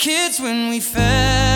kids when we fell.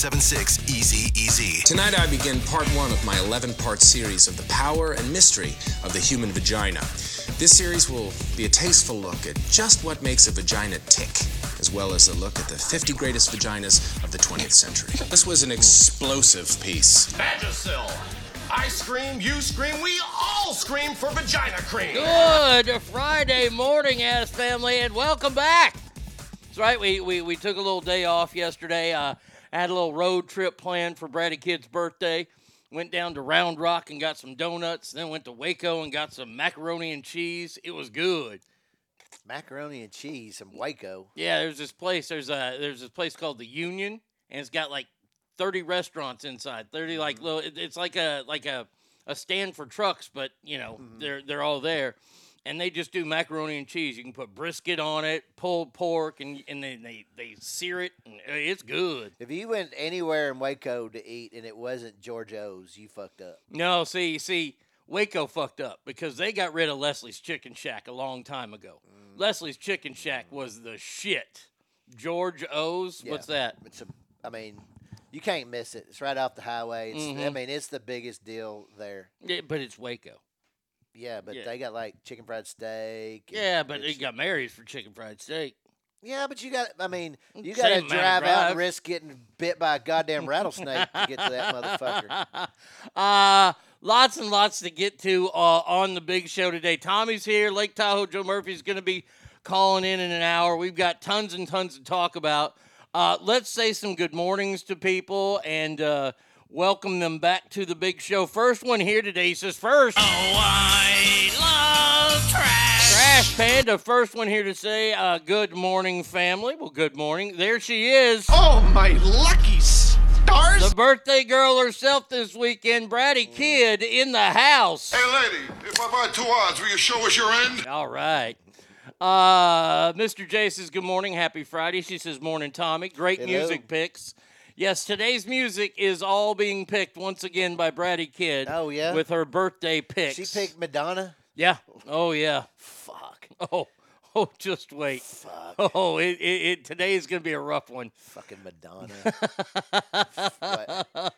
775-376-EASY-EASY. Tonight I begin part one of my 11-part series of the power and mystery of the human vagina. This series will be a tasteful look at just what makes a vagina tick, as well as a look at the 50 greatest vaginas of the 20th century. This was an explosive piece. Vagisil. I scream, you scream, we all scream for vagina cream. Good Friday morning, ass family, and welcome back. That's right. We we, we took a little day off yesterday. Uh, had a little road trip planned for Brady Kid's birthday. Went down to Round Rock and got some donuts. Then went to Waco and got some macaroni and cheese. It was good. Macaroni and cheese from Waco. Yeah, there's this place. There's a there's this place called the Union, and it's got like 30 restaurants inside. 30 like mm-hmm. little. it- It's like a like a a stand for trucks, but you know mm-hmm. they're they're all there, and they just do macaroni and cheese. You can put brisket on it, pulled pork, and and then they they sear it. And uh, it's good. If you went anywhere in Waco to eat and it wasn't George O's, you fucked up. No, see see. Waco fucked up because they got rid of Leslie's Chicken Shack a long time ago. Leslie's Chicken Shack was the shit. George O's, Yeah. what's that? It's a, I mean, you can't miss it. It's right off the highway. It's, I mean, it's the biggest deal there. Yeah, but it's Waco. Yeah, but Yeah. they got like chicken fried steak. and Yeah, but they got married for chicken fried steak. Yeah, but you got. I mean, you got to amount of drive out drive. and risk getting bit by a goddamn rattlesnake to get to that motherfucker. uh, lots and lots to get to uh, on the big show today. Tommy's here. Lake Tahoe Joe Murphy's going to be calling in in an hour. We've got tons and tons to talk about. Uh, let's say some good mornings to people and uh, welcome them back to the big show. First one here today says first. Oh, I love trash. Trash Panda, first one here to say uh, good morning, family. Well, good morning. There she is. Oh, my lucky stars. The birthday girl herself this weekend, Bratty Kid, in the house. Hey, lady, if I buy two odds, will you show us your end? All right. Uh, Mr. J says, Good morning. Happy Friday. She says, Morning, Tommy. Great Hello. music picks. Yes, today's music is all being picked once again by Bratty Kid. Oh, yeah? With her birthday picks. She picked Madonna. Yeah. Oh, yeah. Fuck. Oh, oh, just wait. Fuck. Oh, it, it, it today is going to be a rough one. Fucking Madonna.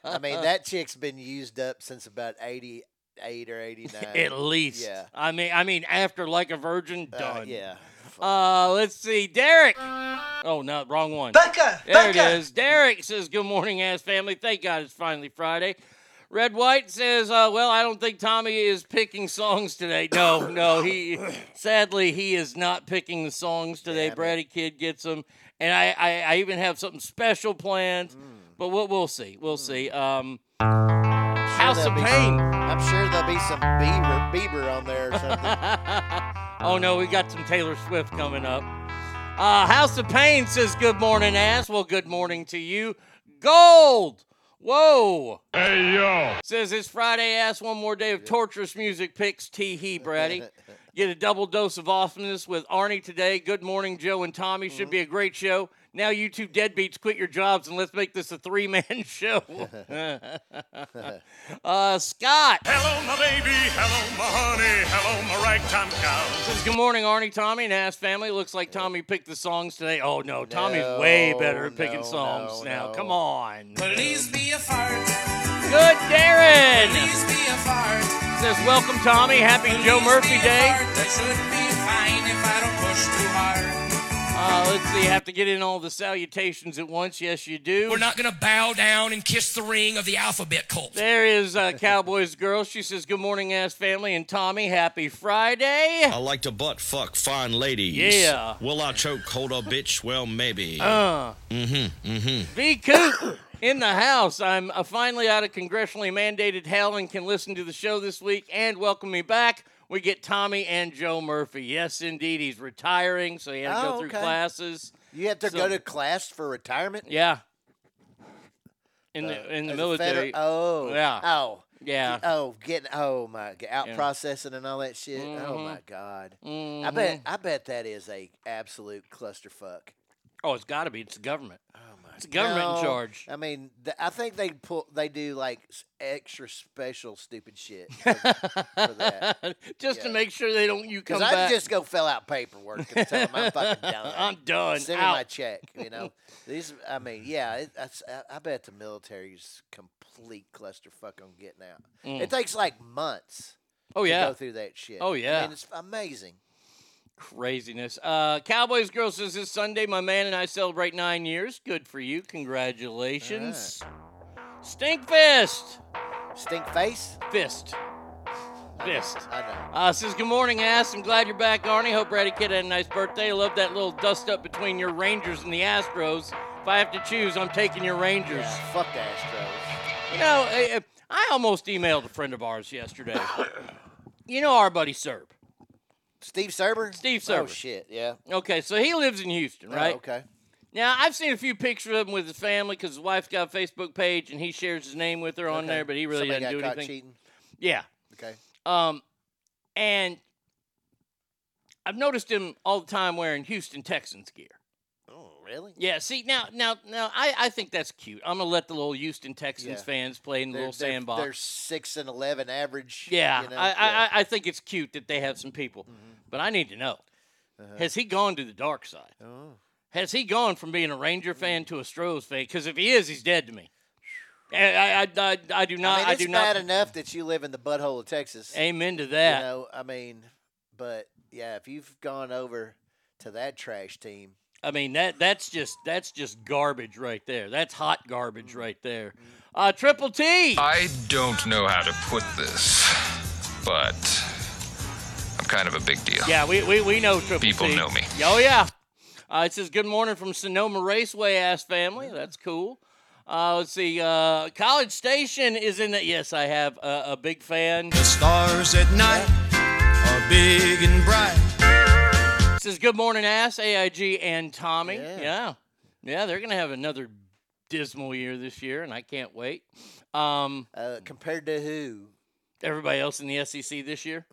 I mean, that chick's been used up since about 88 or 89. At least. Yeah. I mean, I mean, after like a virgin, Uh, done. yeah. Uh, let's see, Derek. Oh no, wrong one. Becca. There it is. Derek says, "Good morning, ass family. Thank God it's finally Friday." Red White says, uh, "Well, I don't think Tommy is picking songs today. No, no, he sadly he is not picking the songs today. Damn it. Brady Kid gets them, and I, I, I even have something special planned, Mm. but we'll, we'll see. We'll see. Um, House of Pain. I'm sure there'll be some Bieber, Bieber on there or something. oh no, we got some Taylor Swift coming up. Uh, House of Pain says, Good morning, ass. Well, good morning to you. Gold! Whoa! Hey, yo. Says it's Friday, ass. One more day of torturous music picks. Tee hee, Brady. Get a double dose of awesomeness with Arnie today. Good morning, Joe and Tommy. Should be a great show. Now, you two deadbeats, quit your jobs and let's make this a three man show. uh, Scott Hello, my baby. Hello, my honey. Hello, my ragtime gal. says, Good morning, Arnie, Tommy, and Ass Family. Looks like Tommy picked the songs today. Oh, no. Tommy's way better at picking no, songs no, now. no. Come on. Please be a fart. Good, Darren. Please be a fart. Says, Welcome, Tommy. Happy Joe Murphy be a Day. Uh, let's see. Have to get in all the salutations at once. Yes, you do. We're not going to bow down and kiss the ring of the alphabet cult. There is uh, Cowboys Girl. She says, Good morning, ass family. And Tommy, happy Friday. I like to butt fuck fine ladies. Yeah. Will I choke hold a bitch? Well, maybe. Uh, mm-hmm. Mm-hmm. V Coop in the house. I'm uh, finally out of congressionally mandated hell and can listen to the show this week and welcome me back. We get Tommy and Joe Murphy. Yes, indeed. He's retiring, so he had to go Oh, through okay. classes. You have to So- go to class for retirement? Yeah. In the Uh, in the as a military. feder- oh. Yeah. Oh. Yeah. Oh, getting oh my out Yeah. processing and all that shit. Oh Mhm. my god. I Mhm. bet I bet that is a absolute clusterfuck. Oh, it's got to be. It's the government. Government in No, charge. I mean, th- I think they pull they do like extra special stupid shit for, for that. just to make sure they don't you come Because I back. just go fill out paperwork and tell them I'm fucking done. I'm done. Send me my check. You know, these. I mean, yeah. It, that's, I, I bet the military's complete clusterfuck on getting out. Mm. It takes like months. Oh to yeah. go through that shit. Oh, yeah. I mean, it's amazing. Craziness. Uh, Cowboys girl says this Sunday, my man and I celebrate nine years. Good for you. Congratulations. Stink fist. Stink face. Fist. Fist. I know. Uh, says good morning, ass. I'm glad you're back, Arnie. Hope Ratty Kid had a nice birthday. Love that little dust up between your Rangers and the Astros. If I have to choose, I'm taking your Rangers. Yeah, fuck the Astros. You know, I, I almost emailed a friend of ours yesterday. you know our buddy Serb. Steve Serber. Steve Serber. Oh shit. Yeah. Okay, so he lives in Houston, Oh, right? okay. Now I've seen a few pictures of him with his family because his wife's got a Facebook page and he shares his name with her on Okay. there, but he really Somebody doesn't do anything. cheating. Yeah. Okay. Um, and I've noticed him all the time wearing Houston Texans gear. Oh, really? Yeah. See now, now, now, I, I think that's cute. I'm gonna let the little Houston Texans Yeah. fans play in the They're, little they're- sandbox. They're six and eleven average. yeah, you know? I, Yeah. Mm-hmm. I, I think it's cute that they have some people, but I need to know: Uh-huh. has he gone to the dark side? Oh. Has he gone from being a Ranger fan to a Stros fan? Because if he is, he's dead to me. I, I, I, I do not. I mean, I, it's do bad not. enough that you live in the butthole of Texas. Amen to that. You know, I mean, but yeah, if you've gone over to that trash team, I mean that that's just that's just garbage right there. That's hot garbage Mm-hmm. right there. Uh, Triple T. I don't know how to put this, but I'm kind of a big deal. Yeah, we, we, we know Triple People T. know me. Oh yeah. Uh, it says good morning from Sonoma Raceway ass family. That's cool. Uh, let's see. Uh, College Station is in the. Yes, I have a, a big fan. The stars at night are big and bright. It says good morning ass AIG and Tommy. Yeah. Yeah, yeah, they're gonna have another dismal year this year, and I can't wait. Um, uh, compared to who? everybody else in the SEC this year,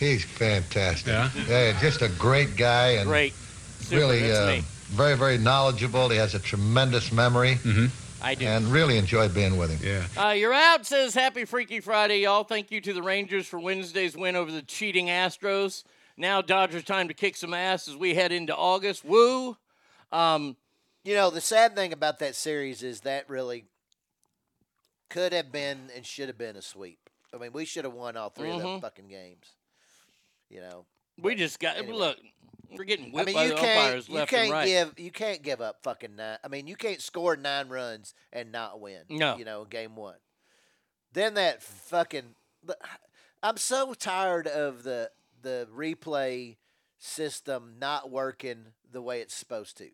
He's fantastic. Yeah? yeah just a great guy and great. Super, really uh, very, very knowledgeable. He has a tremendous memory I do. and really enjoyed being with him. Yeah. Uh, you're out, says Happy Freaky Friday, y'all. Thank you to the Rangers for Wednesday's win over the cheating Astros. Now Dodgers time to kick some ass as we head into August. Woo! Um, You know, the sad thing about that series is that really could have been and should have been a sweep. I mean, we should have won all 3 of Mhm. them fucking games. You know, we just got Anyway. look. We're getting I whipped mean, by you the can't umpires you can't and right. give you can't give up fucking nine. I mean, you can't score nine runs and not win. No. you know, game one. Then that fucking. I'm so tired of the the replay system not working the way it's supposed to.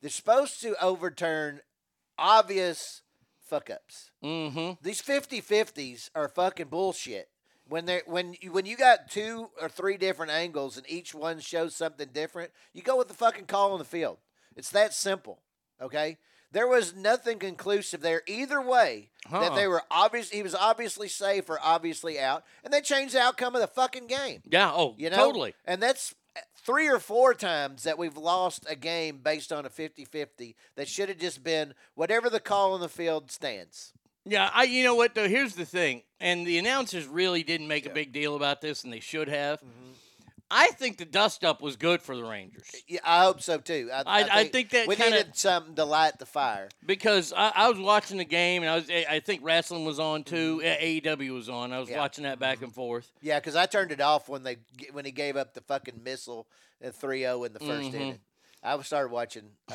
They're supposed to overturn obvious fuck ups. mm-hmm. These 50-50s are fucking bullshit. When they when you when you got two or three different angles and each one shows something different, you go with the fucking call on the field. It's that simple. Okay? There was nothing conclusive there either way. That they were obvious he was obviously safe or obviously out, and they changed the outcome of the fucking game. Yeah. Oh, You know? totally. And that's three or four times that we've lost a game based on a 50-50 that should have just been whatever the call on the field stands. Yeah, I. You know what though? Here's the thing, and the announcers really didn't make a big deal about this, and they should have. Mm-hmm. I think the dust up was good for the Rangers Yeah, I hope so too. I, I- I think that we kinda- needed something to light the fire. because I, I was watching the game, and I was. I think wrestling was on too. AEW was on. I was Mm-hmm. Yeah. watching that back and forth. Yeah, because I turned it off when they when he gave up the fucking missile at 3-0 in the 1st Mhm. inning. I started watching. Uh,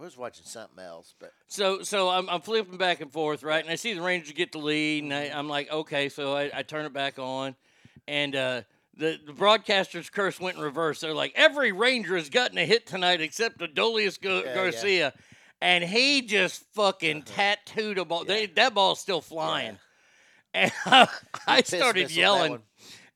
I was watching something else, but So so I'm, I'm flipping back and forth, right? And I see the Rangers get the lead, and I, I'm like, okay. So I, I turn it back on, and uh, the the broadcaster's curse went in reverse. They're like, every Ranger has gotten a hit tonight except Adolis Gar- yeah. Garcia, and he just fucking tattooed a ball. They, that ball's still flying, and I pissed started yelling.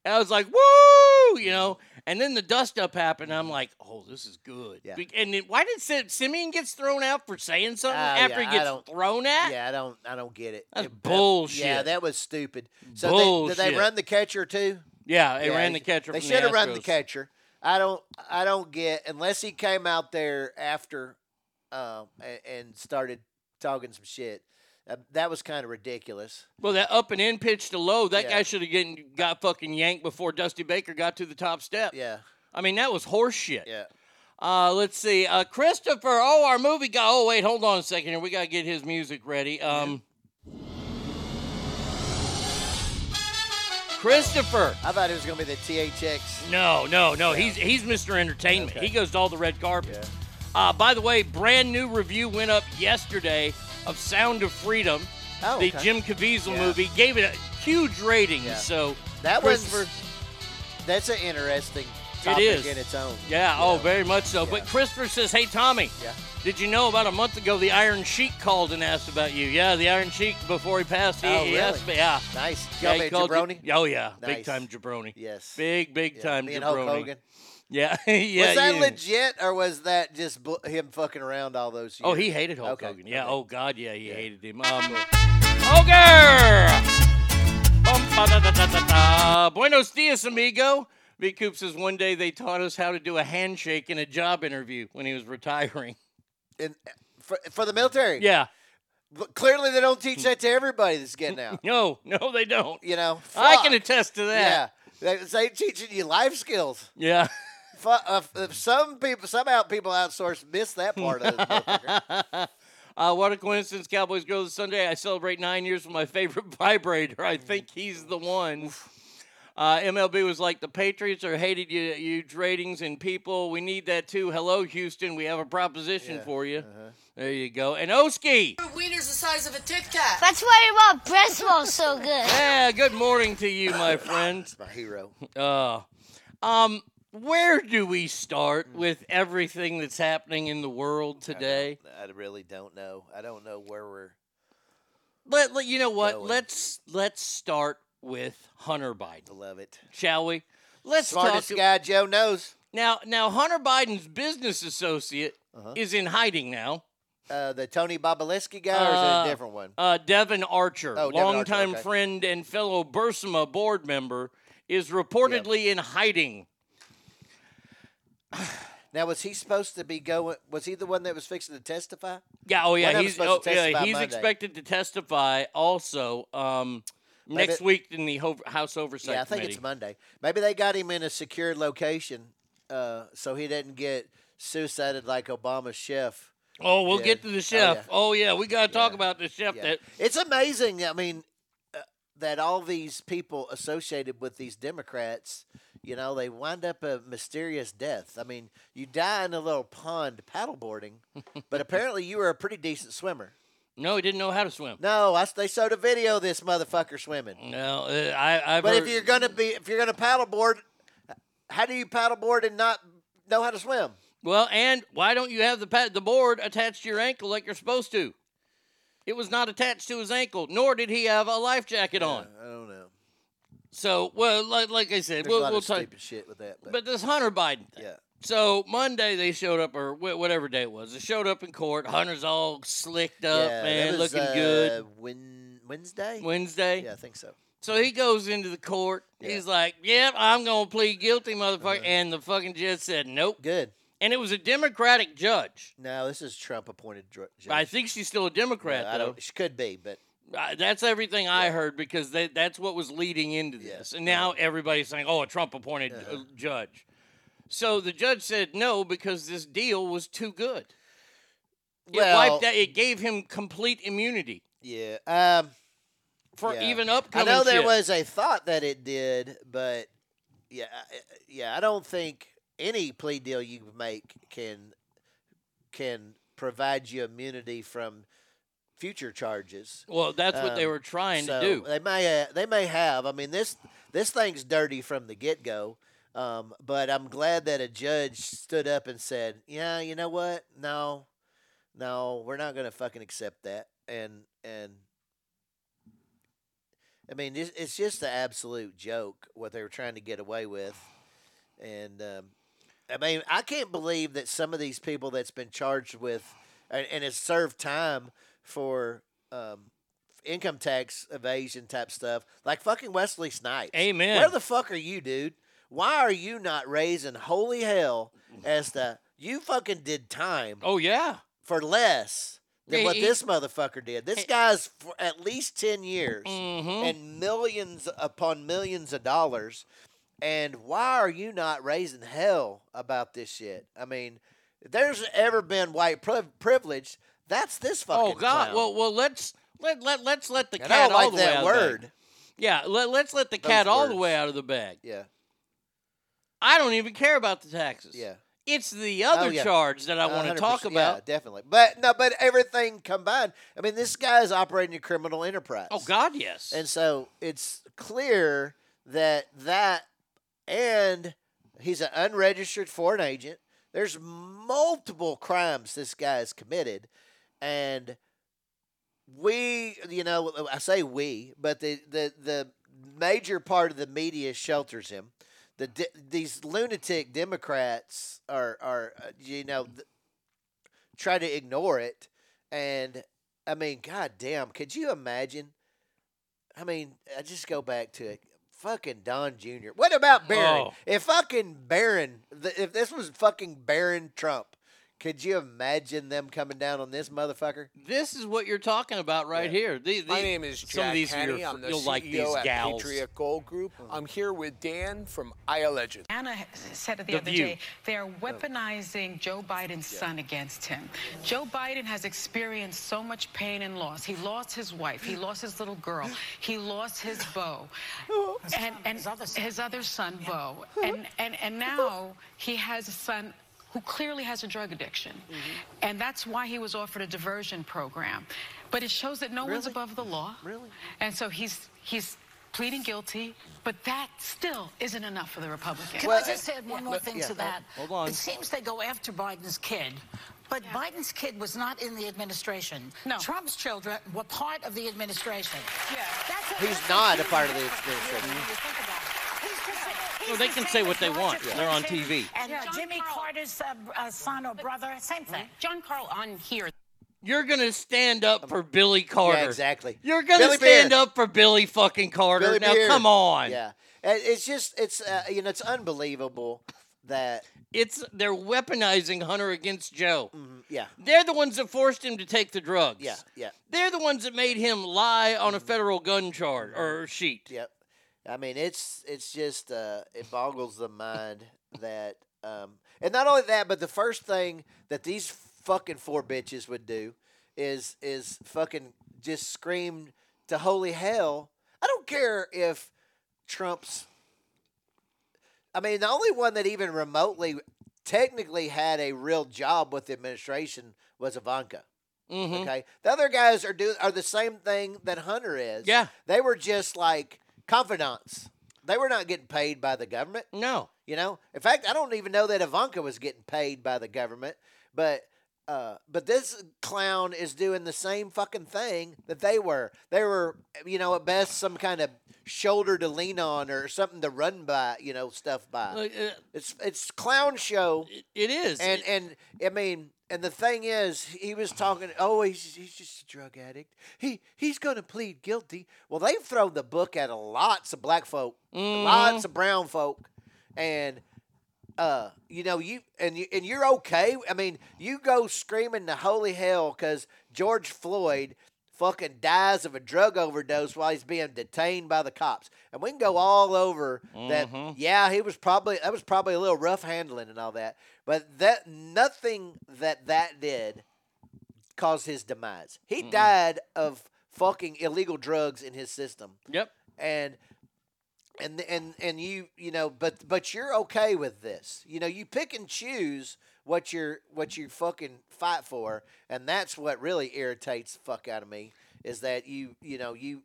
I was like, "Woo!" You know. And then the dust up happened. I'm like, "Oh, this is good." Yeah. Be- And then why did Sim- Semien gets thrown out for saying something Ah, after yeah, he gets thrown at? yeah, I don't I don't get it. That's It- bullshit. Yeah, that was stupid. So they, did they run the catcher too? Yeah, they Yeah, ran the catcher. They should the have run the catcher. I don't. I don't get unless he came out there after, um, and, and started talking some shit. Uh, that was kind of ridiculous. Well, that up and in pitch to low, that Yeah. guy should have gotten got fucking yanked before Dusty Baker got to the top step. Yeah, I mean, that was horse shit. yeah. Uh, let's see. Uh, Christopher. Oh, our movie guy. Oh, wait, hold on a second here. We gotta get his music ready. Um. Christopher. I thought it was gonna be the THX. No, no, no. He's he's Mr. Entertainment. He goes to all the red carpets. Uh, by the way, brand new review went up yesterday of Sound of Freedom, Oh, the. Jim Caviezel Yeah. movie. Gave it a huge rating. Yeah. So That was that's an interesting it topic is in its own. Yeah. Oh, know. very much so. But Christopher says, "Hey, Tommy." Yeah. Did you know about a month ago the Iron Sheik called and asked about you? Yeah, the Iron Sheik before he passed, he, Oh, really? asked me. Yeah, Nice. yeah, he called you- jabroni? Oh yeah, big time jabroni. Yes. Big big Yeah, time me and jabroni. Hulk Hogan. Yeah, yeah. was that yeah. legit or was that just bu- him fucking around all those years? Oh, he hated Hulk Okay, Hogan. Yeah. okay. Oh God, yeah, he hated him. Um, da. Buenos dias, amigo. V. Coop says one day they taught us how to do a handshake in a job interview when he was retiring. In, for, for the military. Yeah. But clearly, they don't teach that to everybody that's getting out. No, no, they don't. You know, I can attest to that. Yeah, they, they teaching you life skills. Yeah. Fu- uh, uh, some people, somehow people outsource miss that part of it. Uh, what a coincidence. Cowboys go this Sunday. I celebrate nine years with my favorite vibrator. I think he's the one. Uh, MLB was like the Patriots are hated you, huge ratings and people. We need that too. Hello, Houston. We have a proposition for you. There you go. And Oski. Wiener's the size of a Tic Tac. That's why your mom breast smells so good. Yeah, good morning to you, my friend. my hero. Uh, um, where do we start with everything that's happening in the world today? I really don't know. I don't know where we're. Let, let- you know what? Going. Let's let's start with Hunter Biden. Love it. shall we? Let's Smartest talk. guy Joe knows. Now, now Hunter Biden's business associate Uh-huh. is in hiding now. Uh, the Tony Bobulinski guy, or is it Uh, a different one? Uh, Devon Archer, Oh, Archer, longtime okay. friend and fellow Burisma board member, is reportedly in hiding. Now, was he supposed to be going? Was he the one that was fixing to testify? Yeah, oh yeah, he's oh, yeah, he's Monday. expected to testify also um, Maybe- next week in the Ho- House Oversight Yeah, I think Committee. it's Monday. Maybe they got him in a secure location, uh, so he didn't get suicided like Obama's chef. Oh, we'll Yeah. get to the Oh, chef. yeah. Oh yeah, we got to talk about the chef. Yeah. That It's amazing. I mean, uh, that all these people associated with these Democrats, you know, they wind up a mysterious death. I mean, you die in a little pond paddleboarding, but apparently you were a pretty decent swimmer. no, he didn't know how to swim. No, I, they showed a video of this motherfucker swimming. No, uh, I, I've But heard, if you're gonna be, if you're gonna paddleboard, how do you paddleboard and not know how to swim? Well, and why don't you have the pa- the board attached to your ankle like you're supposed to? It was not attached to his ankle, nor did he have a life jacket on. I don't know. So, well, like, like I said, There's we'll, a lot we'll of talk. stupid shit with that. But, But this Hunter Biden thing. yeah, So Monday they showed up, or wh- whatever day it was. They showed up in court. Hunter's all slicked up, yeah, man, was, looking uh, good. Win- Wednesday. Wednesday. Yeah, I think so. So he goes into the court. He's like, "Yep, I'm gonna plead guilty, motherfucker." And the fucking judge said, "Nope." Uh-huh. Good. And it was a Democratic judge. No, this is Trump appointed judge. I think she's still a Democrat, I though. don't. She could be, but Uh, that's everything I heard because they, that's what was leading into this. And now everybody's saying, oh, a Trump appointed Uh-huh. uh, judge. So the judge said no because this deal was too good. It Well- wiped out, it gave him complete immunity yeah. Um, for yeah. even I upcoming know there shit. was a thought that it did, but yeah, I- yeah, I don't think any plea deal you make can can provide you immunity from future charges. Well, that's what they Um, were trying so to do. They may uh, they may have. I mean this this thing's dirty from the get go. Um, but I'm glad that a judge stood up and said, "Yeah, you know what? No, no, we're not going to fucking accept that." And and I mean, it's, it's just an absolute joke what they were trying to get away with. And um, I mean, I can't believe that some of these people that's been charged with and, and has served time for um, income tax evasion type stuff, like fucking Wesley Snipes. Amen. Where the fuck are you, dude? Why are you not raising holy hell as the you fucking did time Oh, yeah. for less than what he- this motherfucker did? This guy's for at least ten years Mhm. and millions upon millions of dollars. And why are you not raising hell about this shit? I mean, if there's ever been white priv- privilege, that's this oh, fucking. Oh God. clown. Well, well, let's let let let's let the And cat don't all like the way out of the bag. word. Yeah, let, let's let the Those cat all the way out of the bag. Yeah. I don't even care about the taxes. Yeah. It's the oh, other Oh, yeah. charge that I want to talk about. Yeah, definitely. But no, but everything combined. I mean, this guy is operating a criminal enterprise. Oh God, yes. And so it's clear that that and he's an unregistered foreign agent. There's multiple crimes this guy has committed, and we, you know, I say we, but the the the major part of the media shelters him. The de- these lunatic Democrats are are uh, you know th- try to ignore it, and I mean, god damn, could you imagine? I mean, I just go back to it. Fucking Don Jr. What about Barron? Oh. If fucking Barron, if this was fucking Barron Trump, could you imagine them coming down on this motherfucker? This is what you're talking about right here. The- My name is some Jack of these are Hanny. your- I'm the you'll CEO like these at gals. Patriot Gold Group. I'm here with Dan from iAlleged. Anna said it the, The other View. day, they are weaponizing Joe Biden's son against him. Joe Biden has experienced so much pain and loss. He lost his wife. He lost his little girl. He lost his beau. And, and his other son, Beau. And, and, and now he has a son who clearly has a drug addiction. Mm-hmm. And that's why he was offered a diversion program. But it shows that no one's above the law. Really? And so he's he's pleading guilty, but that still isn't enough for the Republicans. Can I just add one more But- thing yeah, to oh, that? hold on. It seems they go after Biden's kid, but Biden's kid was not in the administration. No. Trump's children were part of the administration. Yeah. That's He's not a part of the administration. Well, they can say what they want. They're on TV. And uh, Jimmy Carter's uh, uh, son or brother, same thing. John Carl on here. You're gonna stand up for Billy Carter. Yeah, exactly. You're gonna Billy stand Beard. up for Billy fucking Carter. Billy now Beard. come on. Yeah, it's just it's uh, you know it's unbelievable that It's they're weaponizing Hunter against Joe. yeah They're the ones that forced him to take the drugs. yeah yeah They're the ones that made him lie on a federal gun charge or sheet. Yep. I mean, it's it's just uh, it boggles the mind that, um, and not only that, but the first thing that these fucking four bitches would do is is fucking just scream to holy hell. I don't care if Trump's. I mean, the only one that even remotely, technically had a real job with the administration was Ivanka. Mhm. Okay, the other guys are do are the same thing that Hunter is. Yeah. they were just like confidants. They were not getting paid by the government. No, You know, in fact, I don't even know that Ivanka was getting paid by the government, but uh, but this clown is doing the same fucking thing that they were. They were, you know, at best some kind of shoulder to lean on or something to run by, you know, stuff by. Uh, it's it's clown show. it is. And and I mean, and the thing is, he was talking. Oh, he's he's just a drug addict. He he's going to plead guilty. Well, they've thrown the book at a lots of black folk, lots of brown folk, and uh, you know, you and you and you're okay. I mean, you go screaming to holy hell because George Floyd fucking dies of a drug overdose while he's being detained by the cops, and we can go all over that. Mhm. Yeah, he was probably that was probably a little rough handling and all that, but that nothing that that did caused his demise. He died of fucking illegal drugs in his system Yep. and and and and you you know but but you're okay with this you know you pick and choose what you're what you fucking fight for and that's what really irritates the fuck out of me is that you you know you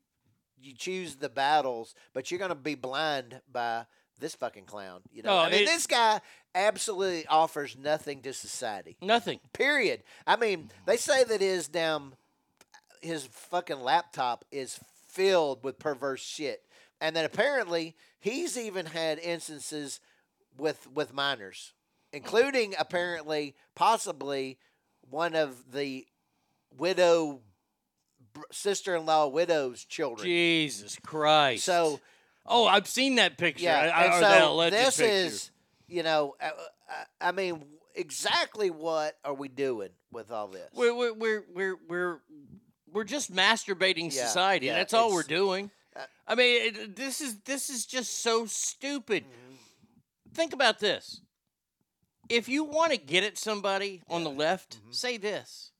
you choose the battles but you're gonna be blind by this fucking clown you know No, i mean it- this guy absolutely offers nothing to society Nothing. period i mean they say that his damn his fucking laptop is filled with perverse shit and that apparently he's even had instances with with minors including apparently possibly one of the widow sister-in-law widow's children Jesus Christ. so Oh, I've seen that picture. yeah I, I, and so this picture. is you know uh, uh, i mean exactly what are we doing with all this We're we're we're we're we're, we're just masturbating Yeah, society. yeah, That's all we're doing. uh, I mean, it, this is this is just so stupid. Mm-hmm. Think about this. If you want to get at somebody on the left, Mm-hmm. say this.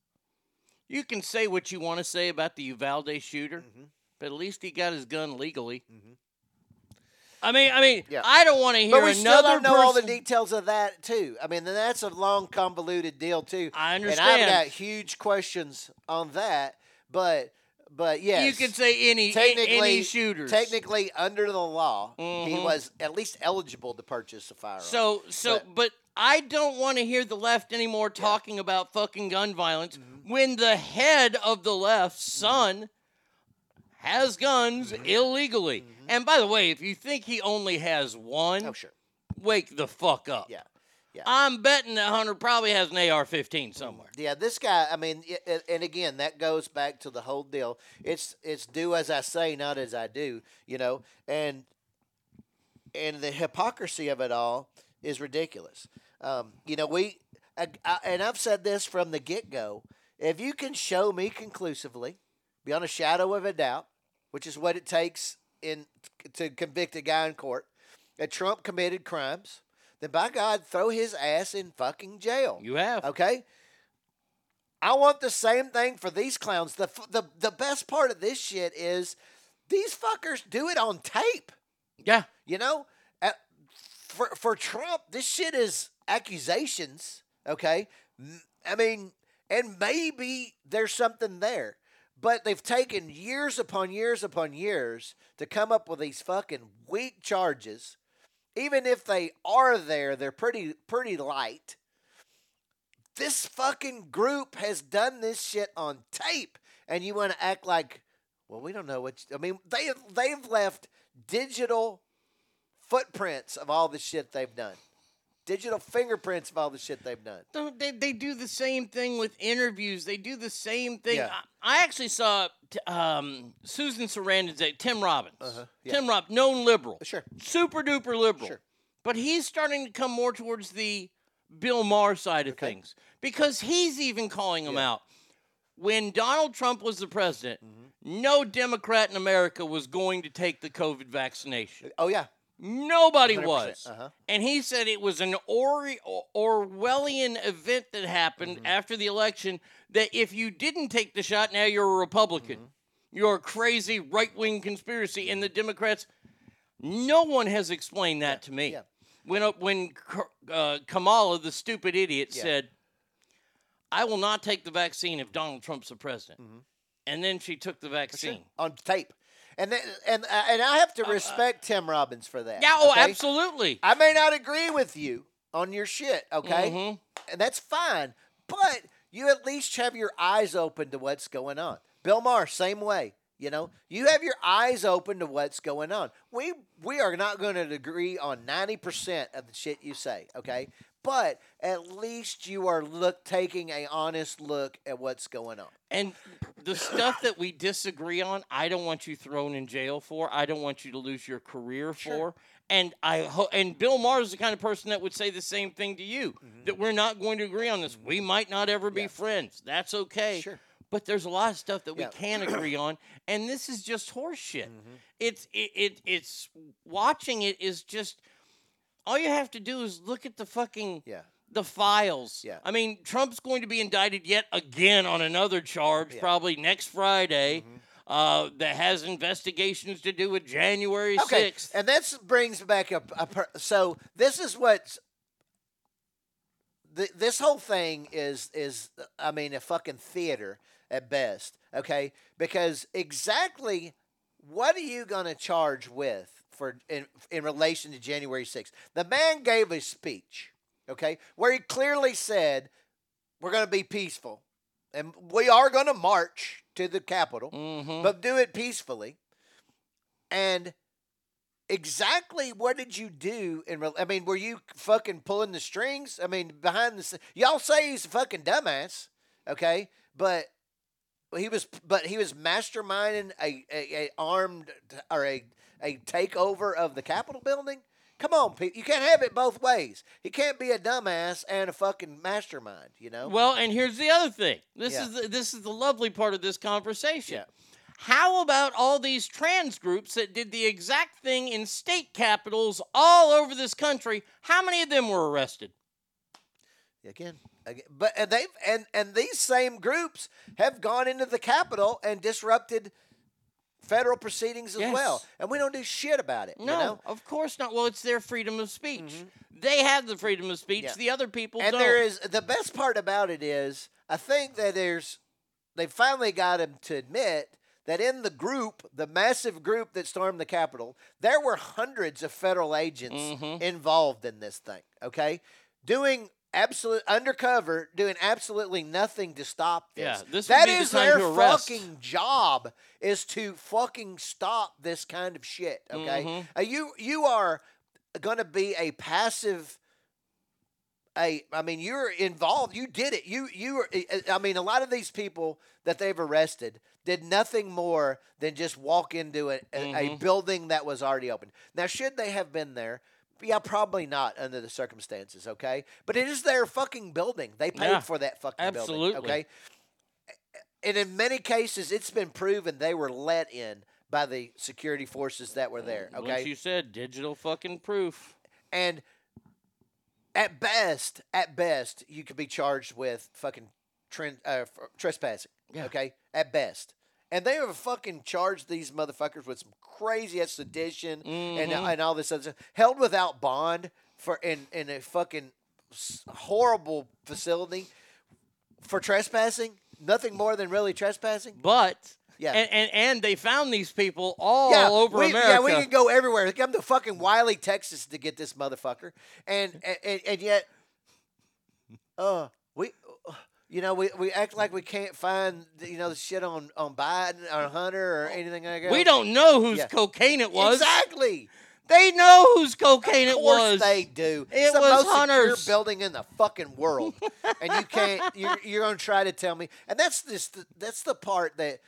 You can say what you want to say about the Uvalde shooter. Mm-hmm. but at least he got his gun legally. I mean, I mean, I don't want to hear Mm-hmm. But we still don't know all the details of that too. I mean, that's a long, convoluted deal too. I And I've understand. got huge questions on that. But, but yes, You could say any technically, any shooters. Technically, under the law, he Mhm. was at least eligible to purchase a firearm. So so but, I don't want to hear the left anymore talking about fucking gun violence Mm-hmm. when the head of the left, son has guns Mm-hmm. illegally. And by the way, if you think he only has one, oh sure. wake the fuck up. Yeah. Yeah. I'm betting that Hunter probably has an AR-15 somewhere. Yeah, this guy. I mean, and again, that goes back to the whole deal. It's it's do as I say, not as I do. You know, and and the hypocrisy of it all is ridiculous. Um, you know, we I, I, and I've said this from the get go. If you can show me conclusively, beyond a shadow of a doubt, which is what it takes in to convict a guy in court, that Trump committed crimes, then by God, throw his ass in fucking jail. You have. Okay. I want the same thing for these clowns. The the the best part of this shit is these fuckers do it on tape. Yeah. You know, Uh, for for Trump, this shit is accusations. Okay, I mean, and maybe there's something there, but they've taken years upon years upon years to come up with these fucking weak charges. Even if they are there, they're pretty pretty light. This fucking group has done this shit on tape, and you want to act like, well, we don't know what. I mean, they they've left digital footprints of all the shit they've done, digital fingerprints of all the shit they've done. Don't they, they do the same thing with interviews. They do the same thing. Yeah. I, I actually saw um, Susan Sarandon's uh, Tim Robbins. Uh-huh, yeah. Tim Robbins, known liberal. Sure. Super duper liberal. Sure. But he's starting to come more towards the Bill Maher side of things because he's even calling him out. When Donald Trump was the president, Mm-hmm. no Democrat in America was going to take the COVID vaccination. Oh yeah. Nobody 100%, was. uh-huh. And he said it was an Ori- Orwellian event that happened Mm-hmm. after the election that if you didn't take the shot, now you're a Republican. Mm-hmm. You're a crazy right wing conspiracy. And the Democrats, no one has explained that to me. When, uh, when uh, Kamala, the stupid idiot, Yeah. said, I will not take the vaccine if Donald Trump's the president. Mm-hmm. And then she took the vaccine. on tape. And then, and uh, and I have to respect Tim Robbins for that. Yeah, oh, okay? absolutely. I may not agree with you on your shit, okay? Mhm. And that's fine. But you at least have your eyes open to what's going on. Bill Maher, same way. You know, you have your eyes open to what's going on. We we are not going to agree on ninety percent of the shit you say, okay? But at least you are look taking a honest look at what's going on. And the stuff that we disagree on, I don't want you thrown in jail for. I don't want you to lose your career for. And I ho- and Bill Maher is the kind of person that would say the same thing to you Mm-hmm. that we're not going to agree on this. We might not ever be friends. That's okay. Sure. But there's a lot of stuff that we Yeah. can agree on, and this is just horseshit. Mm-hmm. It's it, it it's watching it is just all you have to do is look at the fucking Yeah. the files. Yeah. I mean, Trump's going to be indicted yet again on another charge, probably next Friday, Mm-hmm. uh, that has investigations to do with January Okay, 6th. and this brings back a, a per, so this is what th- this whole thing is is I mean a fucking theater at best. Okay, because exactly what are you gonna charge with for in in relation to January sixth? The man gave a speech, okay, where he clearly said we're gonna be peaceful. And we are going to march to the Capitol, mm-hmm. but do it peacefully. And exactly what did you do in I mean, were you fucking pulling the strings? I mean, behind the y'all say he's a fucking dumbass, okay? But he was but he was masterminding a, a, a armed or a a takeover of the Capitol building. Come on, people. You can't have it both ways. He can't be a dumbass and a fucking mastermind, you know? Well, and here's the other thing. This Yeah. is the, this is the lovely part of this conversation. How about all these trans groups that did the exact thing in state capitals all over this country? How many of them were arrested? Again, again, but and they've and and these same groups have gone into the Capitol and disrupted federal proceedings as Yes. well, and we don't do shit about it. No, you know? of course not. Well, it's their freedom of speech. They have the freedom of speech. Yeah. The other people and don't. there is the best part about it is I think that there's they finally got him to admit that in the group, the massive group that stormed the Capitol, there were hundreds of federal agents Mm-hmm. involved in this thing. Okay, doing absolute undercover, doing absolutely nothing to stop this. Yeah, this that be the their fucking job is to fucking stop this kind of shit. Okay, Mhm. Uh, you you are going to be a passive a I mean you're involved you did it you you were I mean a lot of these people that they've arrested did nothing more than just walk into a, a, a building that was already open now should they have been there yeah probably not under the circumstances okay but it is their fucking building they paid Yeah, for that fucking absolutely. building okay and in many cases it's been proven they were let in by the security forces that were there okay Once you said digital fucking proof. and at best, at best, you could be charged with fucking tren- uh, trespassing. Yeah. Okay, at best. And they have fucking charged these motherfuckers with some crazy ass sedition and Mhm. and all this other stuff. Held without bond for in in a fucking horrible facility for trespassing. Nothing more than really trespassing. But Yeah. and, and and they found these people all yeah, over we, America. Yeah, we can go everywhere. Come to fucking Wylie, Texas, to get this motherfucker, and and, and yet, uh, we, you know, we, we act like we can't find you know the shit on on Biden or Hunter or anything like that. We don't know whose Yeah. cocaine it was. Exactly. They know whose cocaine it was. they do. It it's the was most Hunter's. secure building in the fucking world, and you can't. You're, you're gonna try to tell me, and that's this. That's the part that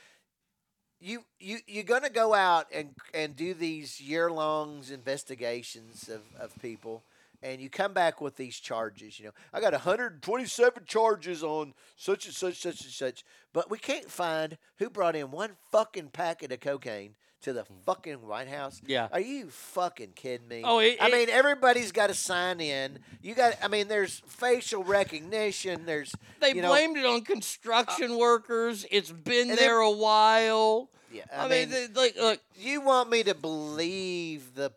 you you you're gonna go out and and do these year longs investigations of of people. And you come back with these charges, you know. I got 127 charges on such and such, such and such, but we can't find who brought in one fucking packet of cocaine to the mm. fucking White House. Yeah. Are you fucking kidding me? Oh, it- I it- mean, everybody's got to sign in. You got. I mean, there's facial recognition. There's. They you know, blamed it on construction uh, workers. It's been there then- a while. Yeah, I, I mean, mean- they- like, look, You want me to believe the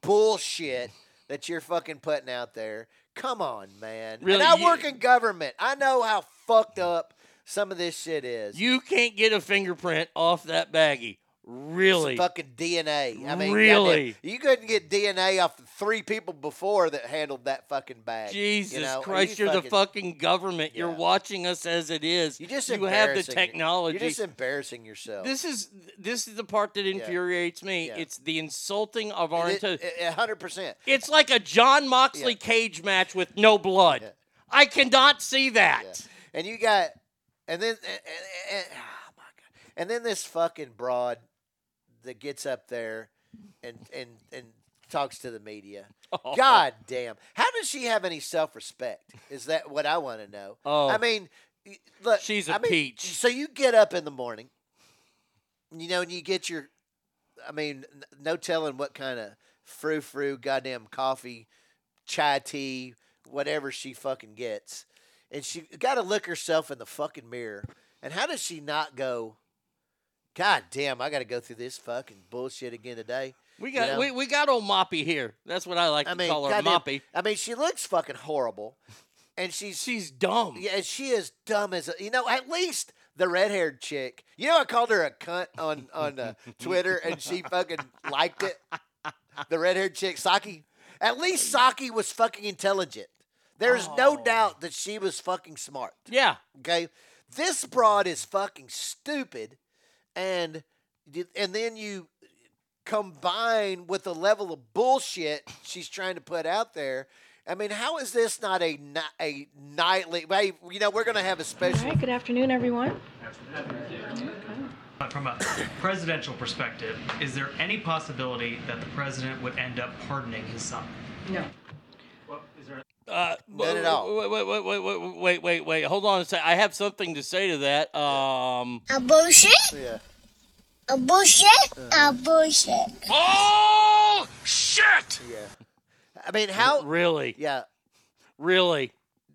bullshit that you're fucking putting out there? Come on, man. Really, and I you- work in government. I know how fucked up some of this shit is. you can't get a fingerprint off that baggie. Really? Fucking DNA. I mean, Really? goddamn, you couldn't get DNA off three people before that handled that fucking bag. Jesus you know? Christ, you you're the fucking government. You're watching us as it is. You just you have the technology. You're just embarrassing yourself. this is this is the part that infuriates me. Yeah. It's the insulting of our it- hundred percent. It's like a Jon Moxley cage match with no blood. I cannot see that. And you got, and then, and, and, and- oh my god, and then this fucking broad that gets up there and and and talks to the media. Oh. God damn, how does she have any self respect? Is that what I want to know? Oh. I mean, look, She's a I mean, peach. So you get up in the morning, you know, and you get your, I mean, no telling what kind of frou frou goddamn coffee, chai tea, whatever she fucking gets. And she got to look herself in the fucking mirror. And how does she not go, God damn, I got to go through this fucking bullshit again today? We You got know? we, we got old Moppy here. That's what I like I to mean, call her goddamn- Moppy. I mean, she looks fucking horrible, and she's she's dumb. Yeah, she is dumb as a, you know. At least the red haired chick. You know, I called her a cunt on on uh, Twitter, and she fucking liked it. The red haired chick, Psaki. At least Psaki was fucking intelligent. There's no doubt that she was fucking smart. Yeah. Okay. This broad is fucking stupid, and and then you combine with the level of bullshit she's trying to put out there. I mean, how is this not a a nightly? Hey, you know, we're gonna have a special. All right, good afternoon, everyone. Uh, From a presidential perspective, is there any possibility that the president would end up pardoning his son? No. Uh, None at all. Wait, wait, wait, wait, wait, wait, wait, wait. Hold on a sec. I have something to say to that. Um. A bullshit? Yeah. A bullshit? A bullshit. Oh shit! Yeah. I mean, how? Really? Yeah. Really?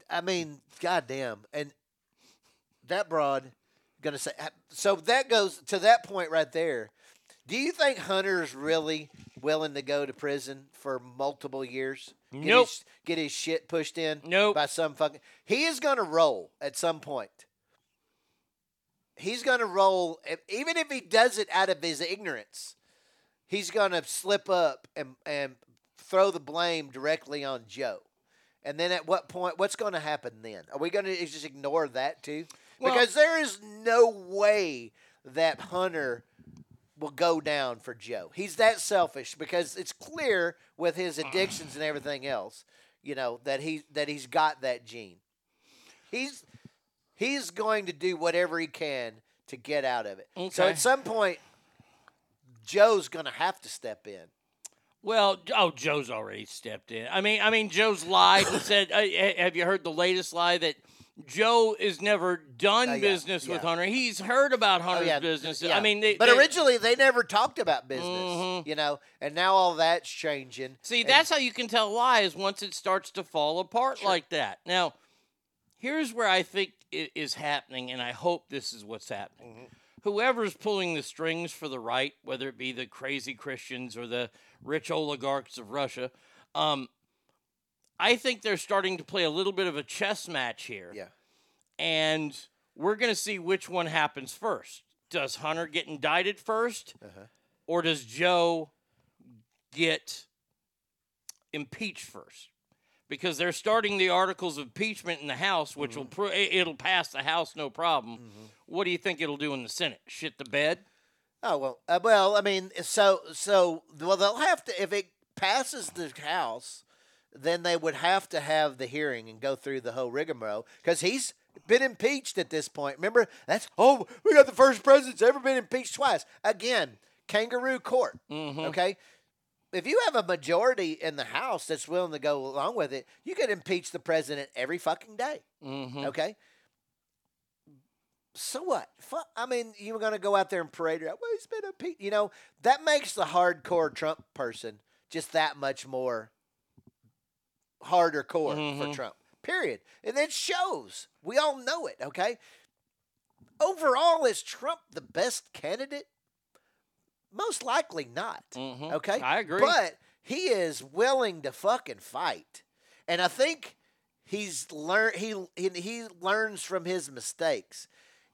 I mean, goddamn, and that broad gonna say. So that goes to that point right there. Do you think Hunter's really willing to go to prison for multiple years? Get Nope. His, get his shit pushed in Nope. by some fucking. He is going to roll at some point. He's going to roll, even if he does it out of his ignorance. He's going to slip up and and throw the blame directly on Joe. And then at what point? What's going to happen then? Are we going to just ignore that too? Well- because there is no way that Hunter will go down for Joe. He's that selfish because it's clear with his addictions and everything else, you know, that he that he's got that gene. He's he's going to do whatever he can to get out of it. So at some point Joe's going to have to step in. Well, oh, Joe's already stepped in. I mean, I mean, Joe's lied and said, uh, "Have you heard the latest lie that Joe is never done Oh, yeah, business with. Hunter? He's heard about Oh, Hunter's yeah, business. yeah. I mean, they, but they- originally they never talked about business, Mhm. you know, and now all that's changing. See, And- that's how you can tell lies once it starts to fall apart like that. Now, here's where I think it is happening, and I hope this is what's happening. Mm-hmm. Whoever's pulling the strings for the right, whether it be the crazy Christians or the rich oligarchs of Russia, um, I think they're starting to play a little bit of a chess match here. Yeah. And we're going to see which one happens first. Does Hunter get indicted 1st Uh-huh. Or does Joe get impeached first? Because they're starting the articles of impeachment in the House, which will pro- it- it'll pass the House no problem. What do you think it'll do in the Senate? Shit the bed? Oh well, uh, well, I mean, so so well they'll have to if it passes the House, then they would have to have the hearing and go through the whole rigmarole because he's been impeached at this point. Remember, that's oh, we got the first president's ever been impeached twice. Again, kangaroo court. Okay. If you have a majority in the House that's willing to go along with it, you could impeach the president every fucking day. Mm-hmm. Okay. So what? I mean, you were going to go out there and parade around. Well, he's been impeached. You know, that makes the hardcore Trump person just that much more harder core for Mhm. Trump. Period. And it shows. We all know it. Okay. Overall, is Trump the best candidate? Most likely not. Okay. Mm-hmm. I agree. But he is willing to fucking fight, and I think he's learned he he, he learns from his mistakes.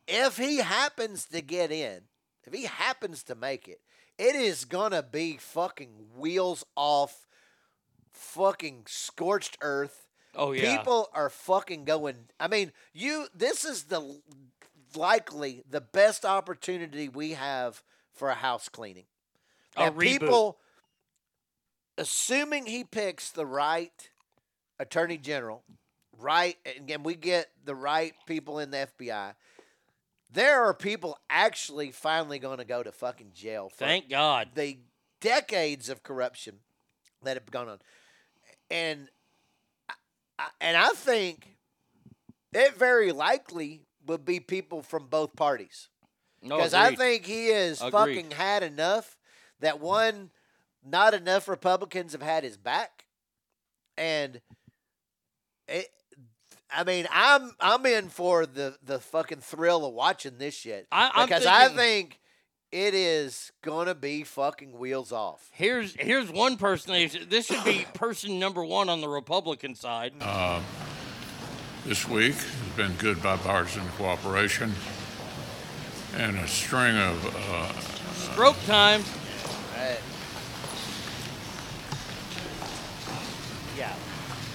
If he happens to get in, if he happens to make it, it is gonna be fucking wheels off, fucking scorched earth. Oh, yeah. People are fucking going. I mean, you. This is the likely the best opportunity we have for a house cleaning. A That reboot. people, assuming he picks the right attorney general, right, and and we get the right people in the FBI, there are people actually finally going to go to fucking jail. For Thank God. The decades of corruption that have gone on, and and I think it very likely would be people from both parties. No, Because I think he has Agreed. fucking had enough that one, not enough Republicans have had his back, and it. I mean, I'm I'm in for the the fucking thrill of watching this shit I- because I think it is gonna be fucking wheels off. Here's here's one person. This should be person number one on the Republican side. Uh, this week has been good bipartisan cooperation and a string of uh, Stroke time. Right. Yeah.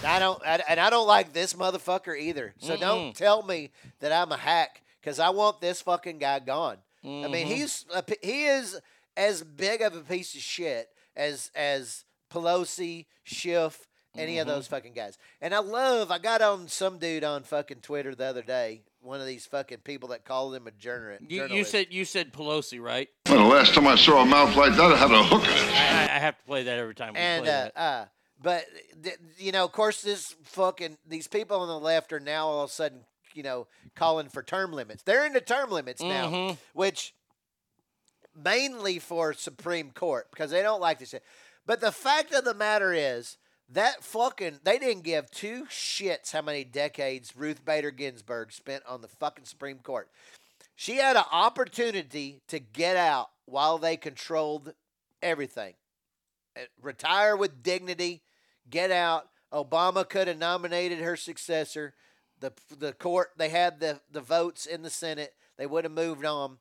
I don't, I, and I don't like this motherfucker either. So don't tell me that I'm a hack because I want this fucking guy gone. I mean, Mhm. he's a, p- he is as big of a piece of shit as as Pelosi, Schiff, any of Mhm. those fucking guys. And I love. I got on some dude on fucking Twitter the other day. One of these fucking people that call him a journalist. You, you said you said Pelosi, right? Well, the last time I saw a mouth like that, I had a hook in it. I, I have to play that every time we and play uh, that. uh, but th- you know, of course, this fucking these people on the left are now all of a sudden, you know, calling for term limits. They're into term limits now, Mhm. which mainly for Supreme Court because they don't like this shit. But the fact of the matter is that fucking they didn't give two shits how many decades Ruth Bader Ginsburg spent on the fucking Supreme Court. She had an opportunity to get out while they controlled everything. Uh, Retire with dignity, get out. Obama could have nominated her successor. The the court they had the the votes in the Senate. They would have moved on.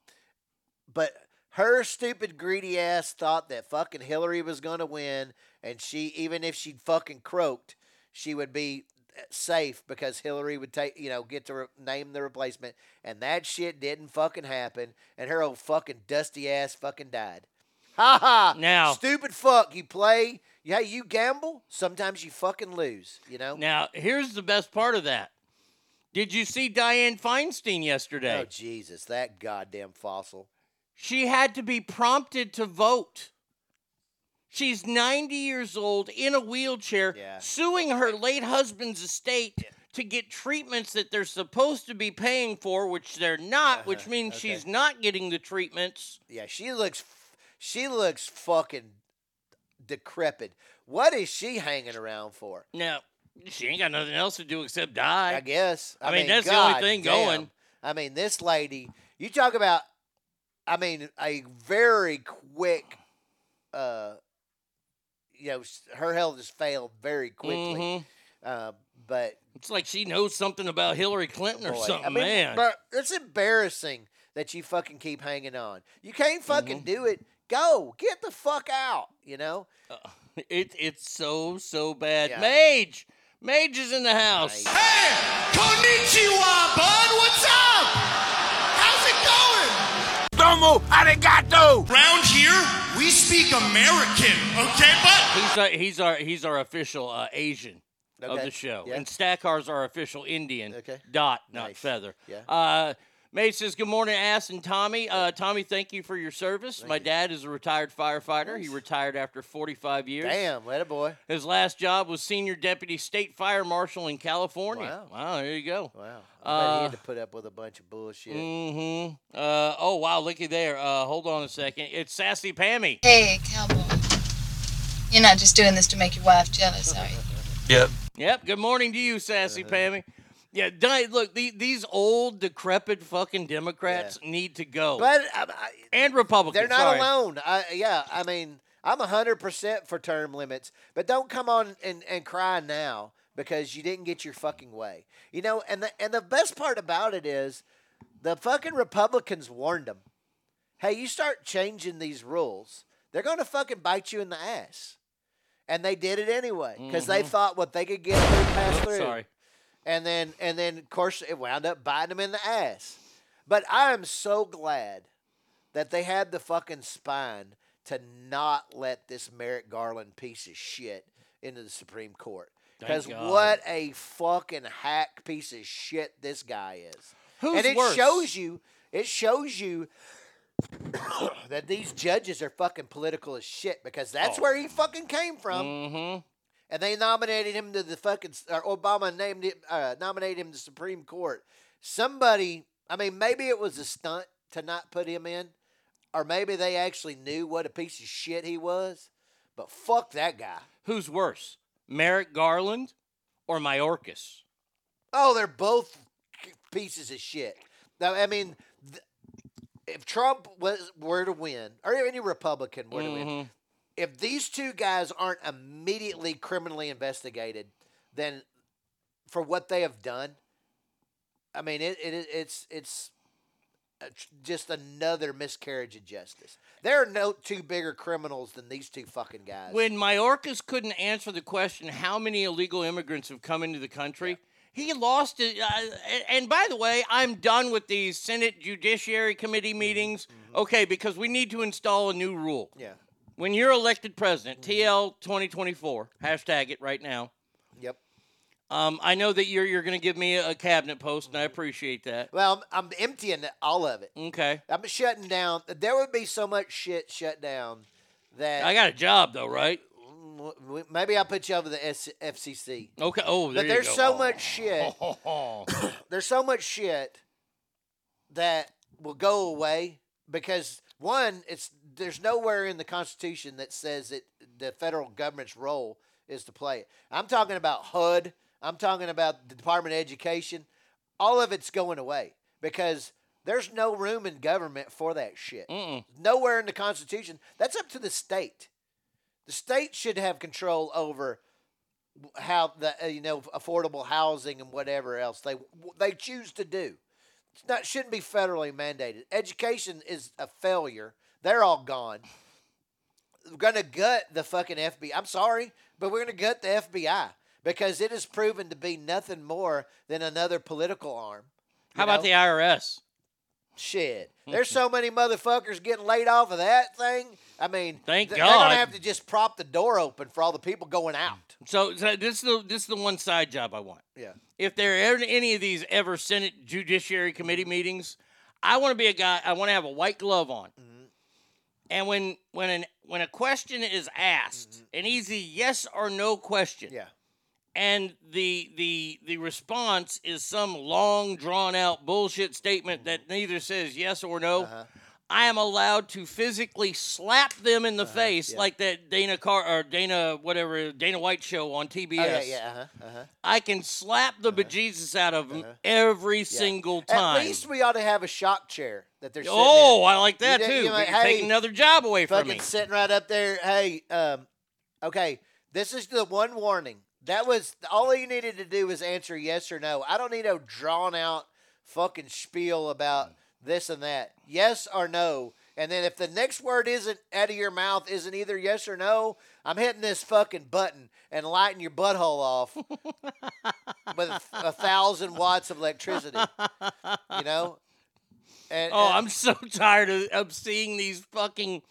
But her stupid greedy ass thought that fucking Hillary was going to win and she even if she'd fucking croaked, she would be uh, safe because Hillary would take, you know, get to re- name the replacement and that shit didn't fucking happen and her old fucking dusty ass fucking died. Ha ha. Now- stupid fuck, you play, yeah, you gamble, sometimes you fucking lose, you know? Now, here's the best part of that. Did you see Dianne Feinstein yesterday? Oh Jesus, that goddamn fossil. She had to be prompted to vote. She's 90 years old in a wheelchair, yeah. suing her late husband's estate to get treatments that they're supposed to be paying for, which they're not, which means Uh-huh, okay. she's not getting the treatments. Yeah, she looks she looks fucking decrepit. What is she hanging around for? Now, she ain't got nothing else to do except die. I guess. I, mean, that's the only thing damn. going. I mean, this lady, you talk about I mean, a very quick uh you know, her health has failed very quickly. Mhm. Uh, but It's like she knows something about Hillary Clinton or something, I mean, man. But it's embarrassing that you fucking keep hanging on. You can't fucking Mm-hmm. do it. Go. Get the fuck out, you know? It, it's so, so bad. Yeah. Mage! Mage is in the house. Hey, Konnichiwa, bud. What's up? How's it going? Domo arigato. Round here, we speak American, okay, bud? He's our, he's our he's our official uh, Asian of the show, Yeah. and Stackar's our official Indian. Okay. Dot, not Nice. feather. Yeah. Uh, Mate says, "Good morning, Ass and Tommy. Uh, Tommy, thank you for your service. My dad is a retired firefighter. He retired after 45 years. Damn, let a boy. His last job was senior deputy state fire marshal in California. Wow. Wow, there you go. Wow. I bet he Uh, had to put up with a bunch of bullshit. Mm-hmm. Uh, oh wow, looky there. Uh, hold on a second. It's Sassy Pammy. Hey, cowboy. You're not just doing this to make your wife jealous, are you? Yep. Yep. Good morning to you, Sassy Pammy. Yeah, Di- look, the, these old, decrepit fucking Democrats need to go. But um, I, and Republicans. They're not sorry. alone. I, yeah, I mean, I'm 100% for term limits, but don't come on and, and cry now because you didn't get your fucking way. You know, and the, and the best part about it is the fucking Republicans warned them. Hey, you start changing these rules, they're going to fucking bite you in the ass. And they did it anyway because they Mhm. thought what they could get through pass through. sorry. And then and then of course it wound up biting them in the ass. But I am so glad that they had the fucking spine to not let this Merrick Garland piece of shit into the Supreme Court. Because what a fucking hack piece of shit this guy is. Who's and it worse? shows you it shows you that these judges are fucking political as shit because that's Oh. where he fucking came from. Mm-hmm. And they nominated him to the fucking or Obama named him uh, nominated him to the Supreme Court. Somebody, I mean, maybe it was a stunt to not put him in, or maybe they actually knew what a piece of shit he was. But fuck that guy. Who's worse, Merrick Garland or Mayorkas? Oh, they're both pieces of shit. Now, I mean, th- if Trump was were to win, or any Republican were to win, Mhm. If these two guys aren't immediately criminally investigated, then for what they have done, I mean, it, it it's it's uh, just another miscarriage of justice. There are no two bigger criminals than these two fucking guys. When Mayorkas couldn't answer the question, how many illegal immigrants have come into the country? He lost it. Uh, and by the way, I'm done with these Senate Judiciary Committee mm-hmm. meetings. Mm-hmm. Okay, because we need to install a new rule. Yeah. When you're elected president, TL 2024, hashtag it right now. Yep. Um, I know that you're you're going to give me a cabinet post, and I appreciate that. Well, I'm, I'm emptying all of it. Okay. I'm shutting down. There would be so much shit shut down that I got a job though, right? maybe I'll put you over the S- FCC. Okay. Oh, there but there's go. so Oh. much shit. there's so much shit that will go away because one, it's there's nowhere in the Constitution that says that the federal government's role is to play it. I'm talking about HUD. I'm talking about the Department of Education. All of it's going away because There's no room in government for that shit. Mm-mm. Nowhere in the Constitution. That's up to the state. The state should have control over how the uh, you know affordable housing and whatever else they they choose to do. It's not shouldn't be federally mandated. Education is a failure. They're all gone. We're gonna gut the fucking FBI. I'm sorry, but we're gonna gut the FBI because it has proven to be nothing more than another political arm. How about the IRS? Shit. There's so many motherfuckers getting laid off of that thing. I mean, Thank th- They're gonna have to just prop the door open for all the people going out. So, so this is the this is the one side job I want. Yeah. If there are any of these ever Senate Judiciary Committee meetings, I want to be a guy. I want to have a white glove on. Mm-hmm. And when when an when a question is asked, an easy yes or no question, Mm-hmm. yeah, and the the the response is some long drawn out bullshit statement that neither says yes or no. Uh-huh. I am allowed to physically slap them in the face yeah. like that Dana Car or Dana whatever Dana White show on TBS. Oh, yeah, yeah, uh-huh, uh-huh. I can slap the bejesus out of them every single time. At least we ought to have a shock chair that they're. Oh. I like that You too. you know, We can hey, take another job away from fucking me. sitting right up there. Hey, um, okay, this is the one warning. That was all you needed to do was answer yes or no. I don't need a drawn out fucking spiel about this and that. Yes or no. And then if the next word isn't out of your mouth isn't either yes or no, I'm hitting this fucking button and lighting your butthole off with a, a thousand watts of electricity. You know. And, Oh, and- I'm so tired of, of seeing these fucking,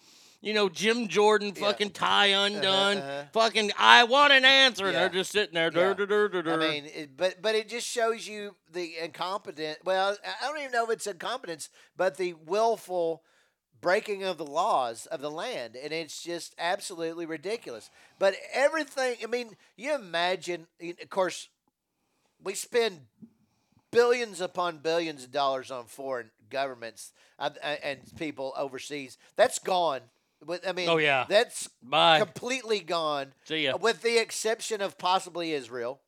you know, Jim Jordan fucking tie undone. uh-huh. Fucking, I want an answer. And Yeah. they're just sitting there. Yeah. dur, dur, dur, I mean, it, but but it just shows you the incompetent. Well, I don't even know if it's incompetence, but the willful breaking of the laws of the land, and it's just absolutely ridiculous. But everything. I mean, you imagine. Of course, we spend billions upon billions of dollars on foreign governments uh, and people overseas. That's gone. But, I mean, Oh, yeah. that's Bye. completely gone. See ya. With the exception of possibly Israel,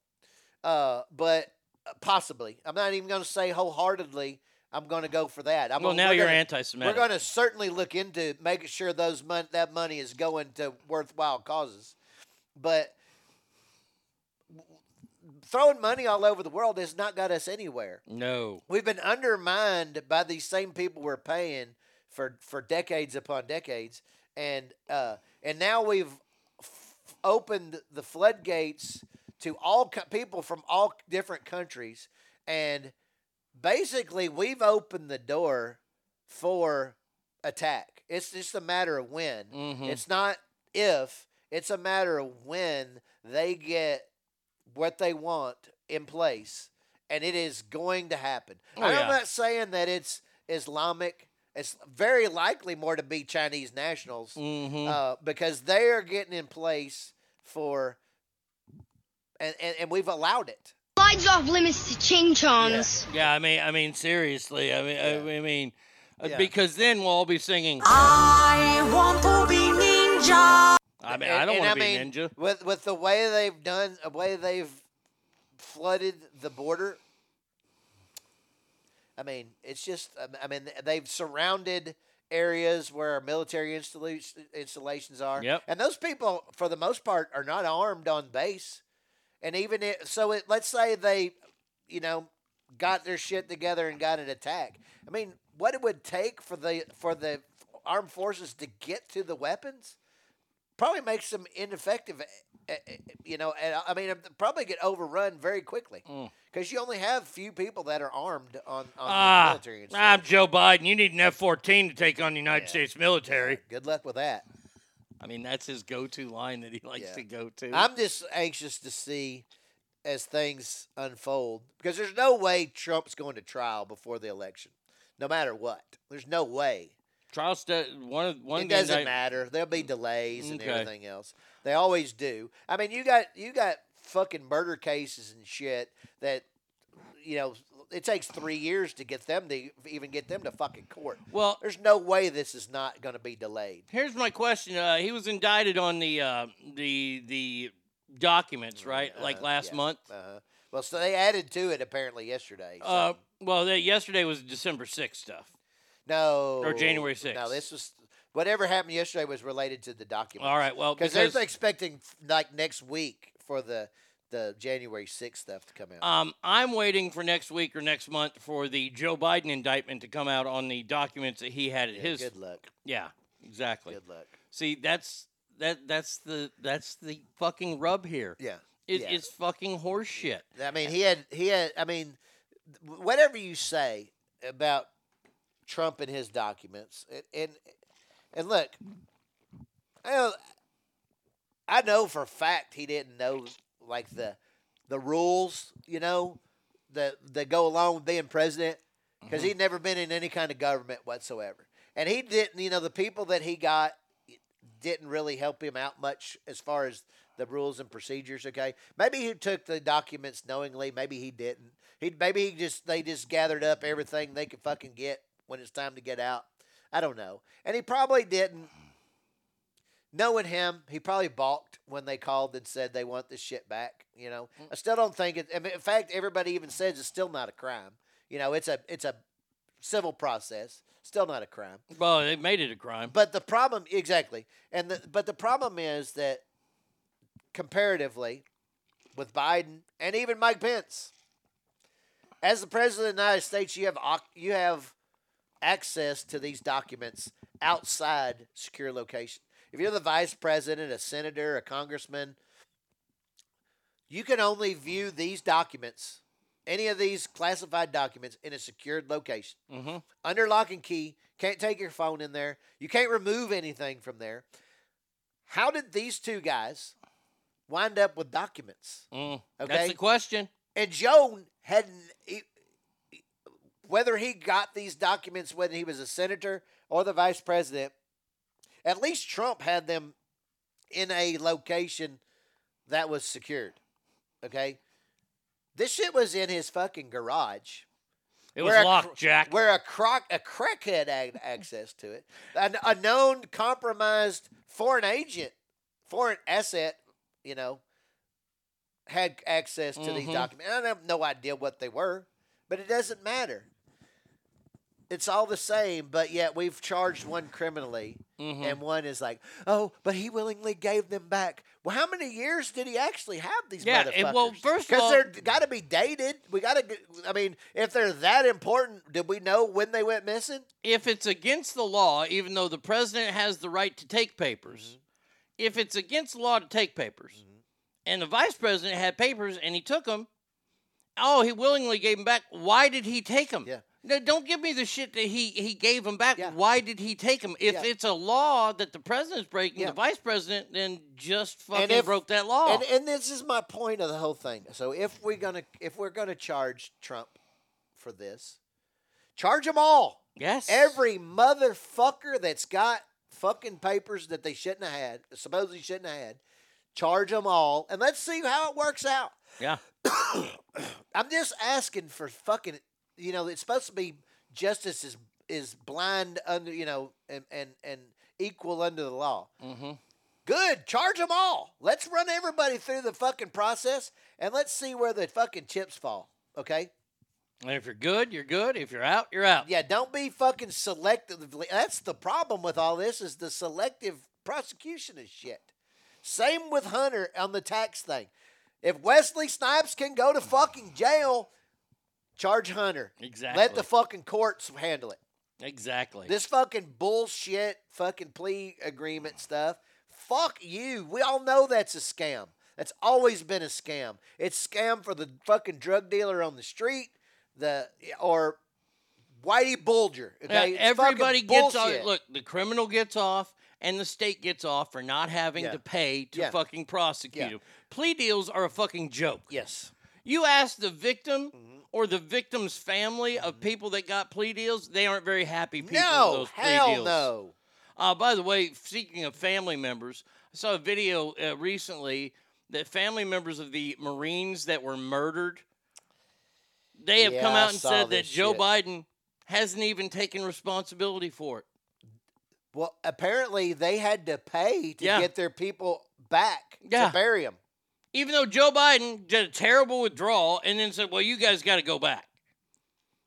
uh, but uh, possibly. I'm not even going to say wholeheartedly. I'm going to go for that. I'm Well, gonna- now you're gonna- anti-Semitic. We're going to certainly look into making sure those mon- that money is going to worthwhile causes. But throwing money all over the world has not got us anywhere. no. We've been undermined by these same people we're paying for for decades upon decades, and uh, and now we've f- opened the floodgates to all co- people from all different countries, and basically we've opened the door for attack. It's just a matter of when. Mhm. It's not if. It's a matter of when they get what they want in place, and it is going to happen. Oh, I'm yeah. not saying that it's Islamic. It's very likely more to be Chinese nationals Mhm. uh, because they are getting in place for, and, and, and we've allowed it. Slides off limits to ching chongs. Yeah, I mean, I mean, seriously, I mean, I, I mean, uh, Yeah. because then we'll all be singing. I want to be ninja. I mean, I don't And- want to be mean, ninja. With with the way they've done, the way they've flooded the border. I mean, it's just. I mean, they've surrounded areas where our military installa- installations are. Yep. And those people, for the most part, are not armed on base. And even if, so, it, let's say they, you know, got their shit together and got an attack. I mean, what it would take for the for the armed forces to get to the weapons probably makes them ineffective. eh, eh, You know, and I mean, probably get overrun very quickly because you only have few people that are armed on, on the Ah, military. and I'm Joe Biden. You need an F-14 to take on the United States military. Good luck with that. I mean, that's his go-to line that he likes Yeah. to go to. I'm just anxious to see as things unfold because there's no way Trump's going to trial before the election, no matter what. There's no way. Trial st- one of one it doesn't night- matter. There'll be delays and Okay. everything else. They always do. I mean, you got you got fucking murder cases and shit that you know it takes three years to get them to even get them to fucking court. Well, there's no way this is not going to be delayed. Here's my question. Uh, he was indicted on the uh, the the documents, right? Like last month. Uh-huh. Well, so they added to it apparently yesterday. so- Uh, Well, that yesterday was December 6th stuff. No. Or January 6th. No, this was whatever happened yesterday was related to the document. All right, well, because they're expecting like next week for the the January 6th stuff to come out. Um, I'm waiting for next week or next month for the Joe Biden indictment to come out on the documents that he had at Yeah, his. good luck. Yeah, exactly. Good luck. See, that's that that's the that's the fucking rub here. Yeah. It, Yeah. It's fucking horseshit. I mean, he had he had. I mean, whatever you say about Trump and his documents, and and, and look, I know, I know for a fact he didn't know like the the rules, you know, that that go along with being president, because he'd mm-hmm. never been in any kind of government whatsoever, and he didn't. You know, the people that he got didn't really help him out much as far as the rules and procedures. Okay, maybe he took the documents knowingly. Maybe he didn't. He maybe he just they just gathered up everything they could fucking get when it's time to get out. I don't know, and he probably didn't. Knowing him, he probably balked when they called and said they want this shit back. You know, mm. I still don't think it. I mean, in fact, everybody even says it's still not a crime. You know, it's a it's a civil process. Still not a crime. Well, they made it a crime. But the problem, exactly, and the, but the problem is that comparatively, with Biden and even Mike Pence, as the president of the United States, you have you have access to these documents outside secure location. If you're the vice president, a senator, a congressman, you can only view these documents, any of these classified documents, in a secured location Mm-hmm. under lock and key. Can't take your phone in there. You can't remove anything from there. How did these two guys wind up with documents? Mm, Okay, That's the question. And Joe hadn't, whether he got these documents when he was a senator or the vice president, at least Trump had them in a location that was secured. Okay, this shit was in his fucking garage. It was Where a locked, Jack. Where a croc a crackhead had access to it. An, a known compromised foreign agent, foreign asset, you know, had access to these Mhm. documents. I have no idea what they were, but it doesn't matter. It's all the same, but yet we've charged one criminally, Mhm. and one is like, "Oh, but he willingly gave them back." Well, how many years did he actually have these Yeah, motherfuckers? and well, first of because they're got to be dated. We got to. I mean, if they're that important, did we know when they went missing? if it's against the law, even though the president has the right to take papers, Mm-hmm. if it's against the law to take papers, and the vice president had papers and he took them, oh, he willingly gave them back. Why did he take them? Yeah. No, don't give me the shit that he he gave them back. Why did he take them? If Yeah. it's a law that the president's breaking, Yeah. the vice president then just fucking if- broke that law. And, and this is my point of the whole thing. So if we're gonna if we're gonna charge Trump for this, charge them all. Yes. Every motherfucker that's got fucking papers that they shouldn't have had, supposedly shouldn't have had, charge them all, and let's see how it works out. yeah. I'm just asking for fucking. You know, it's supposed to be justice is is blind under you know and and and equal under the law. Mm-hmm. Good, charge them all. Let's run everybody through the fucking process and let's see where the fucking chips fall. Okay. And if you're good, you're good. If you're out, you're out. Yeah, don't be fucking selectively. That's the problem with all this is the selective prosecution of shit. Same with Hunter on the tax thing. If Wesley Snipes can go to fucking jail, charge Hunter. Exactly. Let the fucking courts handle it. Exactly. This fucking bullshit fucking plea agreement stuff. Fuck you. We all know that's a scam. That's always been a scam. It's scam for the fucking drug dealer on the street, the or Whitey Bulger. Okay, Yeah, It's fucking everybody gets off. Look, the criminal gets off, and the state gets off for not having Yeah. to pay to Yeah. fucking prosecute Yeah. him. Plea deals are a fucking joke. Yes. You ask the victim Mm-hmm. or the victim's family of people that got plea deals, they aren't very happy people No, those plea hell deals. no. Uh, by the way, speaking of family members, I saw a video uh, recently that family members of the Marines that were murdered, they have come Yeah, I out and said that Joe shit. Biden hasn't even taken responsibility for it. Well, apparently they had to pay to Yeah. get their people back Yeah. to bury them. Even though Joe Biden did a terrible withdrawal and then said, "Well, you guys got to go back."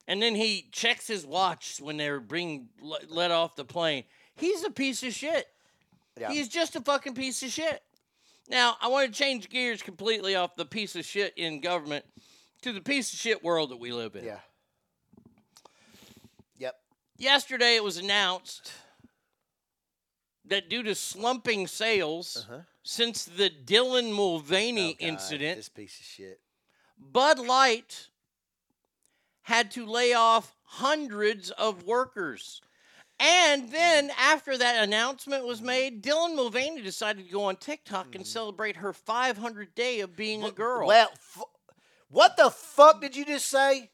And then he checks his watch when they're being let off the plane. He's a piece of shit. Yeah. He's just a fucking piece of shit. Now, I want to change gears completely off the piece of shit in government to the piece of shit world that we live in. Yeah. Yep. Yesterday, it was announced that due to slumping sales uh-huh. since the Dylan Mulvaney Uh-huh. Oh, God, incident, This piece of shit. Bud Light had to lay off hundreds of workers. And then mm. after that announcement was mm. made, Dylan Mulvaney decided to go on TikTok and mm. celebrate her 500th day of being a girl. Well, f- what the fuck did you just say?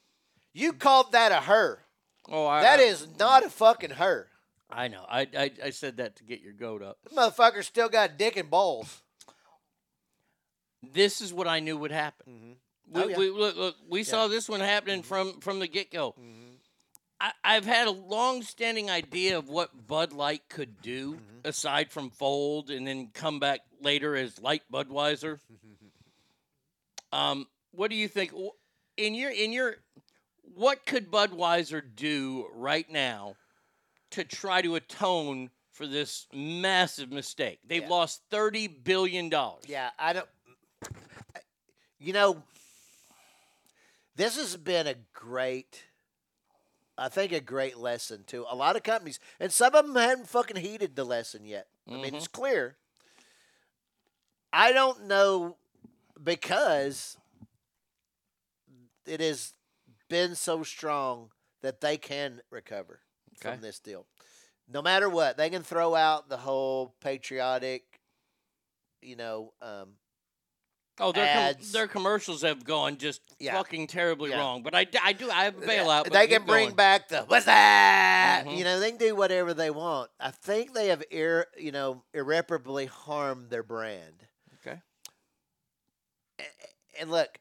You called that a her. oh, I, That I- is not a fucking her. I know. I, I I said that to get your goat up. This motherfucker still got dick and balls. This is what I knew would happen. Mm-hmm. We, Oh, yeah. we, look, look, we saw this one happening mm-hmm. from from the get go. Mm-hmm. I, I've had a long standing idea of what Bud Light could do aside from fold and then come back later as Light Budweiser. um, what do you think? In your in your, what could Budweiser do right now to try to atone for this massive mistake? They've lost thirty billion dollars. Yeah, I don't. You know, this has been a great, I think, a great lesson to a lot of companies, and some of them haven't fucking heeded the lesson yet. I mean, it's mm-hmm. clear. I don't know because it has been so strong that they can recover Okay. from this deal. No matter what, they can throw out the whole patriotic, you know, um, Oh, their com- their commercials have gone just Yeah. fucking terribly Yeah. wrong. But I, I do I have a bailout. but they can bring going. back the what's that? Mhm. You know, they can do whatever they want. I think they have ir- you know irreparably harmed their brand. Okay. And look,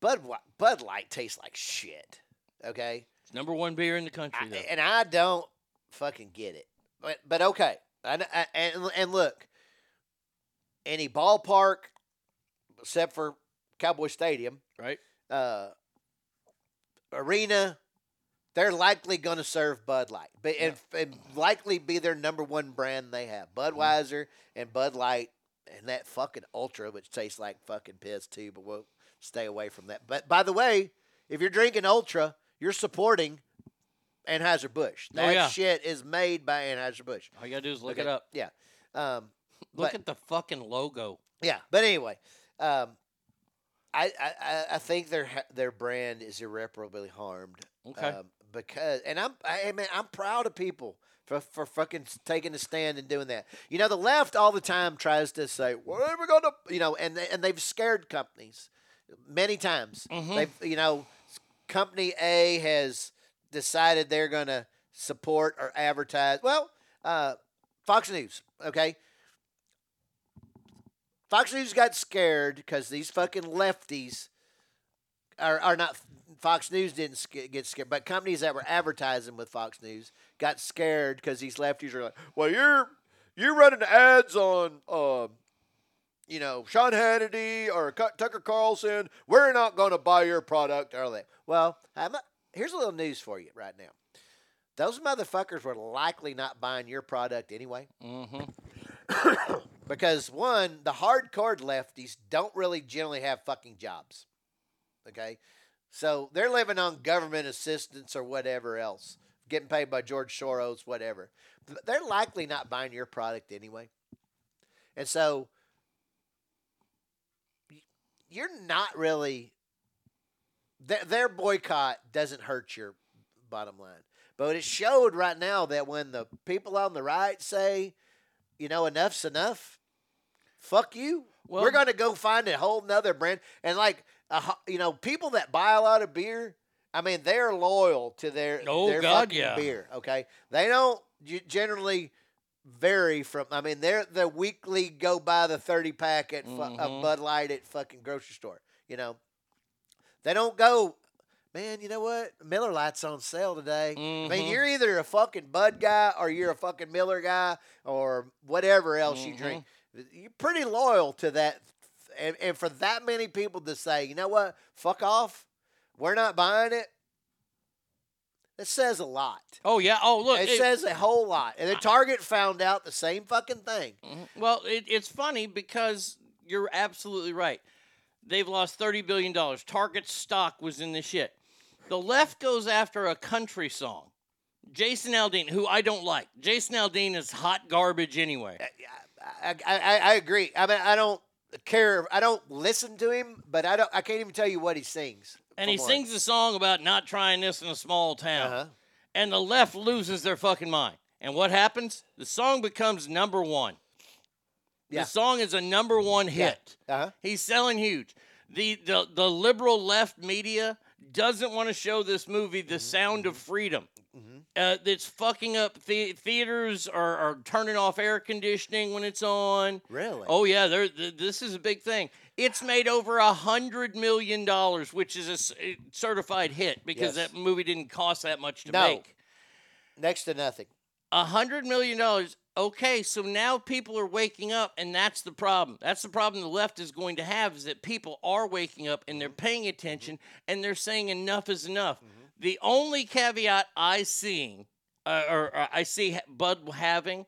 Bud Bud Light tastes like shit. Okay, It's number one beer in the country, though. and I don't fucking get it. But but okay, I, I- and and look, any ballpark except for Cowboy Stadium, right? Uh, arena, they're likely going to serve Bud Light, but and, and likely be their number one brand they have. Budweiser and Bud Light, and that fucking Ultra, which tastes like fucking piss too. But we'll stay away from that. But by the way, if you're drinking Ultra, you're supporting Anheuser Busch. Oh, That yeah. shit is made by Anheuser Busch. All you gotta do is look Okay, it up. Yeah. Um, Look but- at the fucking logo. yeah, but anyway, um, I, I I- think their their brand is irreparably harmed. Okay. Um, because and I'm I mean I'm proud of people for for fucking taking a stand and doing that. You know, the left all the time tries to say, "What are we gonna?" You know, and they, and they've scared companies many times. They've you know, company A has decided they're gonna support or advertise. Well, uh, Fox News, okay. Fox News got scared because these fucking lefties are, are not. Fox News didn't get scared, but companies that were advertising with Fox News got scared because these lefties are like, "Well, you're you're running ads on, uh, you know, Sean Hannity or Tucker Carlson. We're not going to buy your product." are they? Well, I'm not, here's a little news for you right now. Those motherfuckers were likely not buying your product anyway. Mm-hmm. because one, the hardcore lefties don't really generally have fucking jobs. Okay, so they're living on government assistance or whatever else, getting paid by George Soros, whatever. But They're likely not buying your product anyway, and so you're not really. Their, their boycott doesn't hurt your bottom line, but it showed right now that when the people on the right say, you know, enough's enough. Fuck you. Well- We're going to go find a whole nother brand. And like, ho- you know, people that buy a lot of beer, I mean, they're loyal to their, Oh, their God, fucking yeah. beer. Okay. They don't generally vary from, I mean, they're the weekly go buy the 30 pack at fu- Mhm. of Bud Light at fucking grocery store. You know, they don't go, man, you know what? Miller Lite's on sale today. I mean, Mhm. you're either a fucking Bud guy or you're a fucking Miller guy or whatever else you Mhm. drink. You're pretty loyal to that. And, and for that many people to say, you know what? Fuck off. We're not buying it. That says a lot. Oh yeah. Oh look. It, it- says a whole lot. And the ah. Target found out the same fucking thing. Mm-hmm. Well, it, it's funny because you're absolutely right. They've lost thirty billion dollars. Target's stock was in the shit. The left goes after a country song. Jason Aldean, who I don't like. Jason Aldean is hot garbage anyway. Uh, I, I, I agree. I mean, I don't care. I don't listen to him, but I don't. I can't even tell you what he sings. And he sings a song about not trying this in a small town. Uh-huh. And the left loses their fucking mind. And what happens? The song becomes number one. Yeah. The song is a number one hit. Uh-huh. He's selling huge. The, the the liberal left media doesn't want to show this movie, The Sound of Freedom. Uh, that's fucking up the- theaters are, are turning off air conditioning when it's on. Really? Oh yeah, they're, th- this is a big thing. It's made over a hundred million dollars, which is a s- a certified hit because Yes. that movie didn't cost that much to No. make. Next to nothing. A hundred million dollars. Okay, so now people are waking up, and that's the problem. That's the problem the left is going to have is that people are waking up and they're mm-hmm. paying attention mm-hmm. and they're saying enough is enough. Mm-hmm. The only caveat I see, uh, or, or I see Bud having,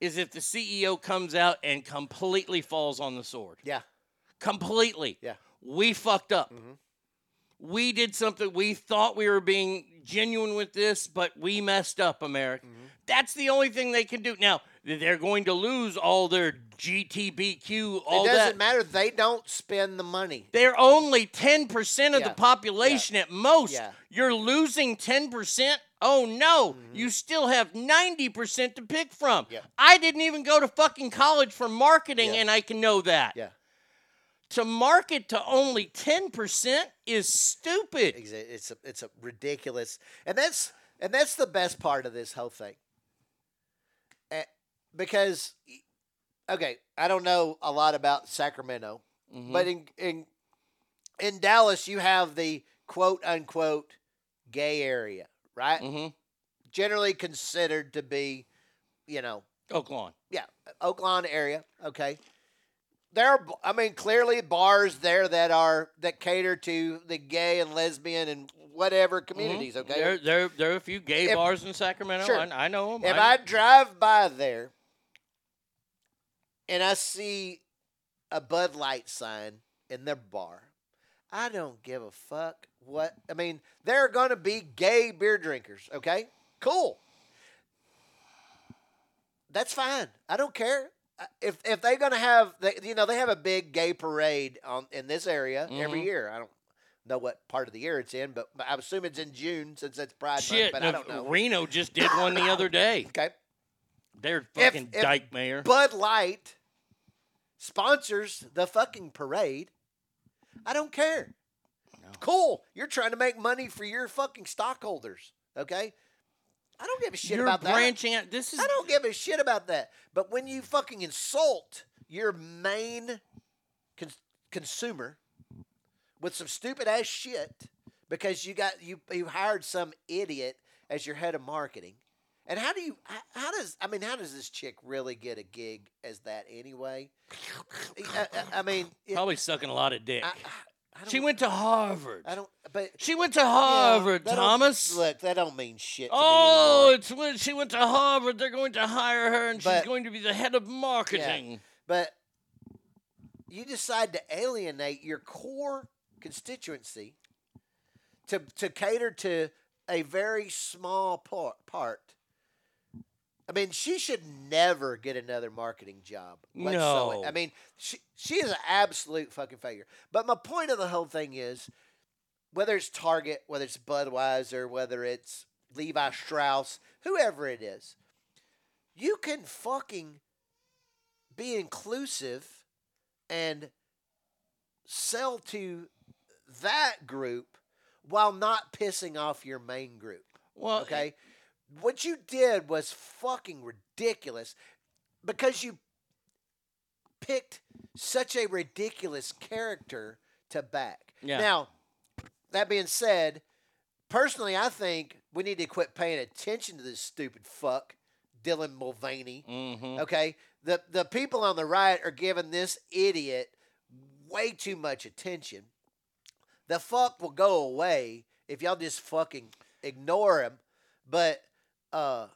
is if the CEO comes out and completely falls on the sword. Yeah. Completely. Yeah. We fucked up. Mm-hmm. We did something. We thought we were being genuine with this, but we messed up, America. Mm-hmm. That's the only thing they can do. Now, they're going to lose all their GTBQ, all it doesn't that. matter. They don't spend the money. They're only 10% of Yeah. the population at most. Yeah. You're losing 10%? Oh no, you still have 90% to pick from. Mm-hmm. Yeah. I didn't even go to fucking college for marketing Yeah. and I can know that. Yeah. To market to only 10% is stupid. It's a, it's a ridiculous, and that's and that's the best part of this whole thing. Because, okay, I don't know a lot about Sacramento, but in in in Dallas, you have the quote unquote gay area, right? Mm-hmm. Generally considered to be, you know, Oak Lawn. yeah, Oak Lawn area. Okay. There are, I mean, clearly bars there that are that cater to the gay and lesbian and whatever communities. Okay. Mm-hmm. There, there, there are a few gay If- bars in Sacramento. Sure. I, I know them. If I drive by there and I see a Bud Light sign in their bar, I don't give a fuck what. I mean, there are going to be gay beer drinkers. Okay, cool. That's fine. I don't care. Uh, If if they're going to have, they, you know, they have a big gay parade on in this area every Mhm. year. I don't know what part of the year it's in, but, but I assume it's in June since it's Pride Shit, Month. But I don't know. Reno just did one the other day. Okay. They're If- fucking if dyke mayor. Bud Light sponsors the fucking parade. I don't care. Cool. You're trying to make money for your fucking stockholders. Okay. I don't give a shit You're about that. branching out. This is I don't give a shit about that. But when you fucking insult your main cons- consumer with some stupid ass shit because you got you you hired some idiot as your head of marketing. And how do you how, does I mean how does this chick really get a gig as that anyway? I, I- I mean, it- probably sucking a lot of dick. I she went to Harvard. I don't. But She went to Harvard, don't- Thomas. Look, that don't mean shit. To Oh, me it's when she went to Harvard. They're going to hire her, and But- she's going to be the head of marketing. Yeah. But you decide to alienate your core constituency to to cater to a very small part. part. I mean, she should never get another marketing job. whatsoever. No. I mean, she she is an absolute fucking failure. But my point of the whole thing is, whether it's Target, whether it's Budweiser, whether it's Levi Strauss, whoever it is, you can fucking be inclusive and sell to that group while not pissing off your main group. Well, okay. What you did was fucking ridiculous because you picked such a ridiculous character to back. Yeah. Now, that being said, personally, I think we need to quit paying attention to this stupid fuck, Dylan Mulvaney. Mhm. Okay, the the people on the right are giving this idiot way too much attention. The fuck will go away if y'all just fucking ignore him. But uh,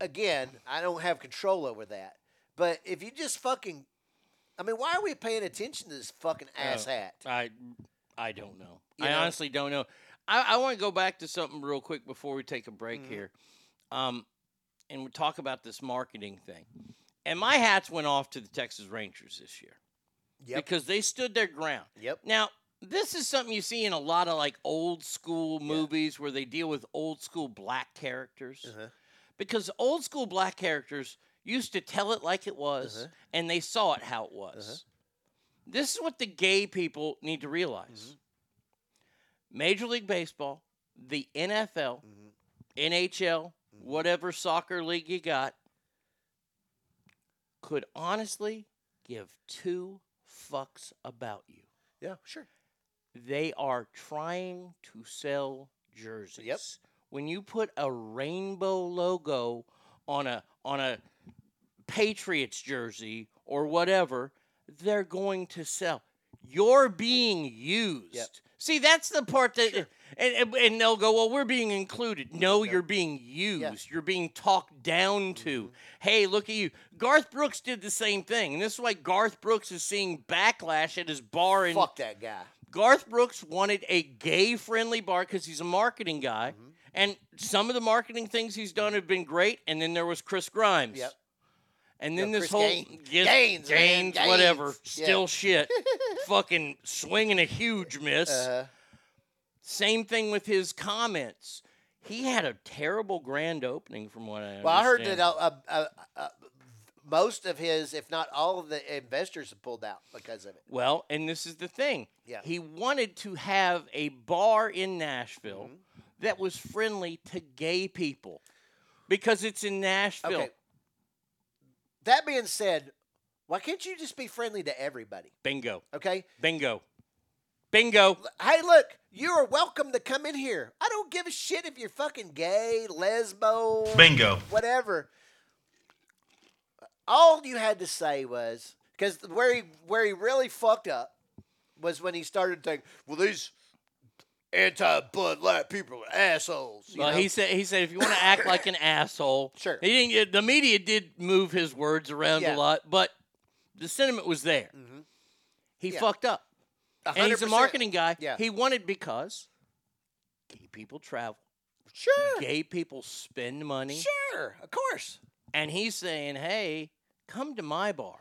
again, I don't have control over that. But if you just fucking, I mean, why are we paying attention to this fucking ass Uh, hat? I I don't know. You I know? honestly don't know. I, I want to go back to something real quick before we take a break Mhm. here, um, and we talk about this marketing thing. And my hats went off to the Texas Rangers this year Yep. because they stood their ground. Yep. Now this is something you see in a lot of like old school movies where they deal with old school black characters. Uh-huh. Because old school black characters used to tell it like it was, Uh-huh. and they saw it how it was. This is what the gay people need to realize. Major League Baseball, the NFL, NHL, whatever soccer league you got, could honestly give two fucks about you. Yeah, sure. They are trying to sell jerseys. Yep. When you put a rainbow logo on a on a Patriots jersey or whatever, they're going to sell. You're being used. See, that's the part that, and, and, and they'll go, well, we're being included. No, you're being used. You're being talked down to. Mm-hmm. Hey, look at you. Garth Brooks did the same thing. And this is why Garth Brooks is seeing backlash at his bar in Fuck that guy. Garth Brooks wanted a gay friendly bar because he's a marketing guy. Mm-hmm. And some of the marketing things he's done have been great. And then there was Chris Grimes. Yep. And then Yeah, this Chris whole Gaines. Yes, Gaines, man, Gaines, whatever, Gaines. still shit, fucking swinging a huge miss. Uh-huh. Same thing with his comments. He had a terrible grand opening, from what I understand. Well, I heard that uh, uh, uh, most of his, if not all of the investors have pulled out because of it. Well, and this is the thing. Yeah. He wanted to have a bar in Nashville Mm-hmm. that was friendly to gay people because it's in Nashville. Okay. That being said, why can't you just be friendly to everybody? Bingo. Okay. Bingo. Bingo. Hey, look, you are welcome to come in here. I don't give a shit if you're fucking gay, lesbo, Bingo. whatever. All you had to say was because where he where he really fucked up was when he started thinking, well, these anti Bud Light people are assholes. you Well, know? he said he said if you want to act like an asshole, Sure. He didn't. The media did move his words around Yeah. a lot, but the sentiment was there. Mm-hmm. He Yeah. fucked up, A and he's a marketing guy. Yeah. He wanted because gay people travel, sure, gay people spend money, sure, of course. And he's saying, "Hey, come to my bar."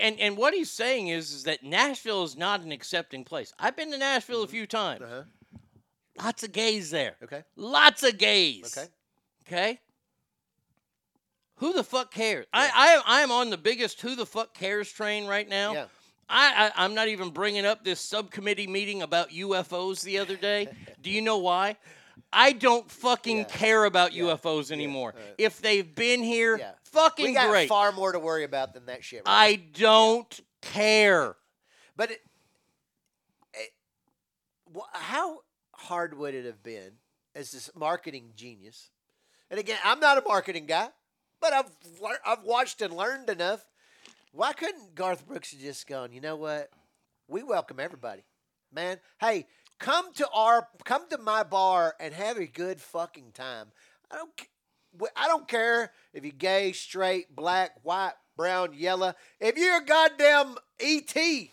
And and what he's saying is is that Nashville is not an accepting place. I've been to Nashville a few times. Uh-huh. Lots of gays there. Okay. Lots of gays. Okay. Okay. Who the fuck cares? I, I I am on the biggest who the fuck cares train right now. Yeah. I, I I'm not even bringing up this subcommittee meeting about UFOs the other day. Do you know why? I don't fucking care about UFOs anymore. If they've been here, Yeah. fucking we got great. far more to worry about than that shit. Right? I don't care. But it, it, how hard would it have been as this marketing genius? And again, I'm not a marketing guy, but I've I've watched and learned enough. Why couldn't Garth Brooks have just gone? You know what? We welcome everybody, man. Hey, come to our come to my bar and have a good fucking time. I don't. I don't care if you're gay, straight, black, white, brown, yellow. If you're a goddamn ET,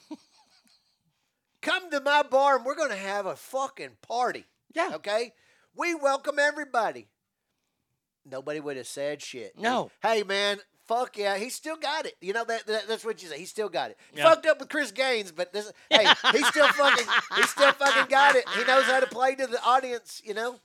come to my bar and we're going to have a fucking party. Yeah. Okay? We welcome everybody. Nobody would have said shit. No. Hey, man, fuck yeah. He still got it. You know, that, that that's what you say. He still got it. Yeah. Fucked up with Chris Gaines, but this, hey, he still fucking, he still fucking got it. He knows how to play to the audience, you know?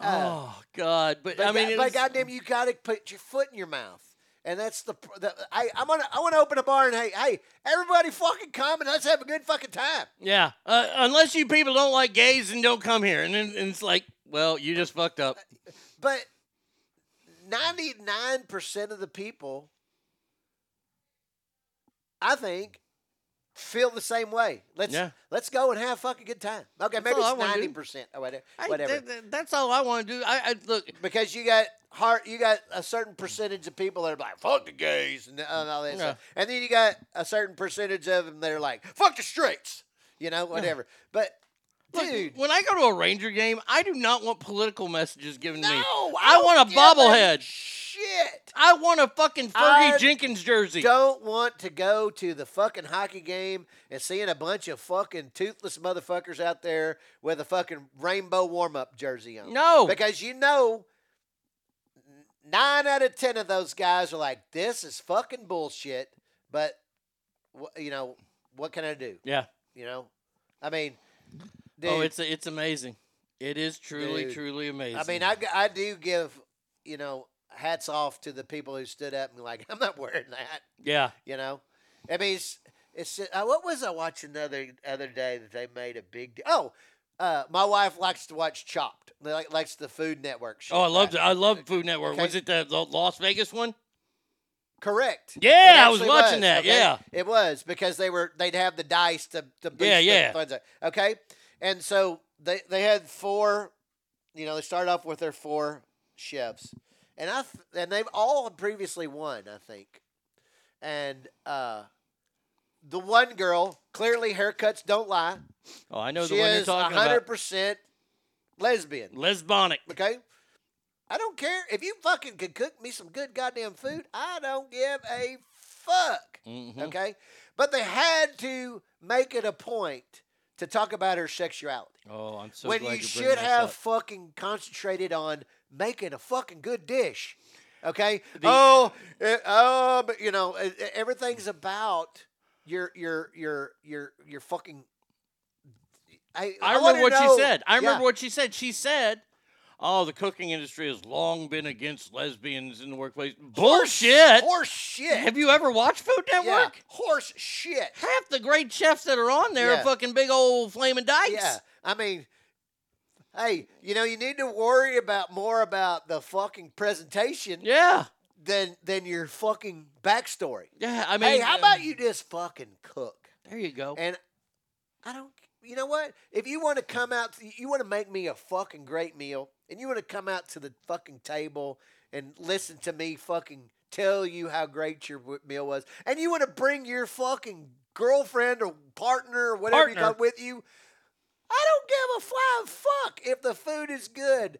Uh, oh God! But, but, I mean, God- but goddamn, you got to put your foot in your mouth, and that's the. the I I'm gonna. I want to open a bar and hey, hey, everybody, fucking come and let's have a good fucking time. Yeah, uh, unless you people don't like gays, and don't come here. And then and it's like, well, you just fucked up. But ninety nine percent of the people, I think, feel the same way. Let's Yeah. let's go and have a fucking good time. Okay, maybe it's ninety percent or whatever. I- whatever. th- th- that's all I want to do. I, I look. because you got heart, you got a certain percentage of people that are like fuck the gays and, uh, and all that Yeah. stuff, and then you got a certain percentage of them that are like fuck the straights, you know, whatever. But Look, Dude. when I go to a Ranger game, I do not want political messages given to me. No, I I, want a bobblehead. Shit. I want a fucking Fergie I Jenkins jersey. Don't want to go to the fucking hockey game and seeing a bunch of fucking toothless motherfuckers out there with a fucking rainbow warm up jersey on. No. Because you know, nine out of ten of those guys are like, this is fucking bullshit, but, you know, what can I do? Yeah. You know? I mean, dude, Oh, it's it's amazing. It is truly, Dude. truly amazing. I mean, I, I do give, you know, hats off to the people who stood up and like, I'm not wearing that. yeah. You know, I mean, it's, it's uh, what was I watching the other other day that they made a big deal? Oh, uh, my wife likes to watch Chopped. Like likes the Food Network. Shit, Oh, I love right? I love Food Network. Okay. Was it the, Las Vegas one? Correct. Yeah, I was watching that, okay? yeah. it was because they were they'd have the dice to to boost Yeah, yeah. Okay, and so they they had four. You know, they started off with their four chefs, and I th- and they've all previously won. I think, and uh, the one girl clearly haircuts don't lie. Oh, I know she the one you're is talking hundred about. percent lesbian. Lesbonic. Okay. I don't care if you fucking could cook me some good goddamn food. I don't give a fuck. Mhm. Okay, but they had to make it a point to talk about her sexuality Oh, I'm so when glad you you're should have up. fucking concentrated on making a fucking good dish. Okay. The- oh, eh, oh, but you know eh, eh, everything's about your your your your your fucking. I, I wanna remember what know- she said. I remember Yeah. what she said. She said, "Oh, the cooking industry has long been against lesbians in the workplace." Bullshit. Horse shit. Have you ever watched Food Yeah, Network? horse shit. Half the great chefs that are on there Yeah. are fucking big old flaming dykes. Yeah, I mean, hey, you know, you need to worry about more about the fucking presentation. Yeah. Than than your fucking backstory. Yeah, I mean, hey, how uh, about you just fucking cook? There you go. And I don't. You know what? If you want to come out, you want to make me a fucking great meal, and you want to come out to the fucking table and listen to me fucking tell you how great your meal was, and you want to bring your fucking girlfriend or partner or whatever you got with you, I don't give a flying fuck if the food is good.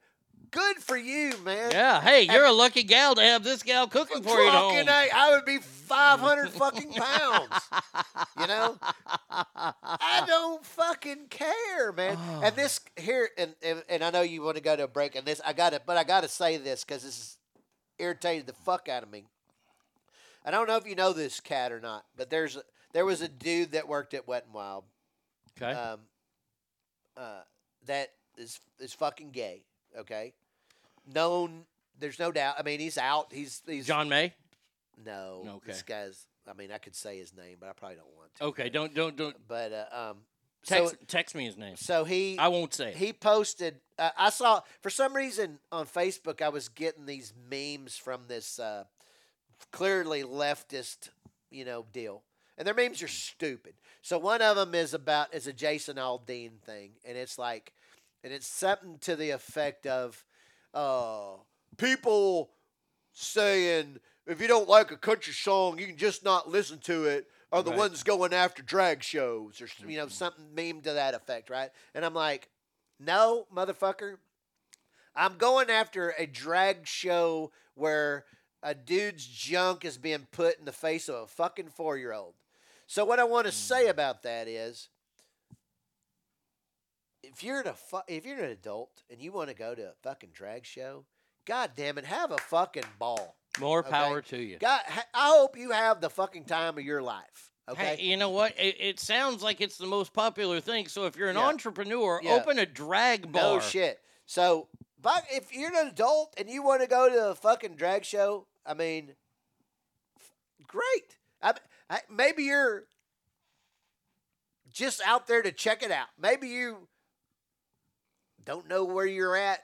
Good for you, man. Yeah. Hey, you're a lucky gal to have this gal cooking for you. Fucking A, I would be 500 fucking pounds. You know? I don't fucking care, man. And this here, and, and and I know you want to go to a break, and this I got to, but I got to say this because this is irritated the fuck out of me. I don't know if you know this cat or not, but there's a, there was a dude that worked at Wet and Wild. Okay. Um, uh, that is is fucking gay. Okay, known. There's no doubt. I mean, he's out. He's he's John May. no. Okay. This guy's. I mean, I could say his name, but I probably don't want to. Okay. Don't don't don't But uh, um, text so text me his name. so he. I won't say. it. He posted. Uh, I saw for some reason on Facebook. I was getting these memes from this uh, clearly leftist, you know, deal, and their memes are stupid. So one of them is about is a Jason Aldean thing, and it's like, and it's something to the effect of, uh, people saying if you don't like a country song, you can just not listen to it. Are the Right. ones going after drag shows or you know something meme to that effect, right? And I'm like, no, motherfucker. I'm going after a drag show where a dude's junk is being put in the face of a fucking four year old. So what I want to say about that is, if you're an, fu- if you're an adult and you want to go to a fucking drag show, god damn it, have a fucking ball. More okay? power to you. God, I hope you have the fucking time of your life. Okay. Hey, you know what? It, it sounds like it's the most popular thing. So if you're an Yeah. entrepreneur, Yeah. open a drag bar. No shit. So, but if you're an adult and you want to go to a fucking drag show, I mean, f- great. I, I, maybe you're just out there to check it out. Maybe you don't know where you're at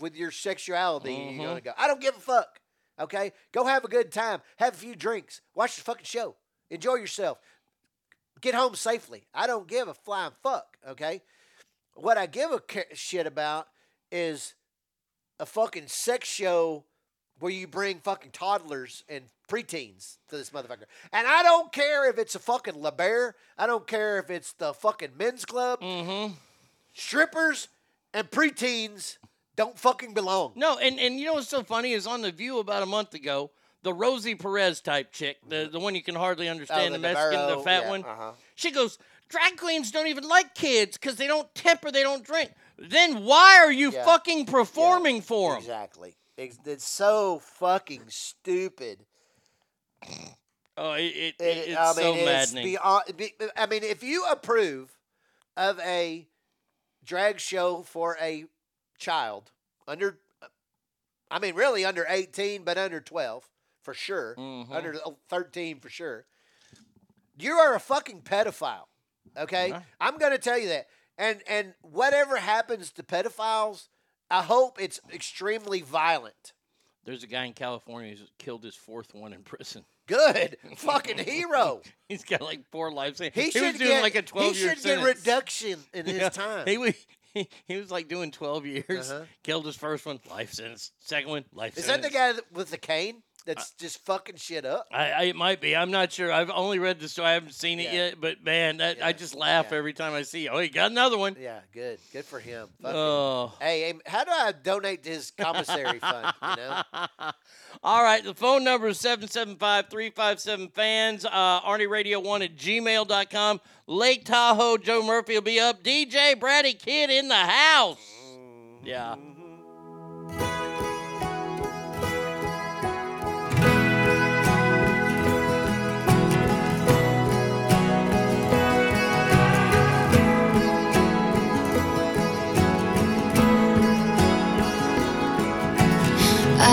with your sexuality. and You're gonna go. I don't give a fuck. Okay, go have a good time. Have a few drinks. Watch the fucking show. Enjoy yourself. Get home safely. I don't give a flying fuck. Okay. What I give a shit about is a fucking sex show where you bring fucking toddlers and preteens to this motherfucker. And I don't care if it's a fucking La Bear. I don't care if it's the fucking men's club. Mm-hmm. strippers and preteens don't fucking belong. No, and, and you know what's so funny is on the View about a month ago, the Rosie Perez type chick, the, the one you can hardly understand, Oh, the, the Mexican, the fat yeah, one. uh-huh. She goes, drag queens don't even like kids because they don't temper, they don't drink. Then why are you Yeah. fucking performing for them? Exactly. It's, so fucking stupid. Oh, it, it, It- it's I mean, so it's maddening. beyond- be- I mean, if you approve of a drag show for a child under, I mean, really under 18, but under 12 for sure, Mm-hmm. under 13 for sure, you are a fucking pedophile. Okay. I'm going to tell you that. And and whatever happens to pedophiles, I hope it's extremely violent. There's a guy in California who's killed his fourth one in prison. Good, fucking hero. He's got like four life sentences. He, He, should was doing get like a 12 he year should sentence. get reduction in his Yeah, time. He was he, he was like doing 12 years. Uh-huh. Killed his first one, life sentence. Second one, life sentence. Is that the guy with the cane that's just fucking shit up? I, I it might be. I'm not sure. I've only read the story. I haven't seen it Yeah. yet. But man, that, I just laugh every time I see. Oh, he got another one. Yeah, good, good for him. Fuck him. Oh. Hey, hey, how do I donate to his commissary fund? You know, All right. The phone number is 775 357 fans. Uh, ArnieRadio1 at gmail.com. Lake Tahoe, Joe Murphy will be up. DJ Braddy Kid in the house. Yeah.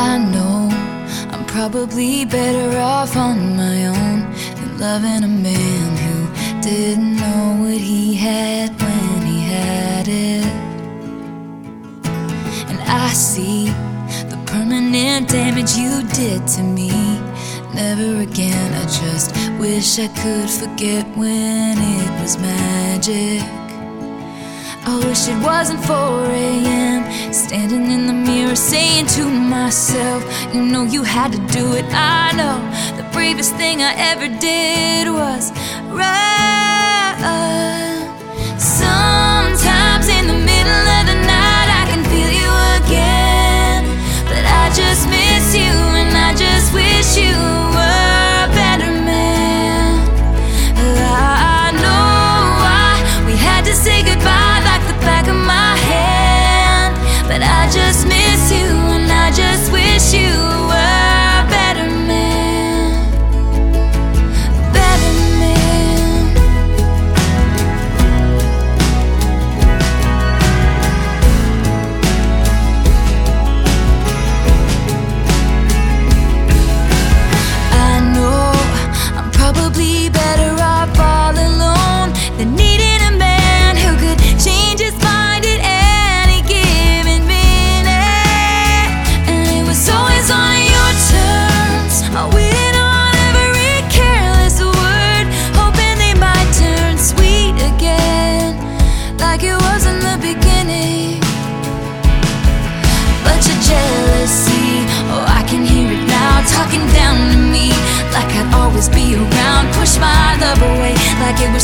I know I'm probably better off on my own than loving a man who didn't know what he had when he had it. And I see the permanent damage you did to me. Never again, I just wish I could forget when it was magic. I wish it wasn't 4 a.m. Standing in the mirror saying to myself, You know you had to do it. I know the bravest thing I ever did was run. Sometimes in the middle of the night, I can feel you again. But I just miss you, and I just wish you like it was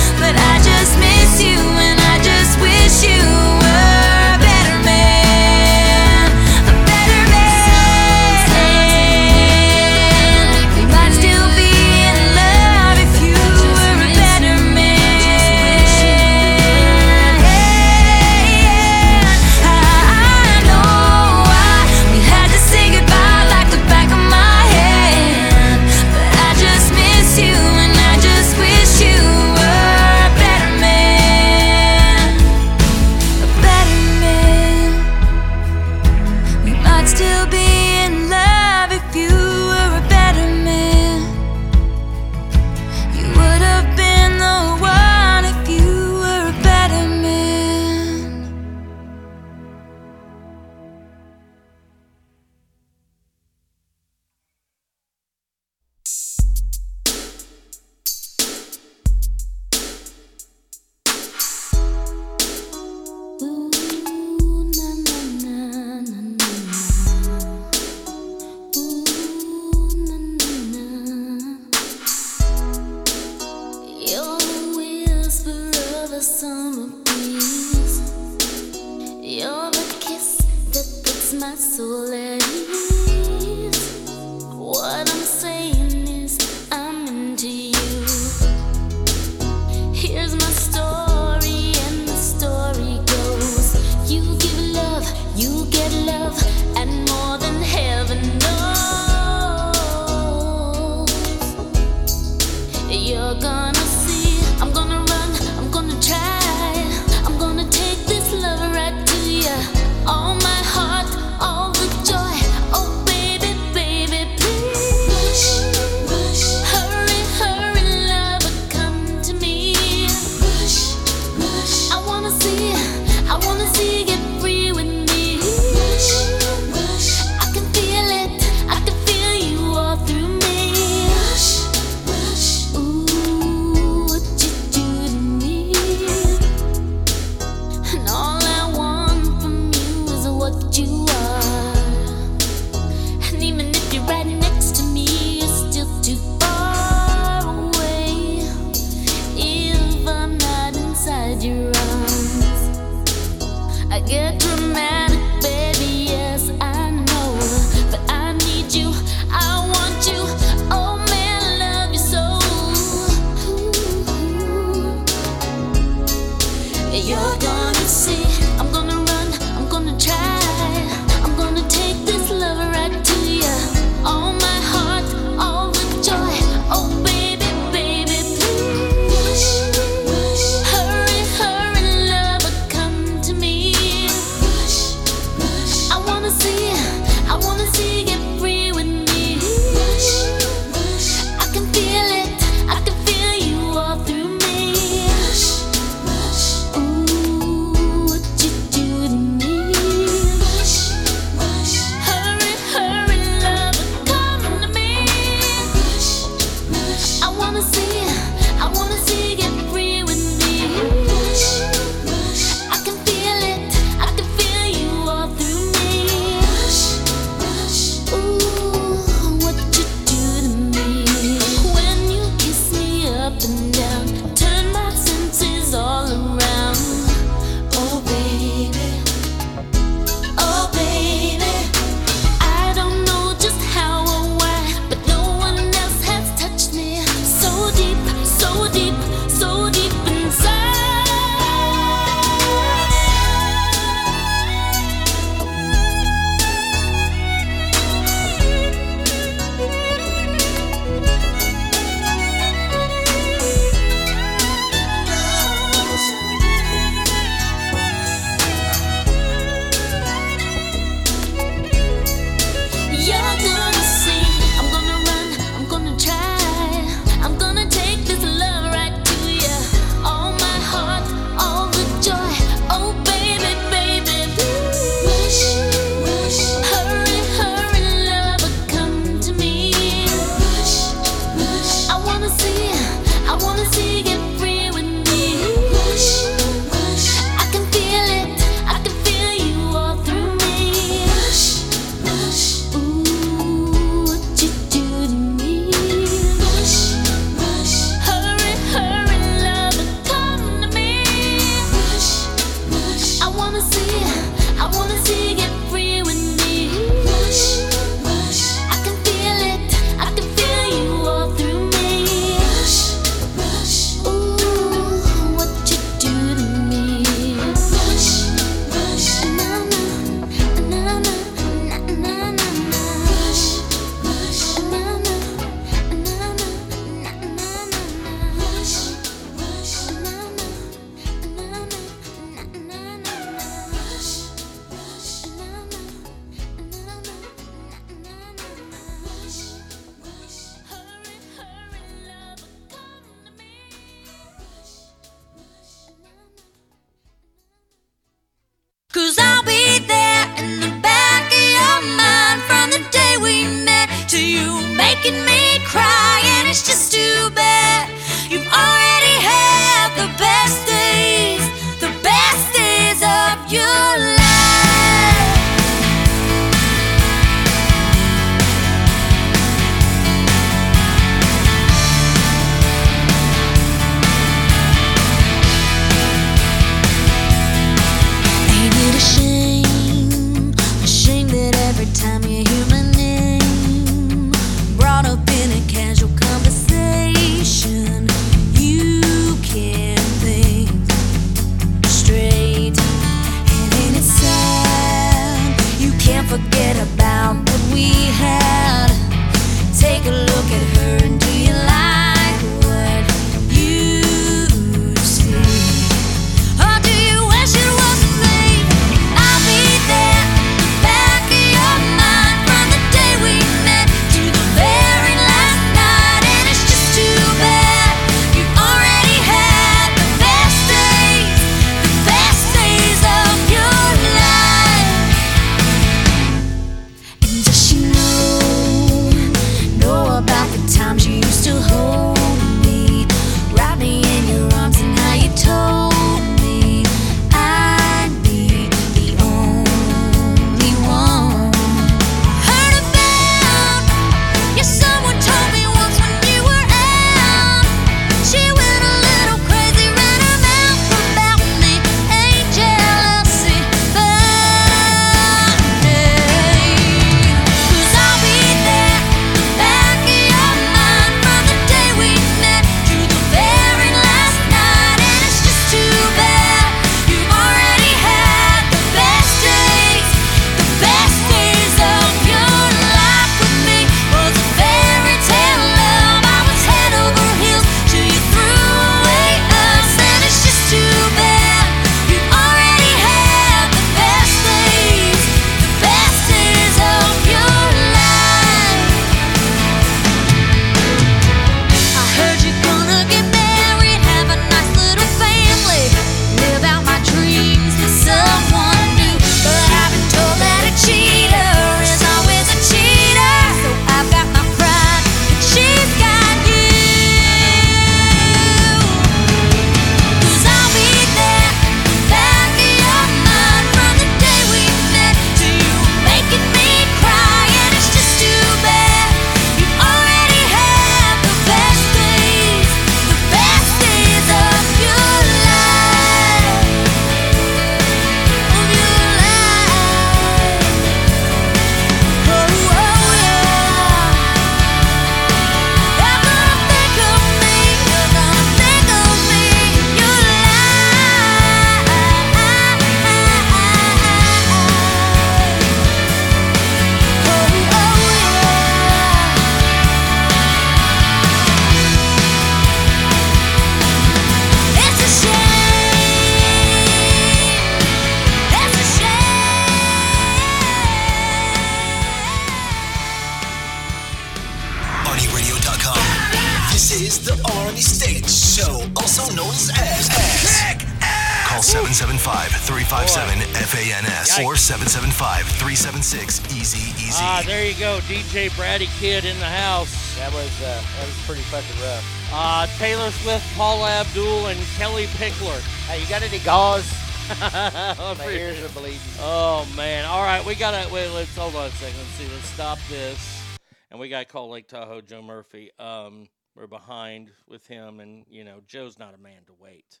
My ears are bleeding. Oh man! All right, we gotta wait. Let's hold on a second. Let's see. Let's stop this, and we gotta call Lake Tahoe Joe Murphy. Um, we're behind with him, and you know Joe's not a man to wait.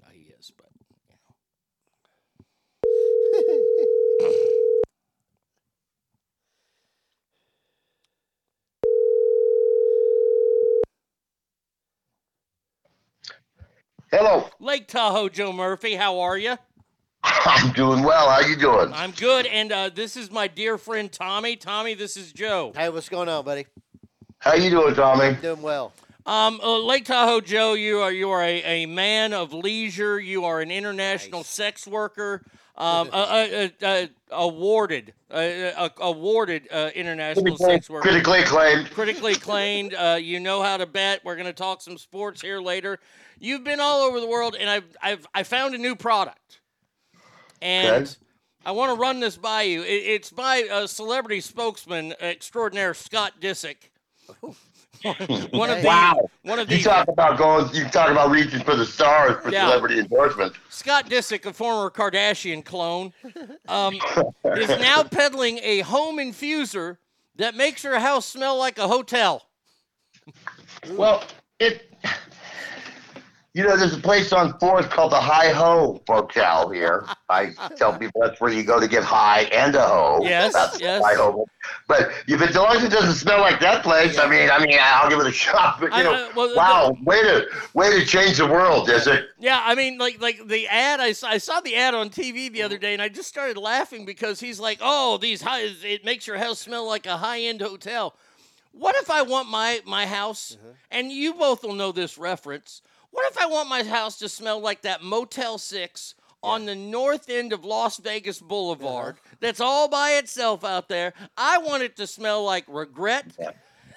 No, he is, but Hello. Lake Tahoe Joe Murphy, how are you? I'm doing well. How you doing? I'm good, and uh, this is my dear friend Tommy. Tommy, this is Joe. Hey, what's going on, buddy? How you doing, Tommy? Doing well. Um, uh, Lake Tahoe Joe, you are you are a, a man of leisure. You are an international sex worker. Um, uh, uh, uh, uh, awarded, uh, uh, awarded uh, international Critically- sex worker. critically acclaimed. Critically acclaimed. Uh, you know how to bet. We're going to talk some sports here later. You've been all over the world, and I've I've I found a new product, and. Okay. I want to run this by you. It, it's by a celebrity spokesman extraordinaire, Scott Disick. one of the wow. one of you talk about going. You talk about reaching for the stars for Yeah. celebrity endorsements. Scott Disick, a former Kardashian clone, um, is now peddling a home infuser that makes your house smell like a hotel. Well, it. You know, there's a place on Fourth called the High Ho Hotel here. I tell people that's where you go to get high and a ho. Yes, that's yes. High Ho. But if it, as long as it doesn't smell like that place, I mean, I mean, I'll give it a shot. But you I- know, I- well, the- wow, way to way to change the world, is it? Yeah, I mean, like like the ad. I saw, I saw the ad on TV the other day, and I just started laughing because he's like, "Oh, these high, it makes your house smell like a high end hotel." What if I want my my house, mm-hmm. and you both will know this reference? What if I want my house to smell like that Motel Six on the north end of Las Vegas Boulevard? Uh-huh. That's all by itself out there. I want it to smell like regret.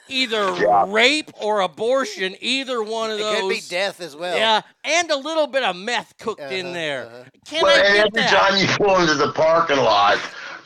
Either rape or abortion, either one of It those. could be death as well. Yeah, and a little bit of meth cooked in uh-huh, there. Uh-huh. Can well, I and get every that? time you pull into the parking lot,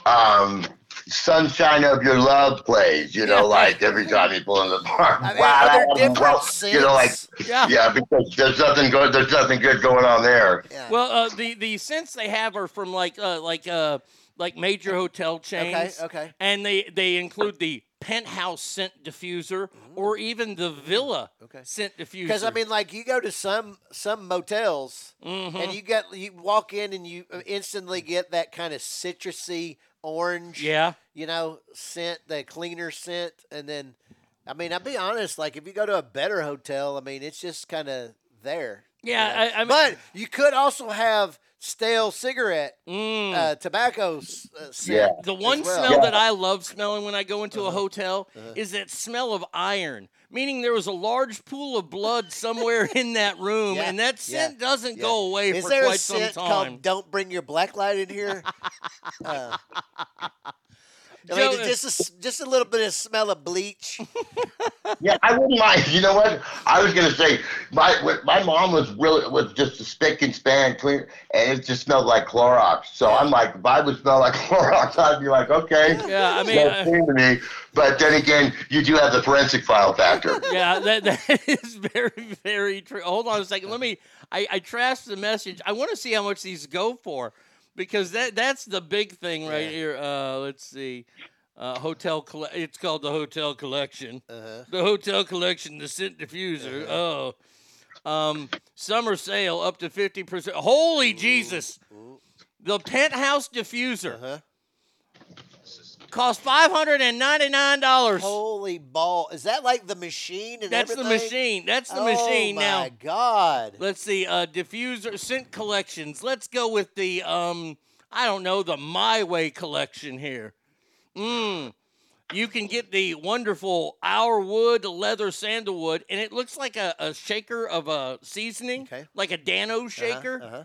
um, "Sunshine of Your Love" plays. You know, like every time you pull into the park. I mean, wow, are there that- different well, You know, like scents? Yeah. because there's nothing good. There's nothing good going on there. Well, uh, the the scents they have are from like uh, like uh, like major hotel chains. okay. okay. And they they include the penthouse scent diffuser or even the villa scent diffuser. Because I mean, like you go to some some motels Mhm. and you get you walk in and you instantly get that kind of citrusy orange, Yeah. you know, scent, the cleaner scent, and then, I mean, I'll be honest, like if you go to a better hotel, I mean, it's just kind of there. You Yeah. I- I mean- but you could also have stale cigarette, Mm. uh, tobacco s- uh, scent. The one well. smell that I love smelling when I go into Uh-huh. a hotel is that smell of iron, meaning there was a large pool of blood somewhere in that room, Yeah, and that yeah, scent doesn't yeah. go away Is for there quite a some scent time. called "Don't Bring Your Black Light in Here"? uh, I mean, just a, s- just a little bit of smell of bleach. Yeah, I wouldn't mind. You know what? I was gonna say my my mom was really was just a spick and span clean, and it just smelled like Clorox. So I'm like, if I would smell like Clorox, I'd be like, okay, Yeah, I mean, smells uh, to me. But then again, you do have the forensic file factor. yeah, that, that is very, very true. Hold on a second. Let me. I, I trashed the message. I want to see how much these go for, because that that's the big thing right here. Uh, let's see. Uh, hotel colle- It's called the hotel collection. Uh-huh. The hotel collection, the scent diffuser. Oh, um, summer sale up to fifty percent. Holy Jesus! The penthouse diffuser Uh-huh. Cost five hundred and ninety nine dollars. Holy ball! Is that like the machine? And That's the machine. That's the machine now. oh machine my now. God! Let's see, uh, diffuser scent collections. Let's go with the um, I don't know, the My Way collection here. Mmm. You can get the wonderful Our Wood leather sandalwood, and it looks like a, a shaker of a seasoning, like a Dano shaker. Uh-huh.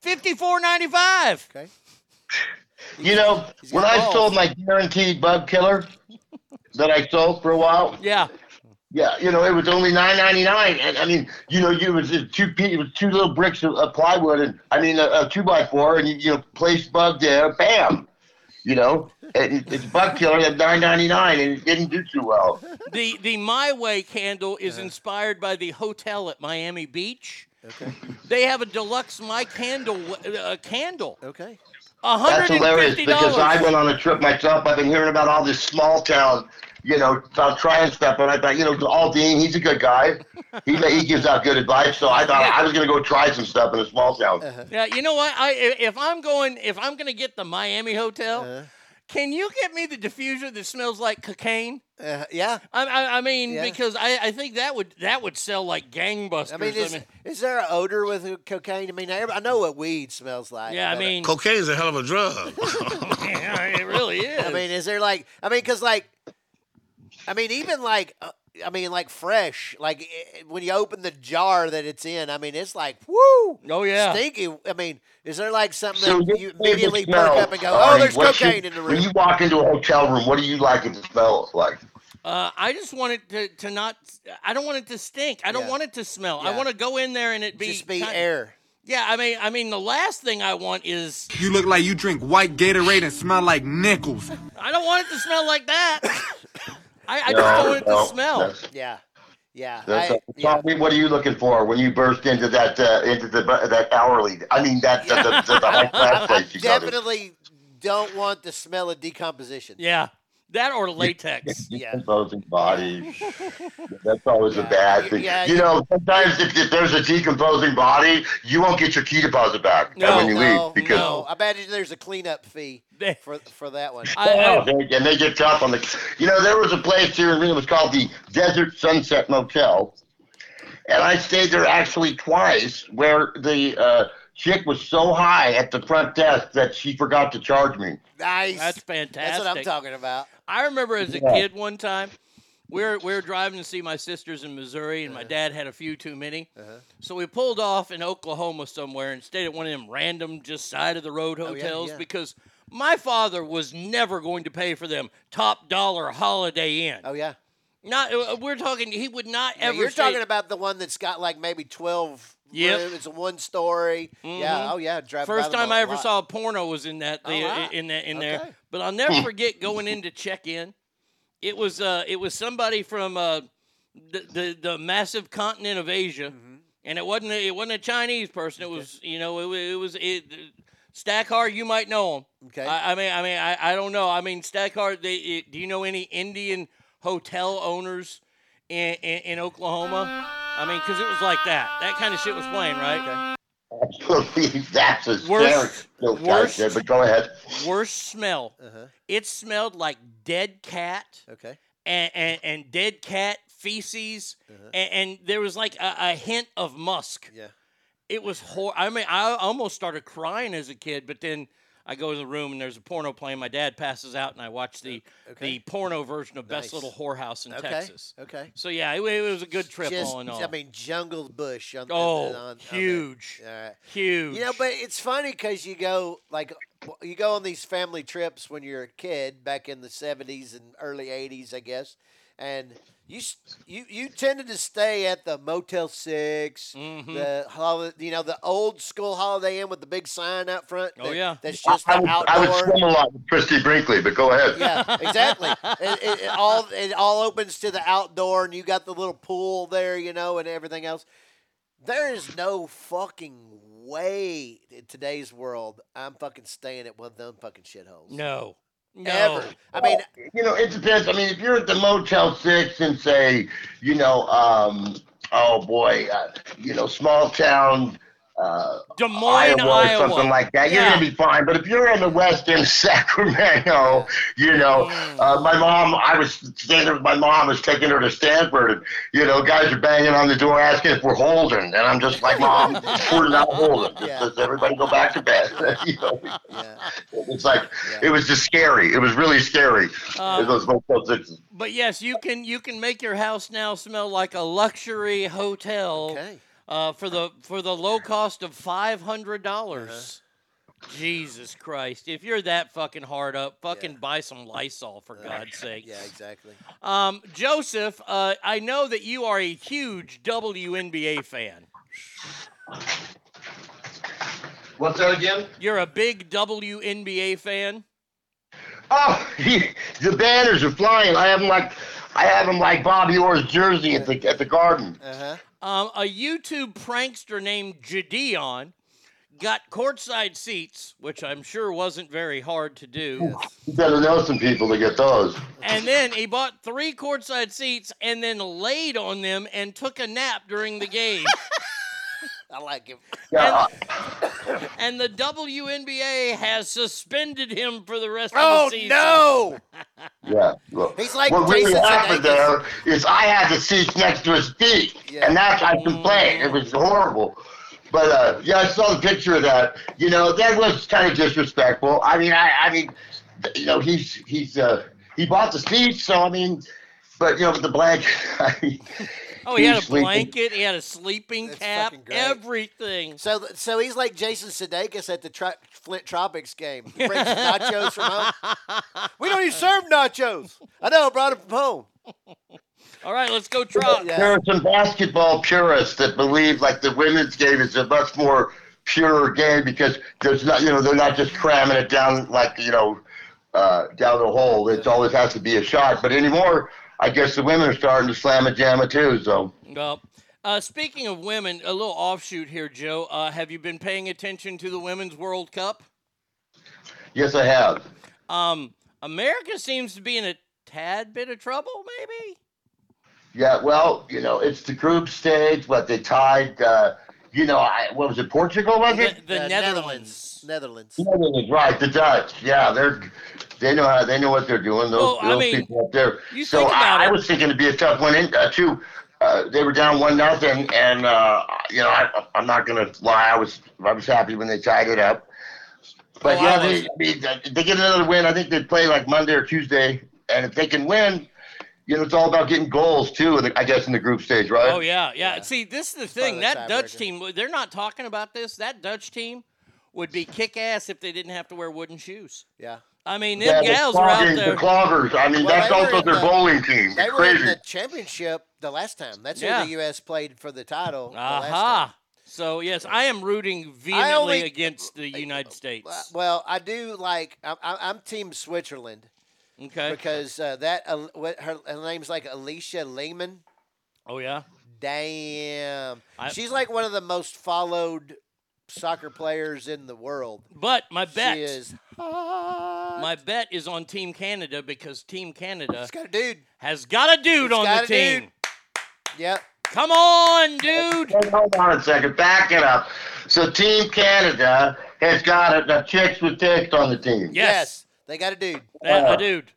Fifty four ninety five. Okay. You know, when I balls. sold my guaranteed bug killer that I sold for a while, Yeah. Yeah, you know, it was only nine ninety nine, and I mean, you know, you it was just two pe- it was two little bricks of, of plywood, and I mean, a, a two by four, and you, you know, place bug there, bam, you know, and it, it's bug killer at nine ninety nine, and it didn't do too well. The the My Way candle is inspired by the hotel at Miami Beach. Okay. They have a deluxe My Candle uh, candle. Okay. Hundred That's hilarious because I went on a trip myself. I've been hearing about all this small town, you know, about trying stuff, and I thought, you know, Aldine, he's a good guy. He he gives out good advice, so I thought I was gonna go try some stuff in a small town. Uh-huh. Yeah, you know what? I i- if I'm going if I'm gonna get the Miami hotel, Uh-huh. Can you get me the diffuser that smells like cocaine? Uh, yeah. I, I, I mean, Yeah. because I, I think that would that would sell like gangbusters. I mean, is, is there an odor with uh, cocaine? I mean, I, I know what weed smells like. Yeah, I mean, cocaine is a hell of a drug. yeah, it really is. I mean, is there like? I mean, because like, I mean, even like, uh, I mean, like fresh, like i- when you open the jar that it's in, I mean, it's like, woo. Oh yeah. Stinky. I mean, is there like something So that you favorite immediately perk up and go, Arnie, oh, there's what's your- cocaine in the room? When you walk into a hotel room, what do you like it to smell like? Uh, I just want it to, to not. I don't want it to stink. I don't Yeah. want it to smell. I want to go in there and it be Just be kind- air. Yeah, I mean, I mean, the last thing I want is You look like you drink white Gatorade and smell like nickels. I don't want it to smell like that. I, I No, just don't want it no, to smell. that's- Yeah. Yeah. That's I, Tommy, what are you looking for when you burst into that uh, into the that hourly? I mean that the, the, the, the high class place you definitely don't want the smell of decomposition. Yeah. That or latex. Decomposing body. That's always a bad thing. yeah, you know, sometimes if, if there's a decomposing body, you won't get your key deposit back No, when you no, leave because no. I imagine there's a cleanup fee for for that one. Oh, they- and they get tough on the. You know, there was a place here in Reno. It was called the Desert Sunset Motel, and I stayed there actually twice. Where the uh, chick was so high at the front desk that she forgot to charge me. Nice. That's fantastic. That's what I'm talking about. I remember as a Yeah. kid one time, we were, we were driving to see my sisters in Missouri, and my dad had a few too many. So we pulled off in Oklahoma somewhere and stayed at one of them random, just side of the road Oh, yeah, hotels yeah. because my father was never going to pay for them top dollar Holiday Inn. Oh yeah. Not uh, we're talking. He would not ever. you're say- talking about the one that's got like maybe twelve. Yep. rooms, It's a one story. Yeah. Mhm. Oh yeah. Drive by First them time a I ever lot. saw a porno was in that right. in that in Okay. there. But I'll never forget going in to check in. It was uh it was somebody from uh the the, the massive continent of Asia, Mm-hmm. and it wasn't a, it wasn't a Chinese person. It was you know it, wa- it was it. Stackhard, you might know him. Okay. I, I mean, I mean, I, I don't know. I mean, Stackhard. They, it, do you know any Indian hotel owners in, in, in Oklahoma? I mean, because it was like that. That kind of shit was playing, right? Absolutely, that's a Worst- no, worst- there, but go ahead. Worst smell. Uh-huh. It smelled like dead cat Okay. and, and, and dead cat feces, Uh-huh. and, and there was like a, a hint of musk. Yeah. It was hor. I mean, I almost started crying as a kid, but then I go to the room and there's a porno playing. My dad passes out, and I watch the Okay. the porno version of Nice. Best Little Whorehouse in Okay. Texas. Okay. So yeah, it, it was a good trip Just, all in all. I mean, jungle bush. On, Oh, on, on, huge. Right. Huge. You know, but it's funny because you go like you go on these family trips when you're a kid back in the '70s and early '80s, I guess, and you you you tended to stay at the Motel 6 Mm-hmm. the holiday, you know, the old school Holiday Inn with the big sign out front. Oh, yeah. that's just I the would, I would swim a lot with Christie Brinkley, but go ahead. Yeah, exactly. it, it, it all it all opens to the outdoor, and you got the little pool there, you know, and everything else. There is no fucking way in today's world I'm fucking staying at one of them fucking shitholes. no. No. Ever. I mean, you know, it depends. I mean, if you're at the Motel Six and say, you know, um, oh boy, uh, you know, small town. Uh, Des Moines, Iowa, or Iowa. something like that. You're gonna be fine. But if you're in the West End, Sacramento, you know, Mm. uh, my mom, I was staying with my mom, was taking her to Stanford, and you know, guys are banging on the door asking if we're holding, and I'm just like, Mom, we're not holding. Yeah. Does everybody go back to bed? you know, yeah. it's like it was just scary. It was really scary. Um, those Motel Sixes. But yes, you can you can make your house now smell like a luxury hotel Okay. Uh, for the for the low cost of five hundred Uh-huh. dollars. Jesus Christ! If you're that fucking hard up, fucking buy some Lysol for God's sake. Yeah, exactly. Um, Joseph, uh, I know that you are a huge WNBA fan. What's that again? You're a big WNBA fan. Oh, he, the banners are flying. I have them like, I have them like Bobby Orr's jersey at the at the Garden. Uh-huh. Um, a YouTube prankster named Jadeon got courtside seats, which I'm sure wasn't very hard to do. You better know some people to get those. And then he bought three courtside seats and then laid on them and took a nap during the game. I like him. Yeah, and the WNBA has suspended him for the rest Oh of the season. Oh no! yeah. Look, He's like what really happened there is I had the seats next to his feet, Yeah. and that's I complained. It was horrible. But uh, yeah, I saw the picture of that. You know, that was kind of disrespectful. I mean, I, I mean, you know, he's he's uh, he bought the seats, so I mean, but you know, with the blanket. I mean, Oh, he had a sleeping. blanket. He had a sleeping That's cap. Everything. So, so he's like Jason Sudeikis at the tri- Flint Tropics game. He brings nachos from home. We don't even serve nachos. I know. I brought them from home. All right, let's go trot. There are some basketball purists that believe like the women's game is a much more pure game because there's not, you know, they're not just cramming it down like, you know, uh, down the hole. It always has to be a shot. But anymore, I guess the women are starting to slam a jamma too. So Well, uh, speaking of women, a little offshoot here, Joe. Uh, have you been paying attention to the Women's World Cup? yes, I have. Um, America seems to be in a tad bit of trouble, maybe. Yeah, well, you know, it's the group stage, but they tied. Uh, you know, I, what was it? Portugal was it? The Uh, Netherlands. Netherlands. Netherlands, right? The Dutch. Yeah, they're they know how they know what they're doing. Those, Well, I those mean, people up there. you So think about I, I was thinking it'd be a tough one in uh, too. Uh, they were down one nothing, and uh, you know, I, I'm not gonna lie. I was I was happy when they tied it up. But Oh, yeah, I they, was- I they get another win. I think they play like Monday or Tuesday, and if they can win, you know, it's all about getting goals too. I guess in the group stage, right? Oh yeah, yeah. See, this is the thing. the That Dutch tiebreaker. team, they're not talking about this. That Dutch team would be kick ass if they didn't have to wear wooden shoes. Yeah. I mean, Yeah, them the gals are out cloggers, there. the cloggers. I mean, Well, that's also their the- bowling team. They It's were in the championship the last time. That's Yeah. who the U.S. played for the title. the last time. Aha. So yes, I am rooting vehemently only- against the United States. Well, I do like. I'm, I'm I'm Team Switzerland Okay. because uh, that uh, what her, her name's like Alisha Lehmann. Oh yeah. Damn, I- she's like one of the most followed soccer players in the world. But my bet, She is. my bet is on Team Canada because Team Canada It's got a dude. has got a dude It's on the a dude. team. Yep. Come on, dude. Hold on a second. Back it up. So Team Canada has got a, a chicks with dicks on the team. Yes. They got a dude. Yeah, a uh, dude.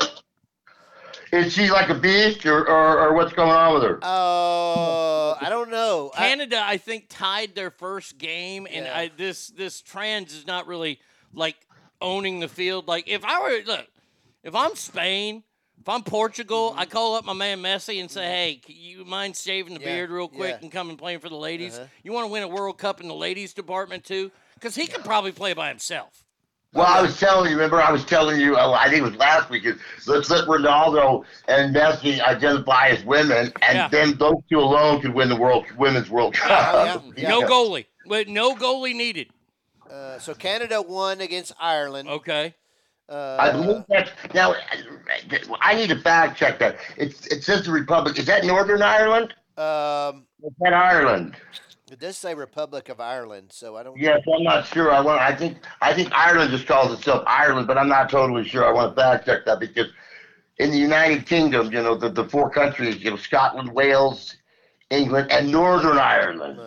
Is she like a beast, or, or, or what's going on with her? Oh, I don't know. Canada, I think, tied their first game, and Yeah. I, this this trans is not really like owning the field. Like if I were look, if I'm Spain, if I'm Portugal, Mm-hmm. I call up my man Messi and say, "Hey, you mind shaving the Yeah, beard real quick yeah. and coming playing for the ladies? Uh-huh. You want to win a World Cup in the ladies department too? Because he could probably play by himself." Well, I was telling you. Remember, I was telling you. uh, I think it was last week. Let's let Ronaldo and Messi identify as women, and Yeah. then those two alone could win the world women's World Cup. No goalie, but no goalie needed. Uh, so Canada won against Ireland. Okay. Uh, I believe that's now. I need to fact check that. It it says the Republic. Is that Northern Ireland? Um, Is that Ireland? It does say Republic of Ireland, so I don't. Yes, I'm not sure. I want. I think. I think Ireland just calls itself Ireland, but I'm not totally sure. I want to fact check that because in the United Kingdom, you know, the, the four countries, you know, Scotland, Wales, England, and Northern Ireland.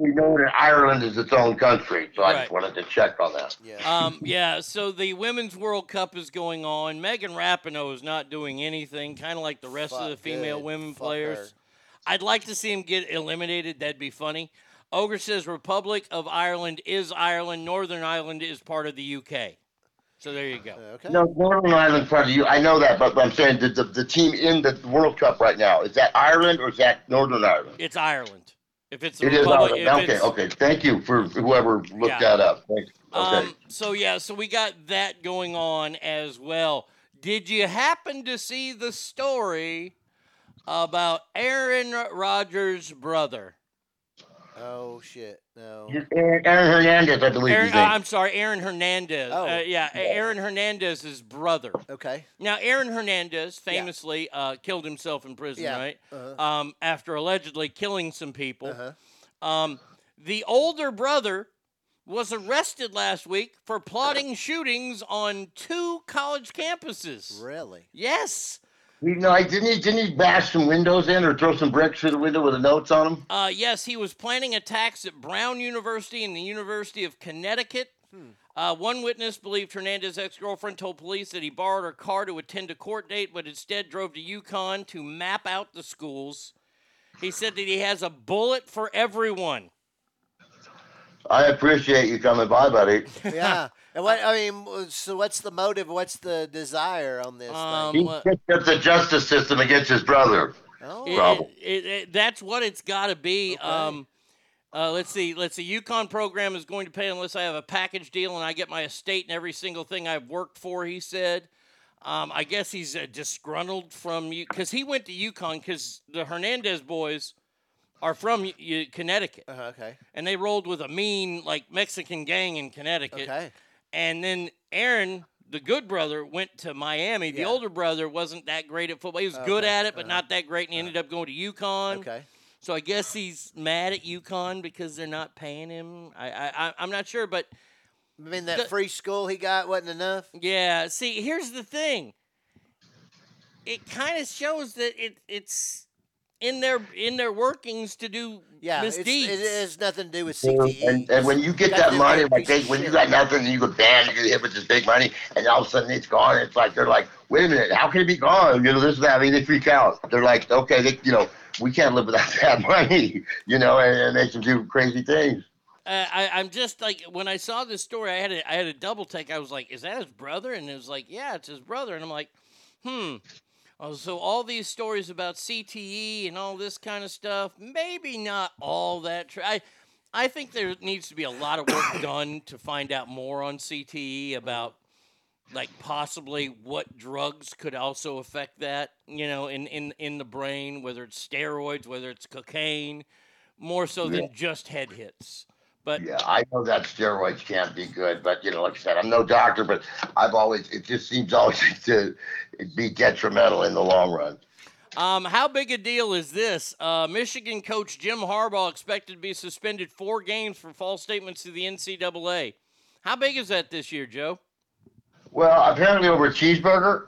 We know that Ireland is its own country, so I just wanted to check on that. Um, yeah, so the Women's World Cup is going on. Megan Rapinoe is not doing anything, kind of like the rest of the female good. women Fuck players. her. I'd like to see him get eliminated. That'd be funny. Ogre says Republic of Ireland is Ireland. Northern Ireland is part of the UK. So there you go. Okay. No, Northern Ireland's part of you. I know that, but, but I'm saying the, the the team in the World Cup right now is that Ireland or is that Northern Ireland? It's Ireland. If it's the It is Republic, Ireland. if Okay, it's- okay. Thank you for whoever looked Yeah. that up. Thanks. Okay. Um, so yeah, so we got that going on as well. Did you happen to see the story about Aaron Rodgers' brother? Oh shit! No. Aaron, Aaron Hernandez, I believe. Aaron, his uh. I'm sorry, Aaron Hernandez. Oh. Uh, yeah, Aaron Hernandez's brother. Okay. Now, Aaron Hernandez famously uh, killed himself in prison, Yeah. right? Uh-huh. Um, after allegedly killing some people. Uh-huh. Um, the older brother was arrested last week for plotting shootings on two college campuses. Really? Yes. You know, I didn't he didn't he bash some windows in or throw some bricks through the window with the notes on them? Uh, yes, he was planning attacks at Brown University and the University of Connecticut. Uh, one witness believed Hernandez's ex girlfriend told police that he borrowed her car to attend a court date, but instead drove to UConn to map out the schools. He said that he has a bullet for everyone. I appreciate you coming by, buddy. Yeah. And what I mean, so what's the motive? What's the desire on this Um, He thing? what- picked up the justice system against his brother. Oh. It- Problem. it- it- that's what it's got to be. Um, uh, let's see. Let's see. UConn program is going to pay unless I have a package deal and I get my estate and every single thing I've worked for. He said. Um, I guess he's uh, disgruntled from you because he went to UConn because the Hernandez boys are from U- U- Connecticut Uh, okay. and they rolled with a mean like Mexican gang in Connecticut. Okay. And then Aaron, the good brother, went to Miami. The Yeah. older brother wasn't that great at football. He was good Okay, at it, but uh-huh. not that great, and he ended up going to UConn. Okay. So I guess he's mad at UConn because they're not paying him. I, I I- I'm not sure, but I mean, that free school he got wasn't enough. Yeah. See, here's the thing. It kind of shows that it it's in their in their workings to do Yeah, it's, misdeeds. it has nothing to do with And, CTE. and, and when you get Got that money, like they, when you got nothing you go, bam, you get hit with this big money, and all of a sudden it's gone. It's like they're like, wait a minute, how can it be gone? You know, this is that. I mean, they freak out. They're like, okay, they, you know, we can't live without that money. You know, and it makes them do crazy things. Uh, I, I'm just like when I saw this story, I had a, I had a double take. I was like, "Is that his brother?" And it was like, "Yeah, it's his brother." And I'm like, "Hmm." Oh, so all these stories about CTE and all this kind of stuff, maybe not all that true. I, I think there needs to be a lot of work done to find out more on CTE about, like possibly what drugs could also affect that. You know, in in in the brain, whether it's steroids, whether it's cocaine, more so Yeah. than just head hits. But Yeah, I know that steroids can't be good, but you know, like I said, I'm no doctor, but I've always it just seems always to be detrimental in the long run. Um, how big a deal is this? Uh, Michigan coach Jim Harbaugh expected to be suspended four games for false statements to the NCAA. How big is that this year, Joe? Well, apparently over a cheeseburger.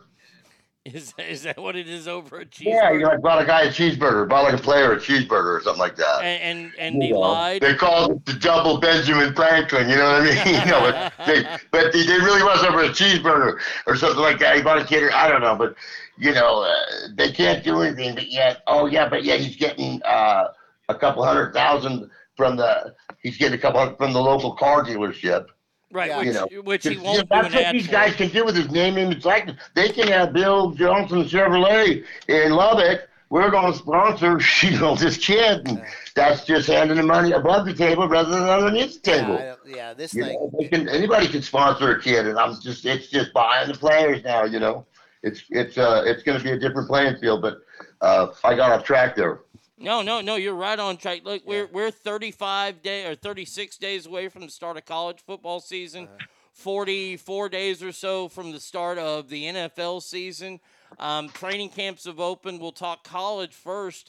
Is is that what it is over a cheeseburger? Yeah, you know, I bought a guy a cheeseburger, bought like a player a cheeseburger or something like that. And and, and You he know, lied. They called it the double Benjamin Franklin. You know what I mean? you know, but they, but they, they really was over a cheeseburger or something like that. He bought a kid. I don't know, but you know, uh, they can't do anything. But yet, oh yeah, but yeah, he's getting uh, a couple hundred thousand from the. He's getting a couple hundred from the local car dealership. Right, you which, know, which he won't you know, do that's an what ad these for. guys can do with his name, image, likeness. They can have Bill Johnson Chevrolet in Lubbock. We're going to sponsor, you know, this kid. And that's just handing the money above the table rather than underneath the Yeah, table. I yeah, this You thing. know, can, anybody can sponsor a kid, and I'm just, it's just buying the players now. You know, it's it's uh it's going to be a different playing field. But uh, I got off track there. No, no, no. You're right on track. Look, we're we're 35 day or 36 days away from the start of college football season. 44 days or so from the start of the NFL season. Um, training camps have opened. We'll talk college first.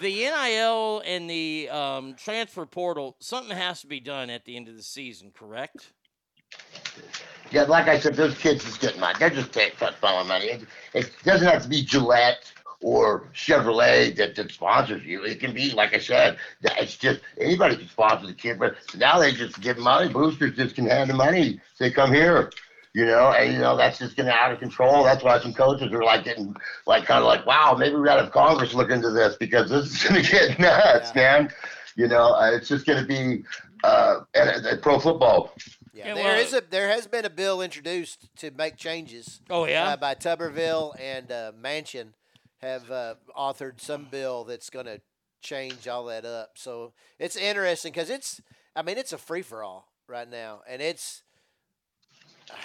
The NIL and the um, transfer portal, something has to be done at the end of the season, correct? Yeah, like I said, those kids just getting money. They're just taking following money. It, it doesn't have to be Gillette or Chevrolet that, that sponsors you. It can be, like I said, that it's just anybody can sponsor the kid. But now they just give money. Boosters just can hand the money. Say, come here. You know, and you know that's just getting out of control. That's why some coaches are like getting like kind of like, wow, maybe we got to have Congress look into this because this is going to get nuts, man. You know, uh, it's just going to be uh, and, and pro football. Yeah, Yeah, there well- is a there has been a bill introduced to make changes. Oh, yeah? uh, by Tuberville and uh, Manchin have uh, authored some bill that's going to change all that up. So it's interesting because it's I mean it's a free for all right now, and it's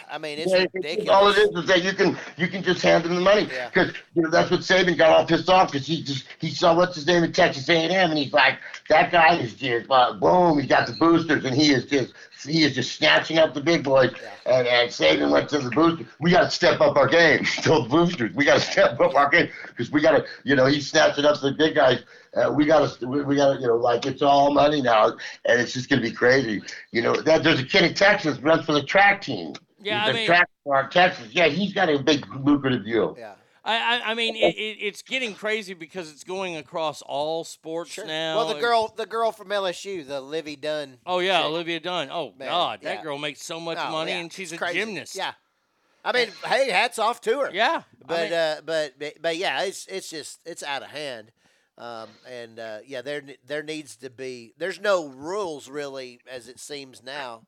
I mean it's Yeah, ridiculous. All it is is that you can you can just hand them the money. Yeah. because you know that's what Saban got all pissed off because he just he saw what's his name in Texas A&M and he's like that guy is just uh, boom he's got the boosters and he is just he is just snatching up the big boys. And and Saban went to the boosters. We got to step up our game told the boosters. We got to step up our game because we got to you know he's snatching up the big guys. Uh, we got to we, we got to you know like it's all money now and it's just gonna be crazy. You know that there's a kid in Texas runs for the track team. Yeah, the I mean- track for Texas. Yeah, he's got a big lucrative deal. Yeah. I, I, I mean, it, it, it's getting crazy because it's going across all sports now. Well, the girl the girl from LSU, the Livvy Dunne. Oh yeah, chick. Olivia Dunne. Oh Man, God, yeah. that girl makes so much Oh, money, yeah, and she's it's a crazy. gymnast. Yeah. I mean, hey, hats off to her. Yeah, But mean- uh, but but- but yeah, it's it's just it's out of hand. Um, and uh, yeah, there there needs to be there's no rules really as it seems now,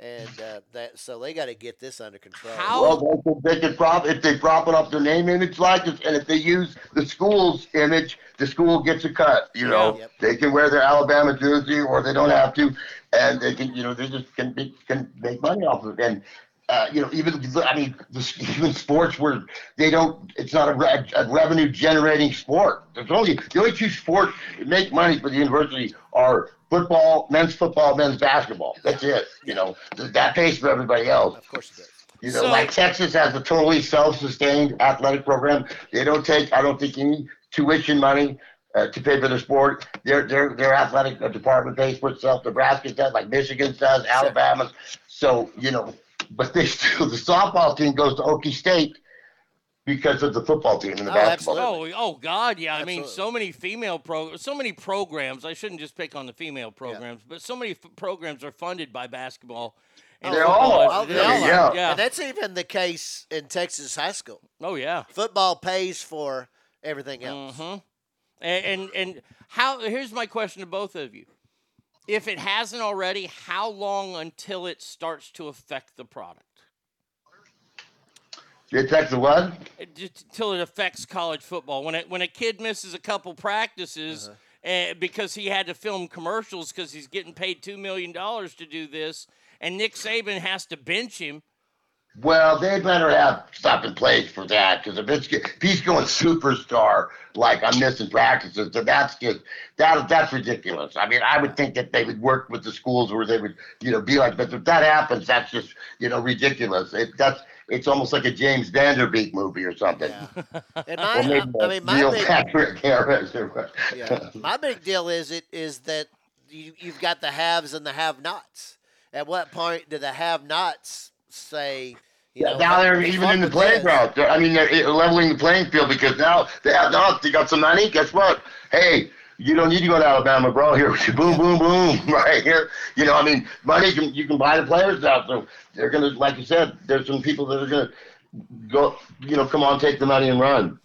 and uh, that so they got to get this under control. Well, they could, they could prop if they prop it up their name, image, likeness, and if they use the school's image, the school gets a cut. You know, Yep. they can wear their Alabama jersey, or they don't have to, and they can, you know, they just can be, can make money off of it. And uh, you know, even I mean, the, even sports where they don't, it's not a, re- a revenue generating sport. There's only the only two sports that make money for the university are football, men's football, men's basketball. That's it. You know, th- that pays for everybody else. Of course it does. You know, So- like Texas has a totally self-sustained athletic program. They don't take, I don't think, any tuition money uh, to pay for their sport. Their their their athletic uh, department pays for itself. Nebraska does, like Michigan does, Alabama. So you know, but they still the softball team goes to Okie State because of the football team and the basketball. Oh, oh God, yeah. I mean, so many female pro, so many programs. I shouldn't just pick on the female programs, but so many f- programs are funded by basketball. and They're football all- as it They is. all are. Yeah. yeah. And that's even the case in Texas high school. Oh yeah. Football pays for everything else. Mm-hmm. And, and and how? Here's my question to both of you: If it hasn't already, how long until it starts to affect the product? It affects what? Until it affects college football. When it when a kid misses a couple practices uh, because he had to film commercials because he's getting paid two million dollars to do this, and Nick Saban has to bench him. Well, they better have stuff in place for that because if, it's, if he's going superstar, like I'm missing practices, then that's just that that's ridiculous. I mean, I would think that they would work with the schools where they would, you know, be like, but if that happens, that's just you know ridiculous. It that's it's almost like a James Van Der Beek movie or something. And my, maybe I mean, my Neil big, Patrick Harris or what. yeah, my big deal is it is that you, you've got the haves and the have-nots. At what point do the have-nots say, you know, now they're even in the playground. I mean, they're leveling the playing field because now they have not. They got some money. Guess what? Hey, you don't need to go to Alabama, bro. Here, boom, boom, boom, right here. You know, I mean, money can you can buy the players now. So they're gonna, like you said, there's some people that are gonna go. You know, come on, take the money and run.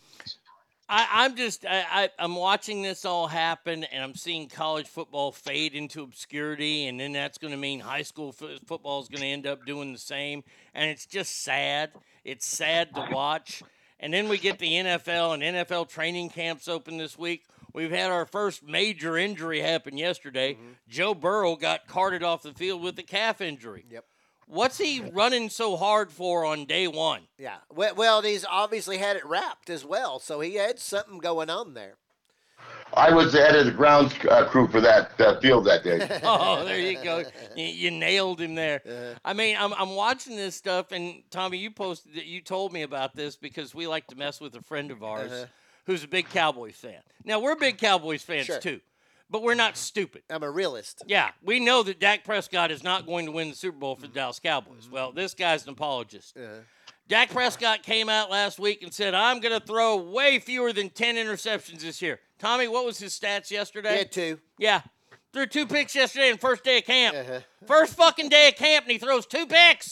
I, I'm just I, I, I'm watching this all happen, and I'm seeing college football fade into obscurity, and then that's going to mean high school fo- football is going to end up doing the same, and it's just sad. It's sad to watch. And then we get the NFL and NFL training camps open this week. We've had our first major injury happen yesterday. Mm-hmm. Joe Burrow got carted off the field with a calf injury. Yep. What's he running so hard for on day one? Yeah. Well, well, he's obviously had it wrapped as well, so he had something going on there. I was the head of the grounds uh, crew for that uh, field that day. oh, there you go. You, you nailed him there. I mean, I'm, I'm watching this stuff, and Tommy, you posted that you told me about this because we like to mess with a friend of ours Uh-huh. who's a big Cowboys fan. Now, we're big Cowboys fans Sure. too, but we're not stupid. I'm a realist. Yeah, we know that Dak Prescott is not going to win the Super Bowl for the Dallas Cowboys. Well, this guy's an apologist. Dak Prescott came out last week and said, I'm going to throw way fewer than 10 interceptions this year. Tommy, what was his stats yesterday? He had two. Yeah. Threw two picks yesterday in first day of camp. Uh-huh. First fucking day of camp, and he throws two picks.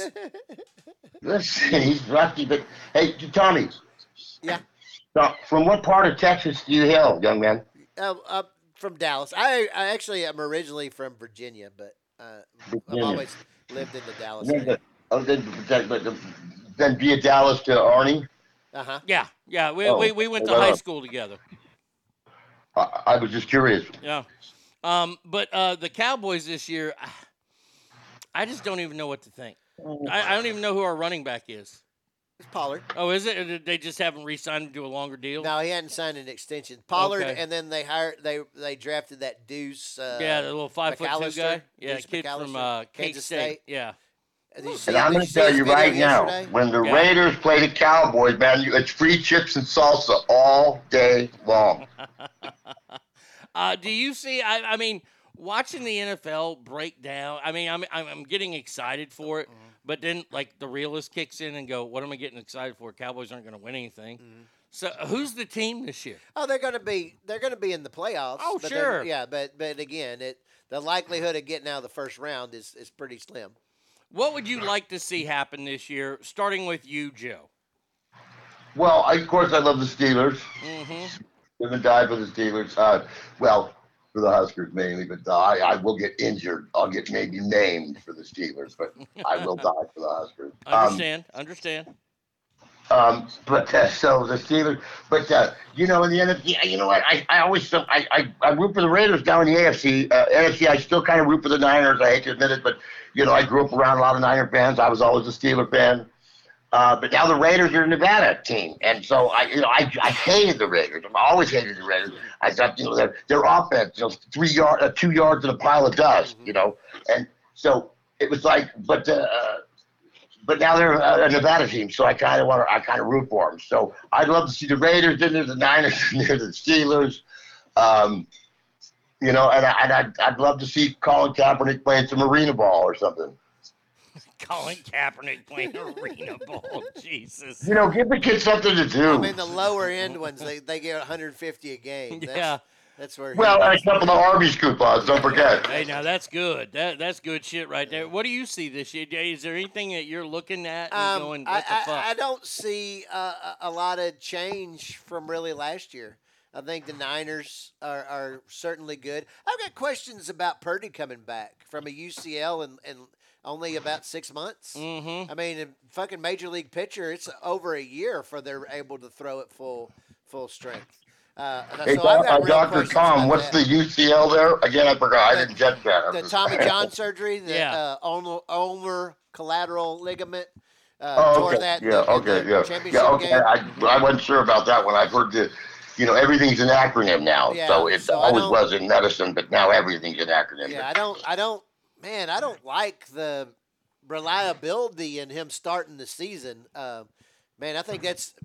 Listen, he's rusty, but hey, Tommy. Yeah. Now, from what part of Texas do you hail, young man? Uh, uh, from Dallas. I, I actually am originally from Virginia, but uh, I've always lived in the Dallas Then, area. oh, then, then, then, then via Dallas to Arnie. Uh huh. Yeah, yeah. We, Oh, we, we went to well. high school together. I, I was just curious. Yeah. Um, but uh, the Cowboys this year, I just don't even know what to think. I, I don't even know who our running back is. It's Pollard. Oh, is it? Or did they just haven't re-signed him to a longer deal? No, he hadn't signed an extension. Pollard, Okay. and then they hired they they drafted that Deuce. Uh, yeah, the little five foot two McAllister, guy. Yeah, Deuce kid from McAllister, uh, K Kansas State. Yeah. Did you see- And I'm did going to see tell his you video right now, yesterday? when the Yeah. Raiders play the Cowboys, man, you, it's free chips and salsa all day long. Uh, do you see? I, I mean, watching the NFL break down. I mean, I'm I'm, I'm getting excited for it, but then like the realist kicks in and go, "What am I getting excited for? Cowboys aren't going to win anything." So who's the team this year? Oh, they're going to be they're going to be in the playoffs. Oh, but sure. Yeah, but but again, it the likelihood of getting out of the first round is is pretty slim. What would you like to see happen this year, starting with you, Joe? Well, I, of course, I love the Steelers. Mm-hmm. Live and die for the Steelers. Uh, well, for the Huskers mainly, but uh, I, I will get injured. I'll get maybe named for the Steelers, but I will die for the Huskers. Um, Understand? understand. Um, but uh, so the Steelers, but uh, you know, in the NFC, yeah, you know what? I, I always so I, I I root for the Raiders down in the AFC. Uh, NFC, I still kind of root for the Niners. I hate to admit it, but you know, I grew up around a lot of Niner fans. I was always a Steeler fan. Uh, but now the Raiders are a Nevada team, and so I, you know, I, I hated the Raiders. I've always hated the Raiders. I thought, you know, their their offense, you know, three yard, uh, two yards in a pile of dust, you know, and so it was like, but uh, but now they're a, a Nevada team, so I kind of want to, I kind of root for them. So I'd love to see the Raiders, then there's the Niners, and there's the Steelers. Um, you know, and, I, and I'd, I'd love to see Colin Kaepernick playing some arena ball or something. Colin Kaepernick playing arena ball. Jesus. You know, give the kids something to do. I mean, the lower end ones, they, they get 150 a game. That's, Yeah. That's where. he well, and a is. couple of Arby's coupons. Don't forget. Hey, now that's good. That that's good shit right there. What do you see this year? Is there anything that you're looking at and Um, going, I, the I, fuck? I don't see uh, a a lot of change from really last year. I think the Niners are, are certainly good. I've got questions about Purdy coming back from a UCL and, and only about six months. Mm-hmm. I mean, a fucking major league pitcher, it's over a year for they're able to throw at full full strength. Uh, Hey, so I've got uh, Dr. Tom, what's that. the UCL there? Again, I forgot. I didn't get that. the Tommy John surgery, the uh, ulnar, ulnar collateral ligament. Uh, Oh, okay. that yeah, the- okay, the yeah. championship Yeah, okay. game. I, I wasn't sure about that one. I've heard that, you know, everything's an acronym now. Yeah, so it so always was in medicine, but now everything's an acronym. Yeah, I don't, I don't, man, I don't like the reliability in him starting the season. Uh, man, I think that's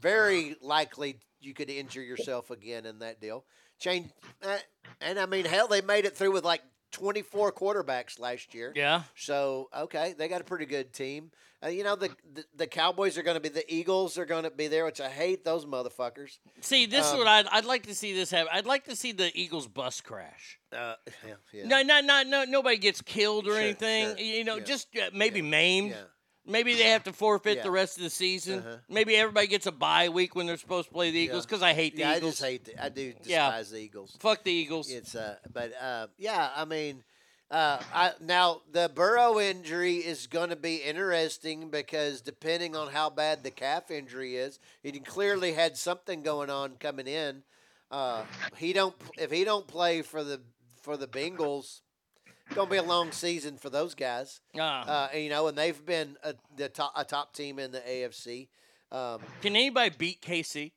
very likely you could injure yourself again in that deal. Change, uh, and I mean, hell, they made it through with like 24 quarterbacks last year. Yeah. So okay, they got a pretty good team. Uh, you know, the, the the Cowboys are going to be the Eagles are going to be there, which I hate those motherfuckers. See, this is Um, what I'd, I'd like to see this happen. I'd like to see the Eagles bus crash. Uh, yeah, yeah. No, not, not, no, nobody gets killed or Sure, anything. sure, You know, yeah. just uh, maybe maimed. Yeah. Maybe they have to forfeit Yeah. the rest of the season. Uh-huh. Maybe everybody gets a bye week when they're supposed to play the Eagles because I hate the yeah, Eagles. I just hate. The, I do despise Yeah. the Eagles. Fuck the Eagles. It's uh, but uh, yeah, I mean, uh, I now the Burrow injury is going to be interesting because depending on how bad the calf injury is, he clearly had something going on coming in. Uh, he don't if he don't play for the for the Bengals. It's gonna be a long season for those guys, Ah. uh, you know, and they've been a, the top, a top team in the AFC. Um, Can anybody beat KC?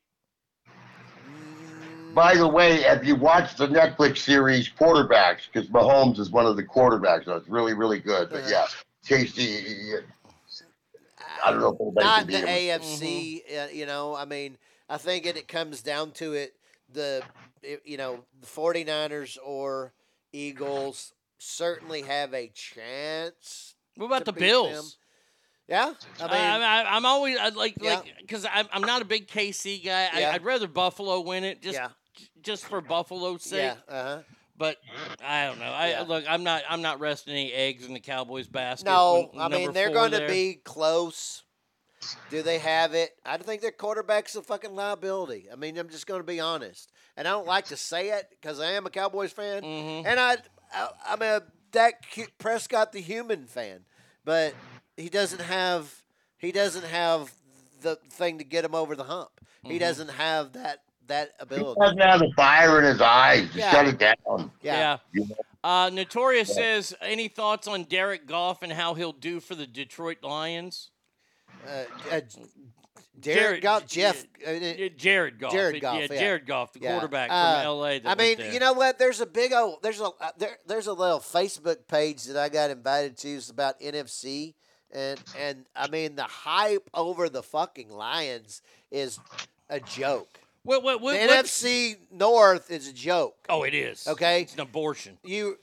By the way, have you watched the Netflix series Quarterbacks? Because Mahomes is one of the quarterbacks, so it's really, really good. But yeah, Casey, I don't know if anybody not the beat him. AFC. Uh, you know, I mean, I think it, it comes down to it. The it- you know the 49ers or Eagles certainly have a chance. What about the Bills? them. Yeah, I mean, I, I'm always I like Yeah. like because I'm, I'm not a big KC guy. Yeah. I, I'd rather Buffalo win it just Yeah. just for Buffalo's sake. yeah, uh-huh. But I don't know. I Yeah. look. I'm not. I'm not resting any eggs in the Cowboys basket. No, when I mean they're going to be close. Do they have it? I don't think their quarterback's a fucking liability. I mean, I'm just going to be honest, and I don't like to say it because I am a Cowboys fan, Mm-hmm. and I, I I'm a Dak Q- Prescott the human fan, but he doesn't have he doesn't have the thing to get him over the hump. He Mm-hmm. doesn't have that that He ability. doesn't have the fire in his eyes. Just Yeah. shut it down. Yeah. You know? Uh, Notorious says, any thoughts on Derek Goff and how he'll do for the Detroit Lions? Uh, uh, Derek Goff, Jeff, uh, Yeah, Jared Goff. Jared Goff, Yeah, yeah. Jared Goff, the Yeah. quarterback Uh, from LA. I mean, you know what? There's a big old there's a uh, there, there's a little Facebook page that I got invited to. It's about NFC, and and I mean the hype over the fucking Lions is a joke. What, what, what- NFC North is a joke. Oh, it is. Okay, It's an abortion. you,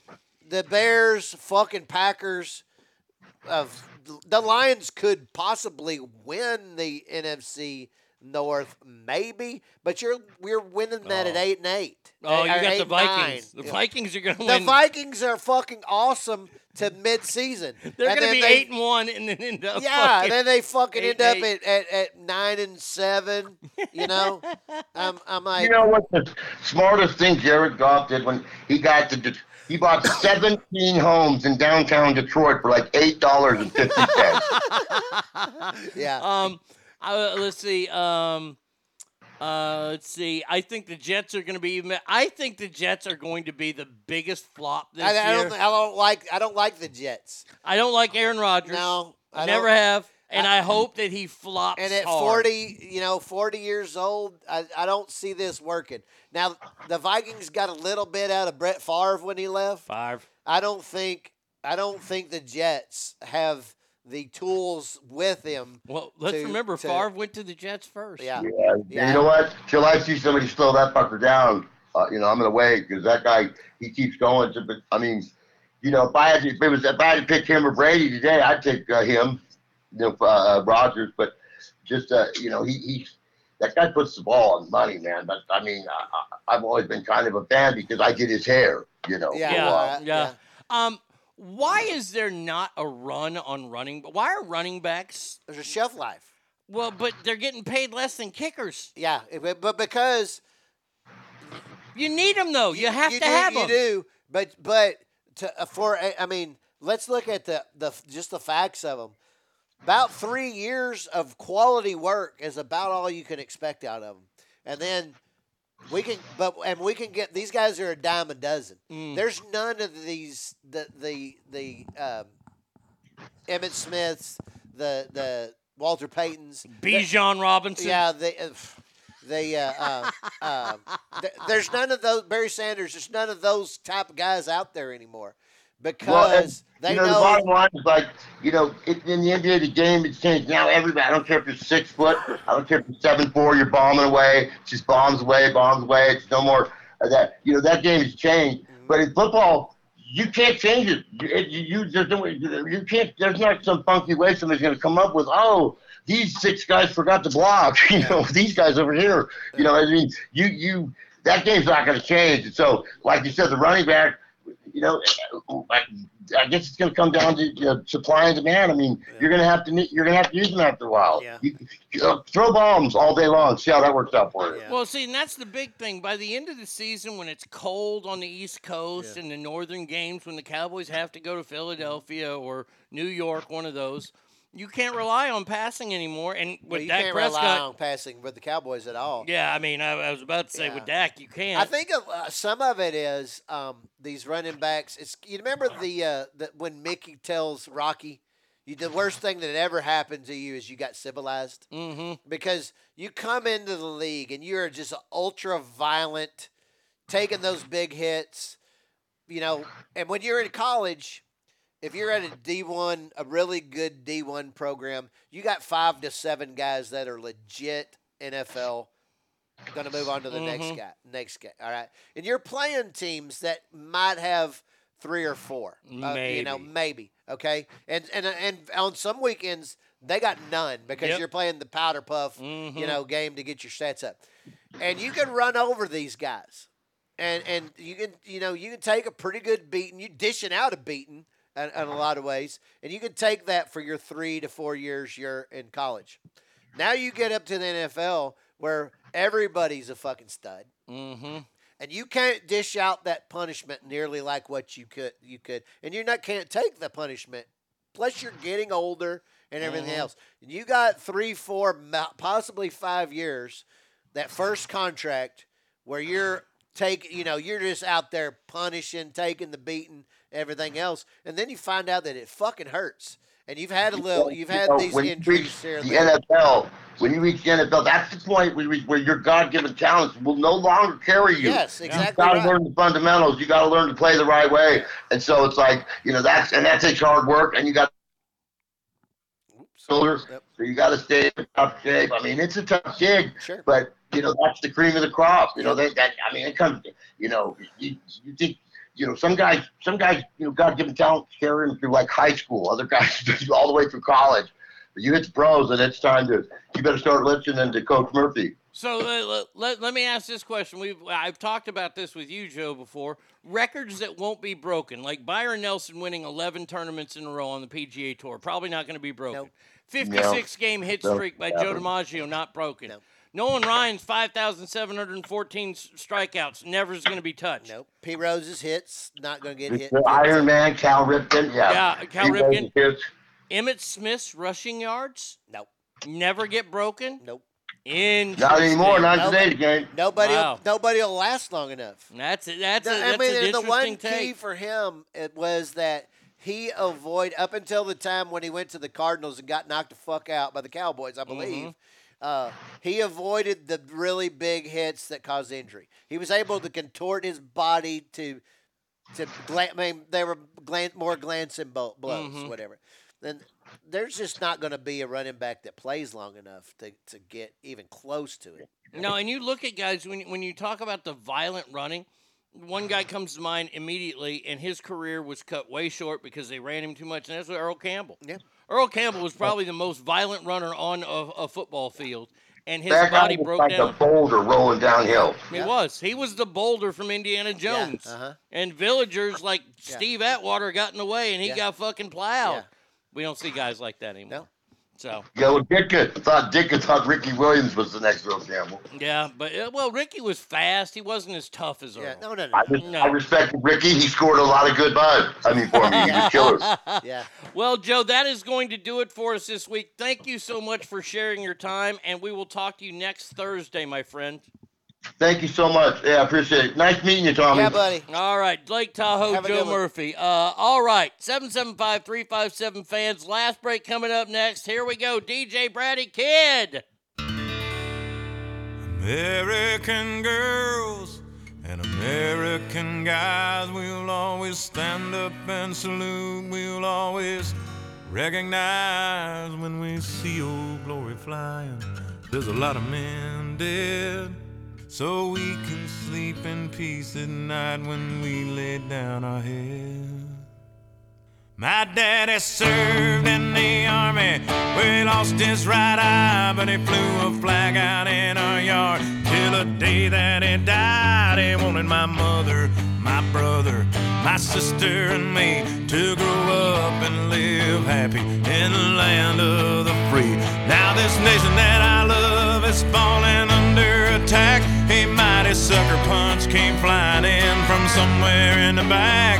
the Bears, fucking Packers, of the Lions could possibly win the NFC North, maybe, but you're we're winning that at oh. eight and eight. Oh, you got the eight and nine. Vikings. The Vikings are going to win. The. Vikings are fucking awesome to mid-season. They're going to be they- eight and one, and then end up. Yeah, fucking then they fucking eight end up at, at, at nine and seven. You know, I'm I'm like You know what the smartest thing Jared Goff did when he got to Det- he bought 17 homes in downtown Detroit for like eight dollars and fifty cents. yeah. Um, uh, let's see. Um, uh, let's see. I think the Jets are going to be. even- I think the Jets are going to be the biggest flop this I, I year. don't I don't like I don't like the Jets. I don't like Aaron Rodgers. No, I, I never don't- have, and I, hope that he flops. And at hard. 40, you know, 40 years old, I, I don't see this working. Now, the Vikings got a little bit out of Brett Favre when he left. Five. I don't think I don't think the Jets have the tools with him. Well, let's to- remember to- Favre went to the Jets first. Yeah. Yeah, you know what? Till I see somebody slow that fucker down, uh, you know, I'm gonna wait because that guy he keeps going. To, I mean, you know, if I had to, if it was if I had to pick him or Brady today, I'd take uh, him, you know, uh, Rodgers. But just uh, you know, he he's that guy puts the ball on money, man. But I mean, I, I, I've always been kind of a fan because I did his hair, you know. Yeah, so, uh, yeah. Um, why is there not a run on running? Why are running backs? There's a shelf life. Well, but they're getting paid less than kickers. Yeah, but- but because you need them though, you have you to do, have you them. You do, but but to uh, for I mean, let's look at the the just the facts of them. About three years of quality work is about all you can expect out of them, and then we can but and we can get these guys are a dime a dozen. Mm. There's none of these the the the um, Emmitt Smiths, the the Walter Paytons, Bijan Robinson. Yeah, they. Uh, they uh, uh, um, th- there's none of those Barry Sanders. There's none of those type of guys out there anymore because Well, and, they you know, know. the bottom line is like, you know, it, in the NBA, the game has changed. Now everybody, I don't care if you're six foot, I don't care if you're seven four, you're bombing away, just bombs away, bombs away. It's no more that. You know, that game has changed. Mm-hmm. But in football, you can't change it. It- you, you there's no way- you can't. There's not some funky way somebody's going to come up with. Oh, these six guys forgot to block. You know, these guys over here. You know, I mean, you you that game's not going to change. And so, like you said, the running back. You know, I, I guess it's going to come down to you know, supply and demand. I mean, you're going to have to ne- you're going to have to use them after a while. Yeah. You, you, uh, throw bombs all day long. See how that works out for you. Yeah. Well, see, and that's the big thing. By the end of the season, when it's cold on the East Coast and the northern games, when the Cowboys have to go to Philadelphia or New York, one of those, you can't rely on passing anymore. And with well, you Dak can't Prescott, rely on passing with the Cowboys at all. yeah, I mean, I, I was about to say with Dak, you can't. I think of, uh, some of it is um, these running backs. It's you remember the uh, the when Mickey tells Rocky, you the worst thing that ever happened to you is you got civilized mm-hmm. because you come into the league and you're just ultra violent, taking those big hits, you know. And when you're in college, if you're at a D one, a really good D one program, you got five to seven guys that are legit NFL. Going to move on to the next Mhm. guy. Next guy. All right, and you're playing teams that might have three or four. uh, you know, Maybe. Okay, and and and on some weekends they got none because Yep. you're playing the powder puff, you Mhm. know, game to get your stats up, and you can run over these guys, and and you can you know you can take a pretty good beating. You dishing out a beating in, in a lot of ways, and you can take that for your three to four years you're in college. Now you get up to the NFL where everybody's a fucking stud. Mm-hmm. And you can't dish out that punishment nearly like what you could you could. And you not can't take the punishment. Plus you're getting older and everything Mhm. else. And you got 3 4 possibly 5 years that first contract where you're take you know, you're just out there punishing, taking the beating, everything else. And then you find out that it fucking hurts. And you've had a little you've You had know, these when injuries here the there. NFL, when you reach the NFL, that's the point where, where your God-given talents will no longer carry you. Yes, exactly You got to right. learn the fundamentals. You got to learn to play the right way. And so it's like you know that's and that takes hard work, and you got shoulders, so you got to stay in tough shape. I mean, it's a tough gig, Sure. but you know that's the cream of the crop. You know that, that I mean, it comes. You know, you, you think. You know, some guys, some guys, you know, God-given talent carry them through like high school. Other guys all the way through college. But you hit the pros, and it's time to. You better start listening to Coach Murphy. So uh, let, let, let me ask this question. We've I've talked about this with you, Joe, before. Records that won't be broken, like Byron Nelson winning 11 tournaments in a row on the PGA Tour, probably not going to be broken. 56 game hit streak by Joe. DiMaggio, not broken. Nolan Ryan's 5,714 strikeouts, never is going to be touched. Nope. P. Rose's hits not going to get hit. The Iron Man, Cal Ripken, yeah. Yeah, Cal He Ripken. was Emmitt Smith's rushing yards, Nope. never get broken. Nope. In Not anymore, not in Nobody- today's game. Nobody, Wow. nobody will last long enough. That's it. That's, a, that's I mean, an and the one interesting key for him it was that he avoid up until the time when he went to the Cardinals and got knocked the fuck out by the Cowboys, I believe. Mhm. Uh, he avoided the really big hits that caused injury. He was able to contort his body to to gla- I mean, they were glan- more glancing blows, Mhm. whatever. Then there's just not going to be a running back that plays long enough to, to get even close to it. No, and you look at guys when when you talk about the violent running, one guy comes to mind immediately, and his career was cut way short because they ran him too much, and that's Earl Campbell. Yeah. Earl Campbell was probably the most violent runner on a, a football field, and his that body was broke like down. a boulder rolling downhill. He was. He was the boulder from Indiana Jones. uh-huh. And villagers like Yeah. Steve Atwater got in the way, and he Yeah. got fucking plowed. Yeah. We don't see guys like that anymore. No. So Yeah, well, Ditka thought Ditka thought Ricky Williams was the next Earl Campbell. yeah, but uh, well, Ricky was fast. He wasn't as tough as Earl. Yeah, no, no, no. I, res- I respected Ricky. He scored a lot of good bud. I mean, for me, he was killer. Yeah. Well, Joe, that is going to do it for us this week. Thank you so much for sharing your time, and we will talk to you next Thursday, my friend. Thank you so much. Yeah, I appreciate it. Nice meeting you, Tommy. Yeah, buddy. All right, Lake Tahoe, Have Joe. Murphy. Uh, all right, 775 357 fans. Last break coming up next. Here we go. DJ Brady Kid. American girls and American guys, we'll always stand up and salute. We'll always recognize when we see old glory flying. There's a lot of men dead, so we can sleep in peace at night when we lay down our head. My daddy served in the army where he lost his right eye, but he flew a flag out in our yard till the day that he died. He wanted my mother, my brother, my sister, and me to grow up and live happy in the land of the free. Now this nation that I love is falling under attack. A mighty sucker punch came flying in from somewhere in the back.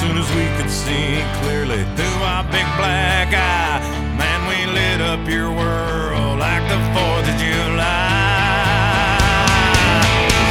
Soon as we could see clearly through our big black eye, man, we lit up your world like the 4th of July.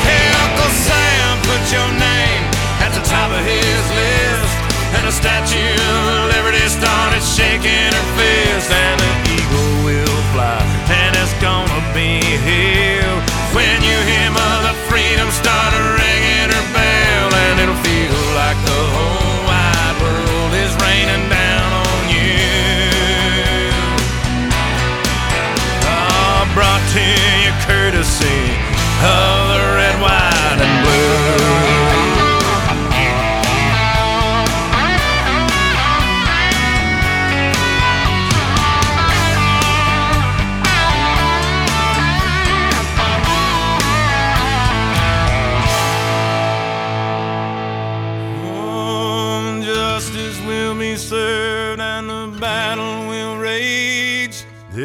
Hey, Uncle Sam, put your name at the top of his list. And a statue of Liberty started shaking her fist. And the eagle will fly, and it's gonna be here. When you hear Mother Freedom start ringing her bell, and it'll feel like the whole wide world is raining down on you. Oh, brought to you courtesy of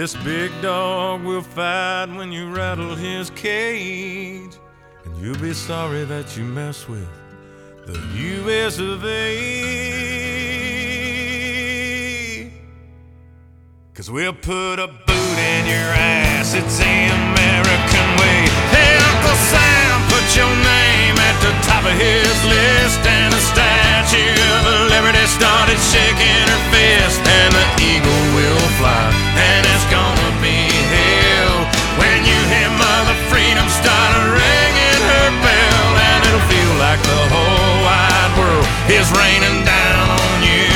This big dog will fight when you rattle his cage. And you'll be sorry that you mess with the US of A. Cause we'll put a boot in your ass, it's the American way. Hey, Uncle Sam, put your name at the top of his list. And the Statue of Liberty started shaking her fist. And the eagle will fly, and it's gonna be hell. When you hear Mother Freedom start ringing her bell, and it'll feel like the whole wide world is raining down on you.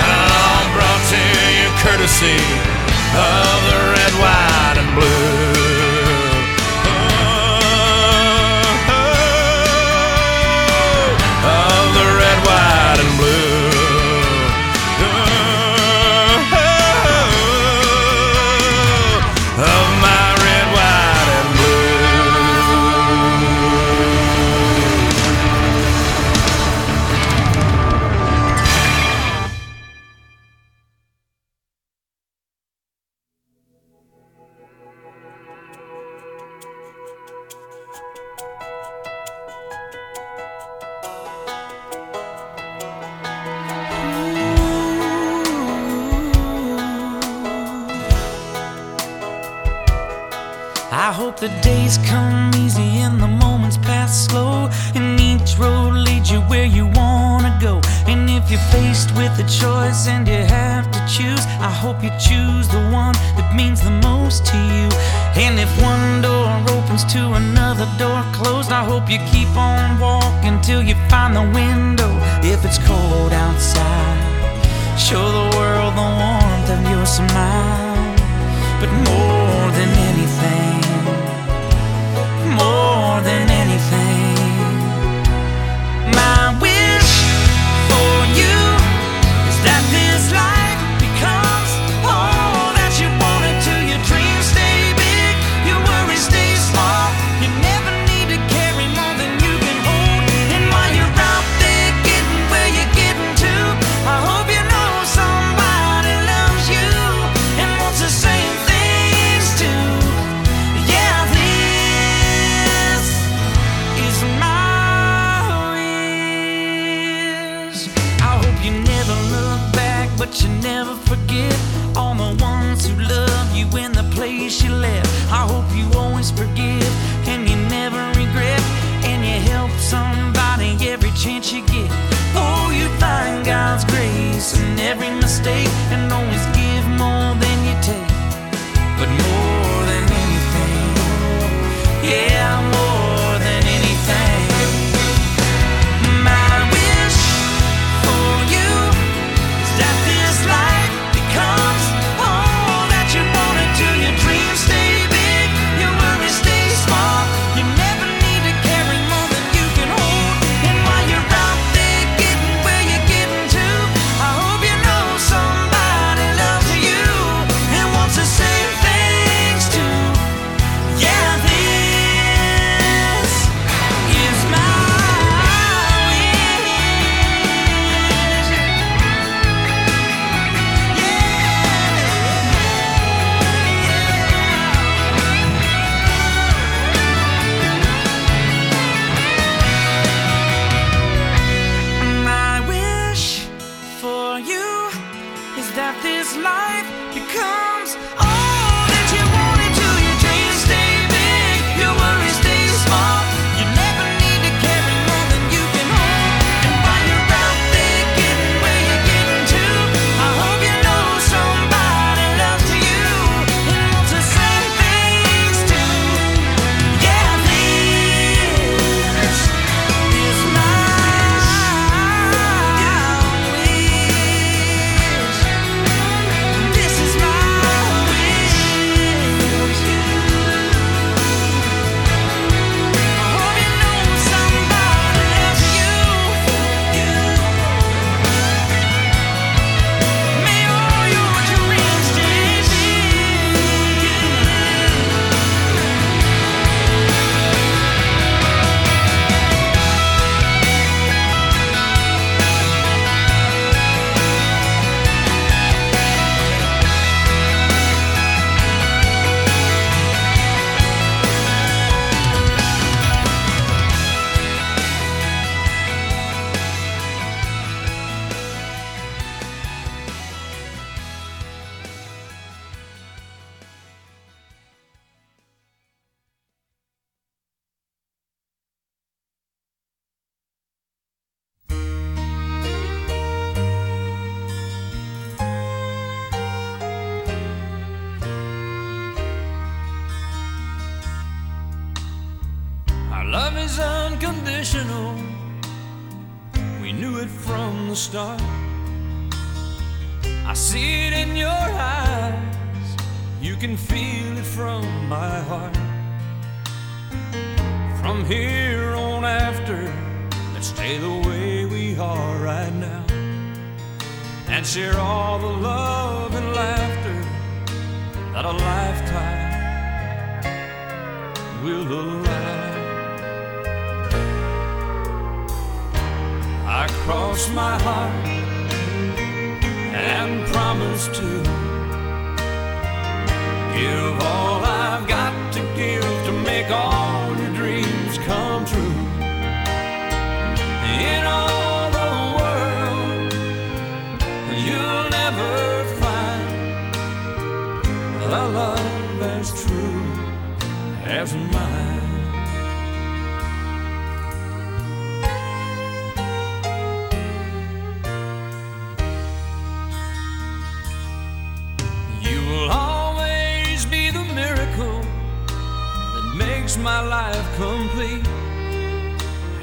All brought to you courtesy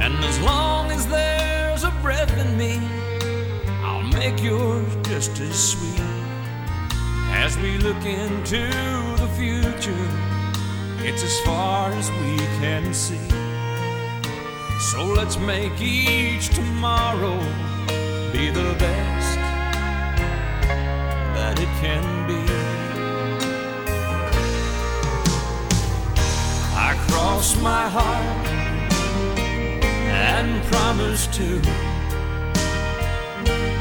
And as long as there's a breath in me, I'll make yours just as sweet. As we look into the future, it's as far as we can see. So let's make each tomorrow be the best that it can be. I cross my heart and promise to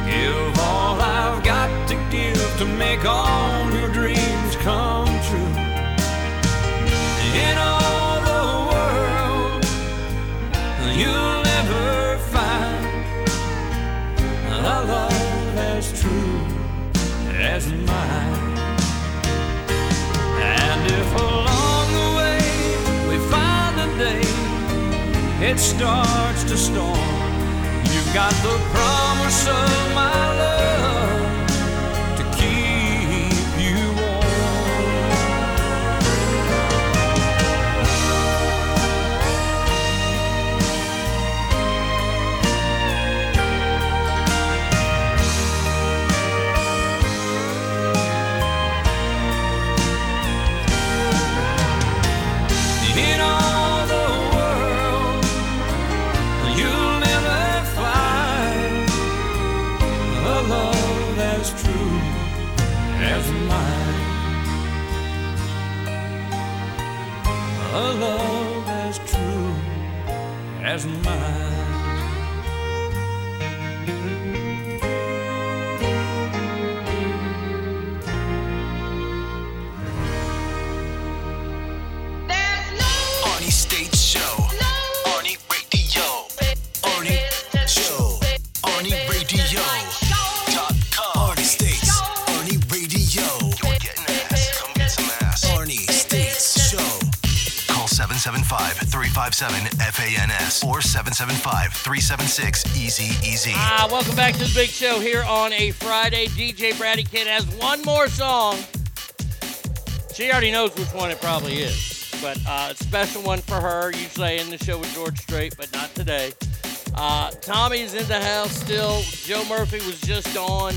give all I've got to give to make all your dreams come true. In all the world, you'll never find a love as true as mine. And if it starts to storm. You've got the promise of my love 357 FANS or 775 376 Easy Easy. Ah, welcome back to the big show here on a Friday. DJ Brady Kid has one more song. She already knows which one it probably is, but uh, a special one for her. Usually I end the show with George Strait, but not today. Uh, Tommy's in the house still. Joe Murphy was just on.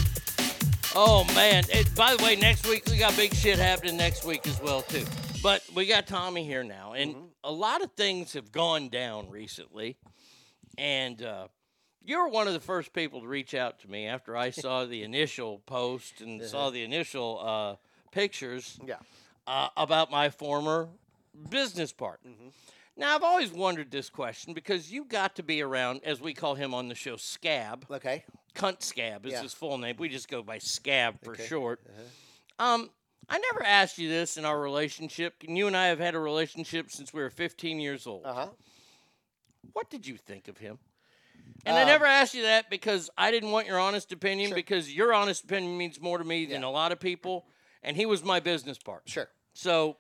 Oh man! It, by the way, next week we got big shit happening next week as well too. But we got Tommy here now, and a lot of things have gone down recently. And uh, you were one of the first people to reach out to me after I saw the initial post and saw the initial uh, pictures Yeah. uh, about my former business partner. Now, I've always wondered this question because you got to be around, as we call him on the show, Scab. Okay. Cunt Scab is Yeah. his full name. We just go by Scab for Okay. short. Um, I never asked you this in our relationship, and you and I have had a relationship since we were 15 years old. Uh huh. What did you think of him? And I Um, never asked you that because I didn't want your honest opinion because your honest opinion means more to me than a lot of people, and he was my business partner. Sure. So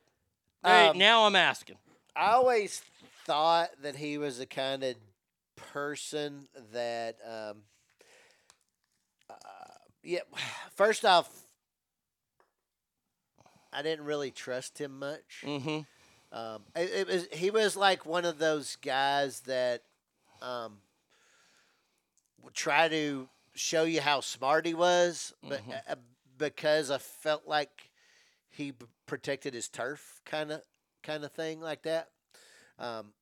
hey, Um, now I'm asking. I always thought that he was the kind of person that, um, uh, yeah. First off, I didn't really trust him much. Mm-hmm. Um, it, it was he was like one of those guys that um, would try to show you how smart he was, but uh, because I felt like he b- protected his turf, kind of kind of thing like that. Um,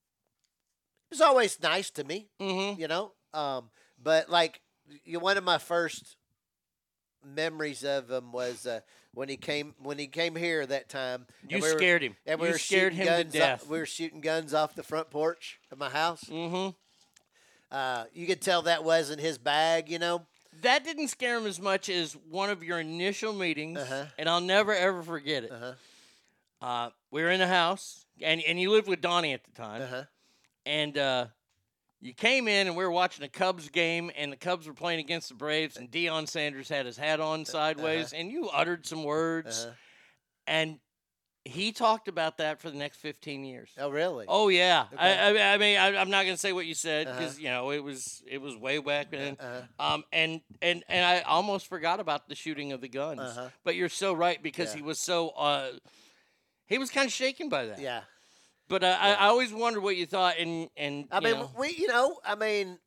it was always nice to me, mm-hmm. you know. Um, but like you, one of my first memories of him was uh, when he came when he came here that time. You we were- scared him. And we You were scared shooting him to guns death. Off, we were shooting guns off the front porch of my house. Mm-hmm. Uh, you could tell that wasn't his bag, you know. That didn't scare him as much as one of your initial meetings, Uh-huh. and I'll never ever forget it. Uh-huh. Uh, we were in the house, and and you lived with Donnie at the time, Uh-huh. and uh, you came in, and we were watching a Cubs game, and the Cubs were playing against the Braves, and Deion Sanders had his hat on sideways, and you uttered some words, Uh-huh. and he talked about that for the next fifteen years. Oh, really? Oh yeah, Okay. I, I, I mean I, I'm not gonna say what you said Uh-huh. because you know it was it was way back then. Uh-huh. Um, and and and I almost forgot about the shooting of the guns. Uh-huh. But you're so right because Yeah. he was so uh, he was kind of shaken by that. Yeah. But uh, I, I always wondered what you thought, and and I mean, know, we, you know, I mean,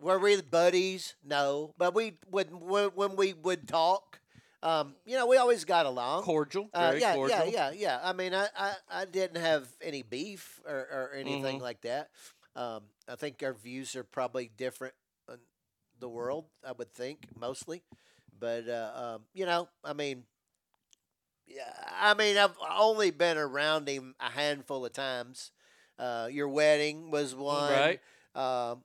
were we buddies? No, but we would when, when we would talk. Um, you know, we always got along. cordial, Uh, yeah, cordial. yeah, yeah, yeah. I mean, I, I, I didn't have any beef or, or anything Mhm. like that. Um, I think our views are probably different in the world. I would think mostly, but uh, um, you know, I mean, yeah, I mean, I've only been around him a handful of times. Uh, your wedding was one, Right. Um,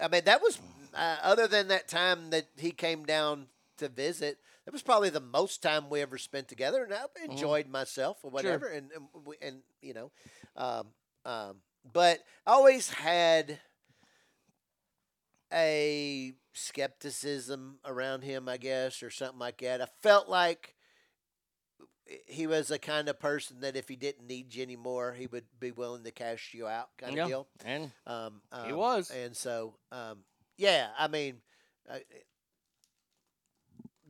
I mean, that was uh, other than that time that he came down to visit. That was probably the most time we ever spent together, and I enjoyed myself or whatever. And and, and you know, um, um, but I always had a skepticism around him, I guess, or something like that. I felt like he was a kind of person that if he didn't need you anymore, he would be willing to cash you out, kind of deal. and Um, he um, was. and so um, yeah, I mean. I,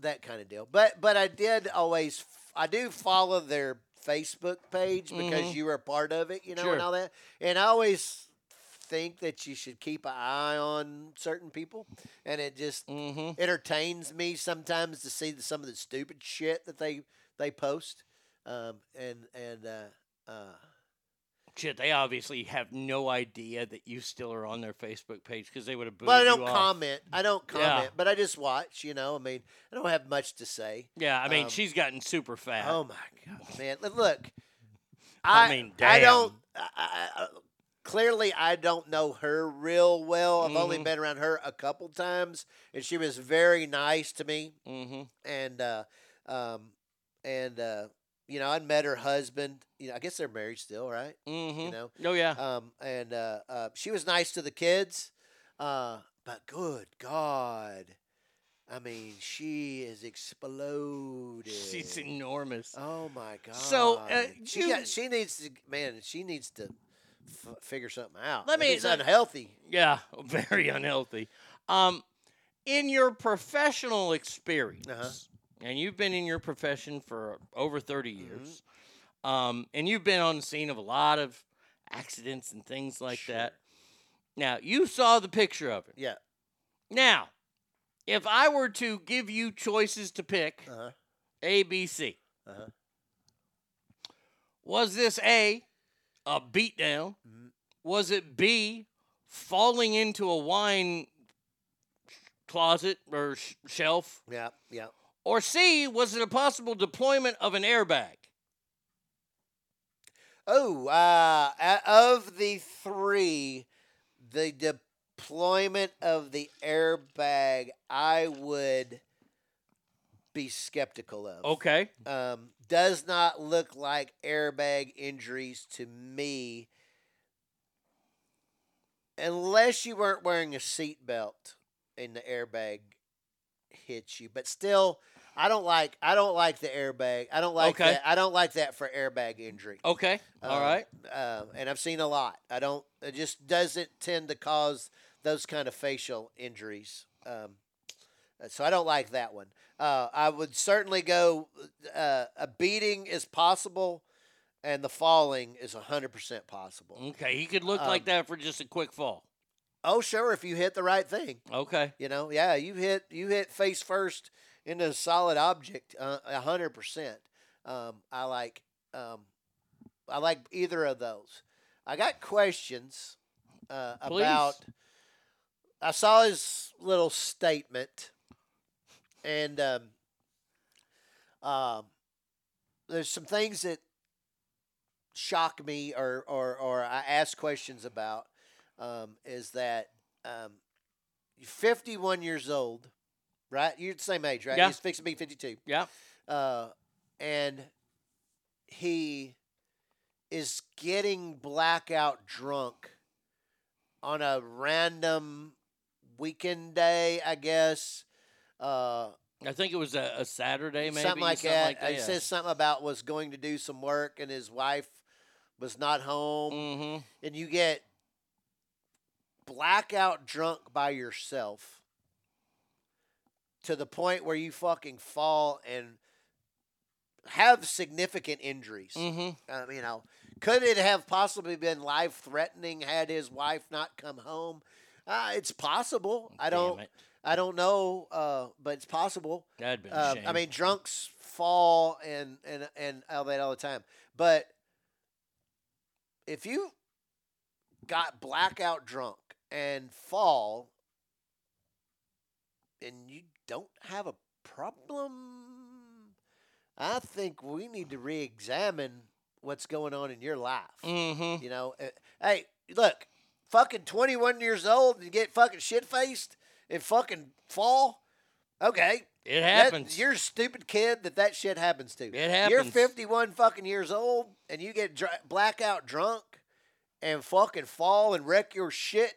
that kind of deal. But but I did always I do follow their Facebook page because Mhm. you were a part of it, you know, Sure. and all that. And I always think that you should keep an eye on certain people, and it just Mm-hmm. entertains me sometimes to see the, some of the stupid shit that they they post. Um, and and uh, uh, Shit, they obviously have no idea that you still are on their Facebook page because they would have but I don't off. comment. I don't Yeah. comment, but I just watch. You know, I mean, I don't have much to say. Yeah, I mean, Um, she's gotten super fat. Oh my god, man! Look- Look, I I, mean, I don't. I, I, I- clearly, I don't know her real well. I've only Mhm. been around her a couple times, and she was very nice to me. Mm-hmm. And uh, um, and uh, you know, I'd met her husband. You know, I guess they're married still, right? Mm-hmm. You know. Oh yeah. Um, and uh, uh, she was nice to the kids. Uh, but good God. I mean, she is exploded. She's enormous. Oh my god! So, uh, she you- got, she needs to man. She needs to f- figure something out. Let me- It's let- unhealthy. Yeah, very unhealthy. Um, in your professional experience, Uh-huh. And you've been in your profession for over 30 Mm-hmm. years, um, and you've been on the scene of a lot of accidents and things like that. Now, you saw the picture of it. Yeah. Now, if I were to give you choices to pick, Uh-huh. A, B, C, Uh-huh. was this A, a beatdown? Mm-hmm. Was it B, falling into a wine closet or sh- shelf? Yeah. Yeah. Or C, was it a possible deployment of an airbag? Oh, uh, of the three, the deployment of the airbag, I would be skeptical of. Okay. Um, does not look like airbag injuries to me, unless you weren't wearing a seatbelt and the airbag hits you. But still, I don't like I don't like the airbag. I don't like Okay. that. I don't like that for airbag injury. Okay. All Um, right. um, and I've seen a lot. I don't. It just doesn't tend to cause those kind of facial injuries. Um, uh, so I don't like that one. Uh, I would certainly go. Uh, a beating is possible, and the falling is hundred percent possible. Okay. He could look Um, like that for just a quick fall. Oh, sure, if you hit the right thing. Okay. You know, yeah, you hit you hit face first into a solid object, uh, a hundred percent. Um, I like um, I like either of those. I got questions uh, about. I saw his little statement, and um, um, there's some things that shock me or or or I ask questions about. Um, is that um, you're 51 years old, right? You're the same age, right? Yeah. He's fixing to be 52. Yeah. Uh, and he is getting blackout drunk on a random weekend day, I guess. Uh, I think it was a, a Saturday, maybe something like something that. like that, He says something about was going to do some work and his wife was not home, Mm-hmm. and you get blackout drunk by yourself to the point where you fucking fall and have significant injuries. Mm-hmm. Um, you know, could it have possibly been life threatening had his wife not come home? Uh, it's possible. I don't. I don't know, uh, but it's possible. That'd a Um, I mean, drunks fall and and and all that all the time. But if you got blackout drunk and fall, and you don't have a problem, I think we need to re-examine what's going on in your life. Mm-hmm. You know, Uh, hey, look, fucking 21 years old and get fucking shit faced and fucking fall. Okay. It That- happens. you're a stupid kid that that shit happens to. It happens. You're 51 fucking years old and you get dr- blackout drunk and fucking fall and wreck your shit.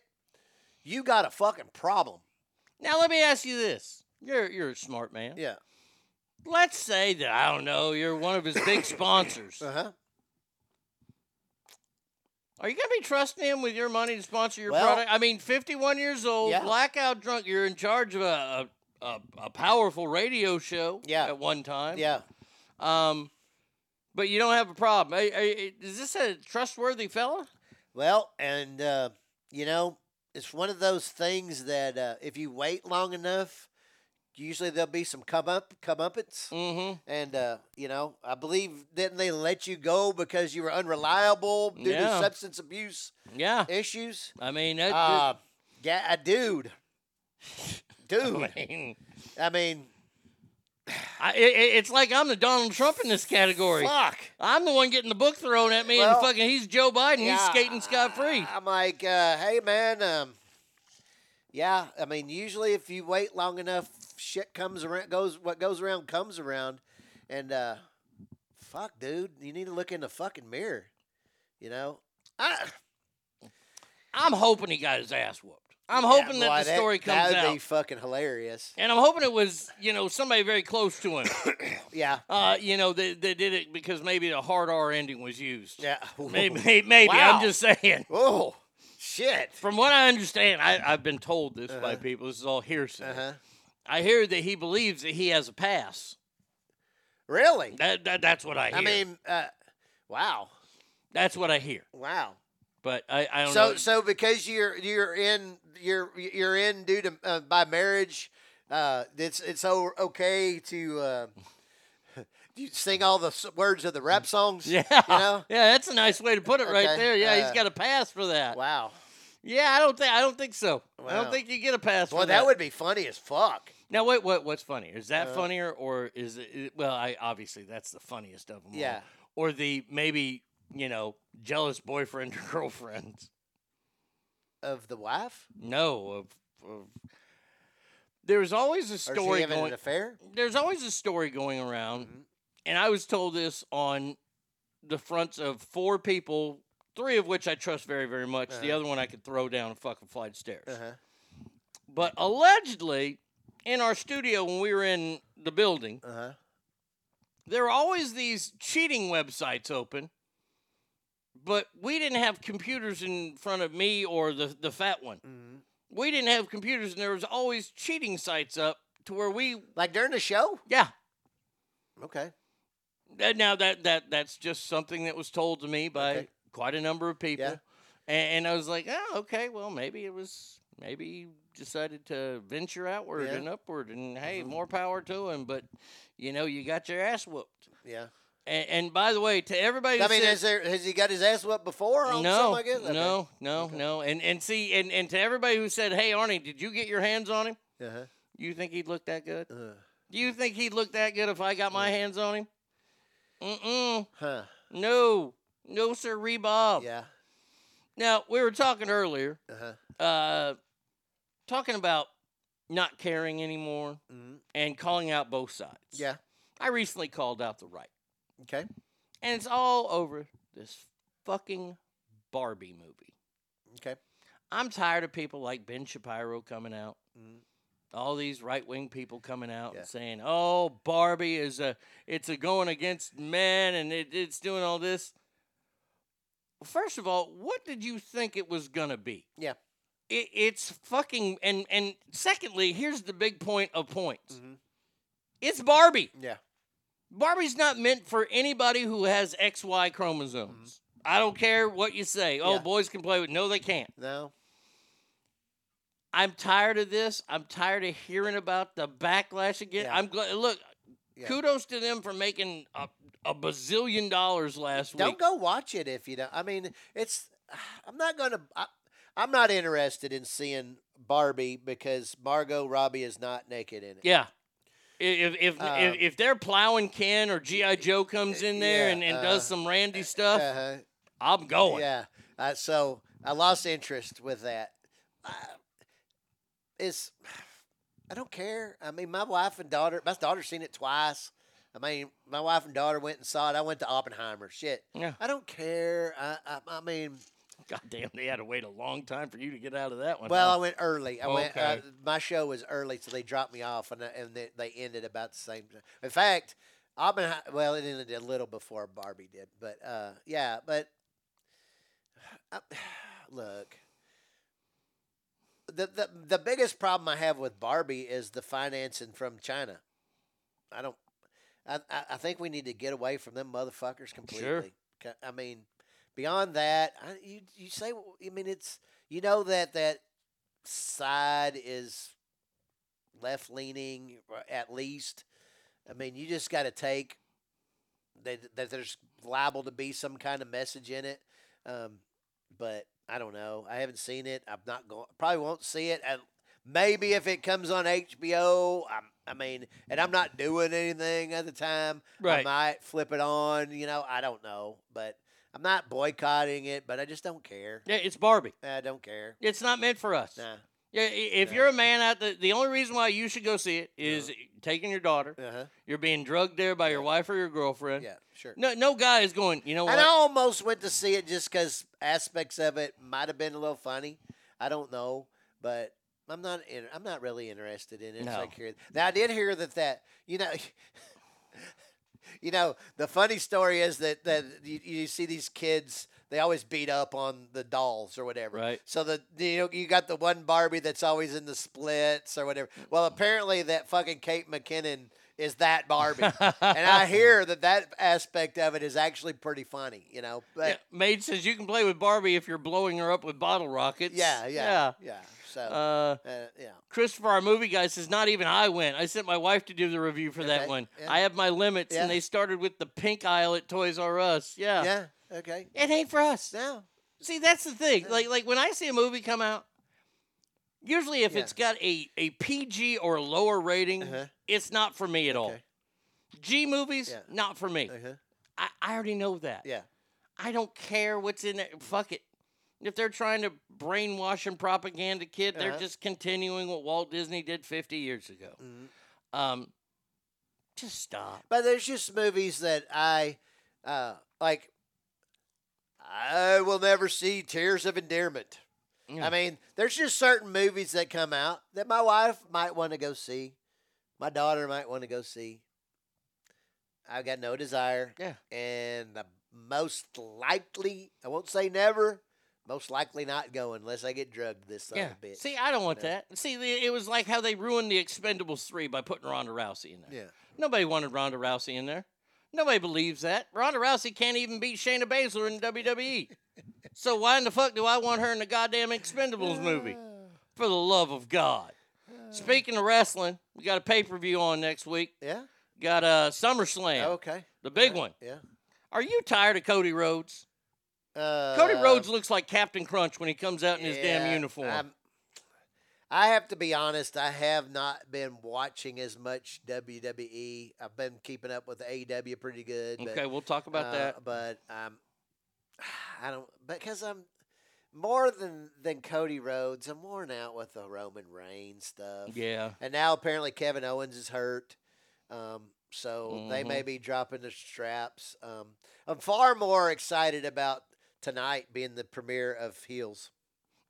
You got a fucking problem. Now let me ask you this: You're you're a smart man. Yeah. let's say that I don't know, you're one of his big sponsors. Uh huh. Are you gonna be trusting him with your money to sponsor your Well- product? I mean, 51 years old, Yeah. blackout drunk. You're in charge of a a, a, powerful radio show. Yeah. At one time. Yeah. Um, but you don't have a problem. Are- are- Is this a trustworthy fella? Well, and uh, you know, it's one of those things that uh, if you wait long enough, usually there'll be some come up comeuppance. Mm-hmm. And uh, you know, I believe didn't they let you go because you were unreliable due Yeah. to substance abuse Yeah. issues? I mean, that, Uh, yeah, uh, dude, dude. I mean, I mean, I, it, it- it's like I'm the Donald Trump in this category. fuck. I'm the one getting the book thrown at me, Well, and fucking he's Joe Biden. he's skating scot free. I'm like, uh, hey man, um, yeah. I mean, usually if you wait long enough, shit comes around. Goes what goes around comes around, and uh, fuck, dude, you need to look in the fucking mirror. You know, I, I'm hoping he got his ass whooped. I'm Yeah, hoping boy, that the story comes out. That'd out. be fucking hilarious. And I'm hoping it was, you know, somebody very close to him. Yeah. Uh, you know, they, they did it because maybe the hard R ending was used. Yeah. Maybe, maybe. Wow. I'm just saying. Oh, shit. From what I understand, I, I've been told this by Uh-huh. people. This is all hearsay. Uh-huh. I hear that he believes that he has a pass. Really? That, that that's what I hear. I mean, uh, wow, that's what I hear. wow. But I, I don't So, know. so because you're you're in you're you're in due to uh, by marriage, uh, it's it's okay to uh, you sing all the words of the rap songs. yeah, you know. yeah, that's a nice way to put it right there. Yeah, uh, he's got a pass for that. Wow. Yeah, I don't think I don't think so. I don't think you get a pass Well, for that would be funny as fuck. Now, wait, what? What's funnier? Is that Uh, funnier, or is it, Well, I obviously that's the funniest of them. all. Yeah. Or the maybe you know jealous boyfriend or girlfriend. Of the wife? No, of, of there's always a Or is she story having going. an affair? There's always a story going around, Mm-hmm. and I was told this on the fronts of four people, three of which I trust very, very much. The Uh-huh. other one I could throw down a fucking flight of stairs. Uh-huh. But allegedly, in our studio when we were in the building, Uh-huh. there are always these cheating websites open, but we didn't have computers in front of me or the, the fat one. Mm-hmm. We didn't have computers, and there was always cheating sites up to where we Like during the show? yeah. Okay. Now that that that's just something that was told to me by Okay. quite a number of people, Yeah. and, and I was like, oh, okay, well maybe it was maybe he decided to venture outward Yeah. and upward, and hey, Mhm. more power to him. But you know, you got your ass whooped. Yeah. And, and by the way, to everybody, I mean, said- has there has he got his ass whooped before on no, something like this? Okay. no, no, no, and and see, and and to everybody who said, hey, Arnie, did you get your hands on him? Uh-huh. You think he'd look that good? Uh, Do you think he'd look that good if I got my hands on him? Mm-mm. huh. No. No, sir, Bob. Yeah. Now, we were talking earlier, Uh-huh. uh, talking about not caring anymore Mhm. and calling out both sides. Yeah. I recently called out the right. Okay. And it's all over this fucking Barbie movie. Okay. I'm tired of people like Ben Shapiro coming out. Mhm. All these right wing people coming out Yeah. and saying, "Oh, Barbie is a it's a going against men and it, it's doing all this." First of all, what did you think it was gonna be? Yeah. It, it's fucking and and secondly, here's the big point of points. Mhm. It's Barbie. Yeah. Barbie's not meant for anybody who has XY chromosomes. I don't care what you say. Oh, Mm-hmm. Yeah. boys can play with. No, they can't. No. I'm tired of this. I'm tired of hearing about the backlash again. Yeah. I'm glad. Look, Yeah. kudos to them for making a, a bazillion dollars last week. Don't go watch it if you don't. I mean, it's. I'm not gonna. I, I'm not interested in seeing Barbie because Margot Robbie is not naked in it. Yeah. If if, Um, if if they're plowing Ken or GI Joe comes in there yeah, and, and uh, does some Randy stuff, Uh-huh. I'm going. Yeah. Uh, so I lost interest with that. Uh, it's. I don't care. I mean, my wife and daughter. My daughter's seen it twice. I mean, my wife and daughter went and saw it. I went to Oppenheimer. Shit. Yeah. I don't care. I. I, I mean. God damn, they had to wait a long time for you to get out of that one. Well, huh? I went early. I went. Uh, my show was early, so they dropped me off, and and they, they ended about the same. time. In fact, Oppenheimer. Well, it ended a little before Barbie did, but uh, yeah. But uh, look, the, the the biggest problem I have with Barbie is the financing from China. I don't. I I, I think we need to get away from them motherfuckers completely. Ca- I mean, beyond that, I, you you say. I mean, it's you know that that side is left leaning at least. I mean, you just got to take that that there's liable to be some kind of message in it. Um, but I don't know. I haven't seen it. I'm not going. Probably won't see it. And maybe if it comes on HBO, I'm, I mean, and I'm not doing anything at the time, Right. I might flip it on. You know, I don't know, but I'm not boycotting it. But I just don't care. yeah, it's Barbie. I don't care. It's not meant for us. Nah. Yeah, if you're a man out the the only reason why you should go see it is taking your daughter. Uh-huh. You're being drugged there by your wife or your girlfriend. Yeah, sure. No, no guy is going. You know what? And I almost went to see it just because aspects of it might have been a little funny. I don't know, but I'm not. In, I'm not really interested in it. No. I hear- Now I did hear that that you know. You know the funny story is that that you, you see these kids they always beat up on the dolls or whatever. Right. So the you know you got the one Barbie that's always in the splits or whatever. Well, mm-hmm. apparently that fucking Kate McKinnon is that Barbie, and I hear that that aspect of it is actually pretty funny. You know, but Yeah, Maid says you can play with Barbie if you're blowing her up with bottle rockets. Yeah, yeah, yeah. So, uh, uh, yeah. Christopher, our movie guy, says not even I went. I sent my wife to do the review for that one. yeah. I have my limits, Yeah. and they started with the pink aisle at Toys R Us. Yeah, yeah, okay. It ain't for us. No. See, that's the thing. Like, like when I see a movie come out, usually if Yeah. it's got a, a PG or lower rating, uh-huh. it's not for me at all. G movies, Yeah. not for me. Uh-huh. I, I already know that. Yeah. I don't care what's in it. Fuck it. If they're trying to brainwash and propaganda kid, they're Uh-huh. just continuing what Walt Disney did 50 years ago. Mm-hmm. Um, just stop. But there's just movies that I uh, like. I will never see Tears of Endearment. I mean, there's just certain movies that come out that my wife might want to go see, my daughter might want to go see. I've got no desire. Yeah. And the most likely, I won't say never, most likely not go unless I get drugged this son Yeah. bitch. See, I don't want No. that. See, it was like how they ruined the Expendables 3 by putting Ronda Rousey in there. Yeah. Nobody wanted Ronda Rousey in there. Nobody believes that. Ronda Rousey can't even beat Shayna Baszler in WWE. so why in the fuck do I want her in the goddamn Expendables movie? For the love of God. Speaking of wrestling, we got a pay per view on next week. Yeah. Got a SummerSlam. Oh, okay. The big one. Yeah. Are you tired of Cody Rhodes? Uh, Cody Rhodes looks like Captain Crunch when he comes out in his damn uniform. I'm- I have to be honest. I have not been watching as much WWE. I've been keeping up with AEW pretty good. but, Okay, we'll talk about uh, that. But um, I don't because I'm more than than Cody Rhodes. I'm worn out with the Roman Reigns stuff. Yeah. and now apparently Kevin Owens is hurt. Um, so they may Mhm. be dropping the straps. Um, I'm far more excited about tonight being the premiere of Heels.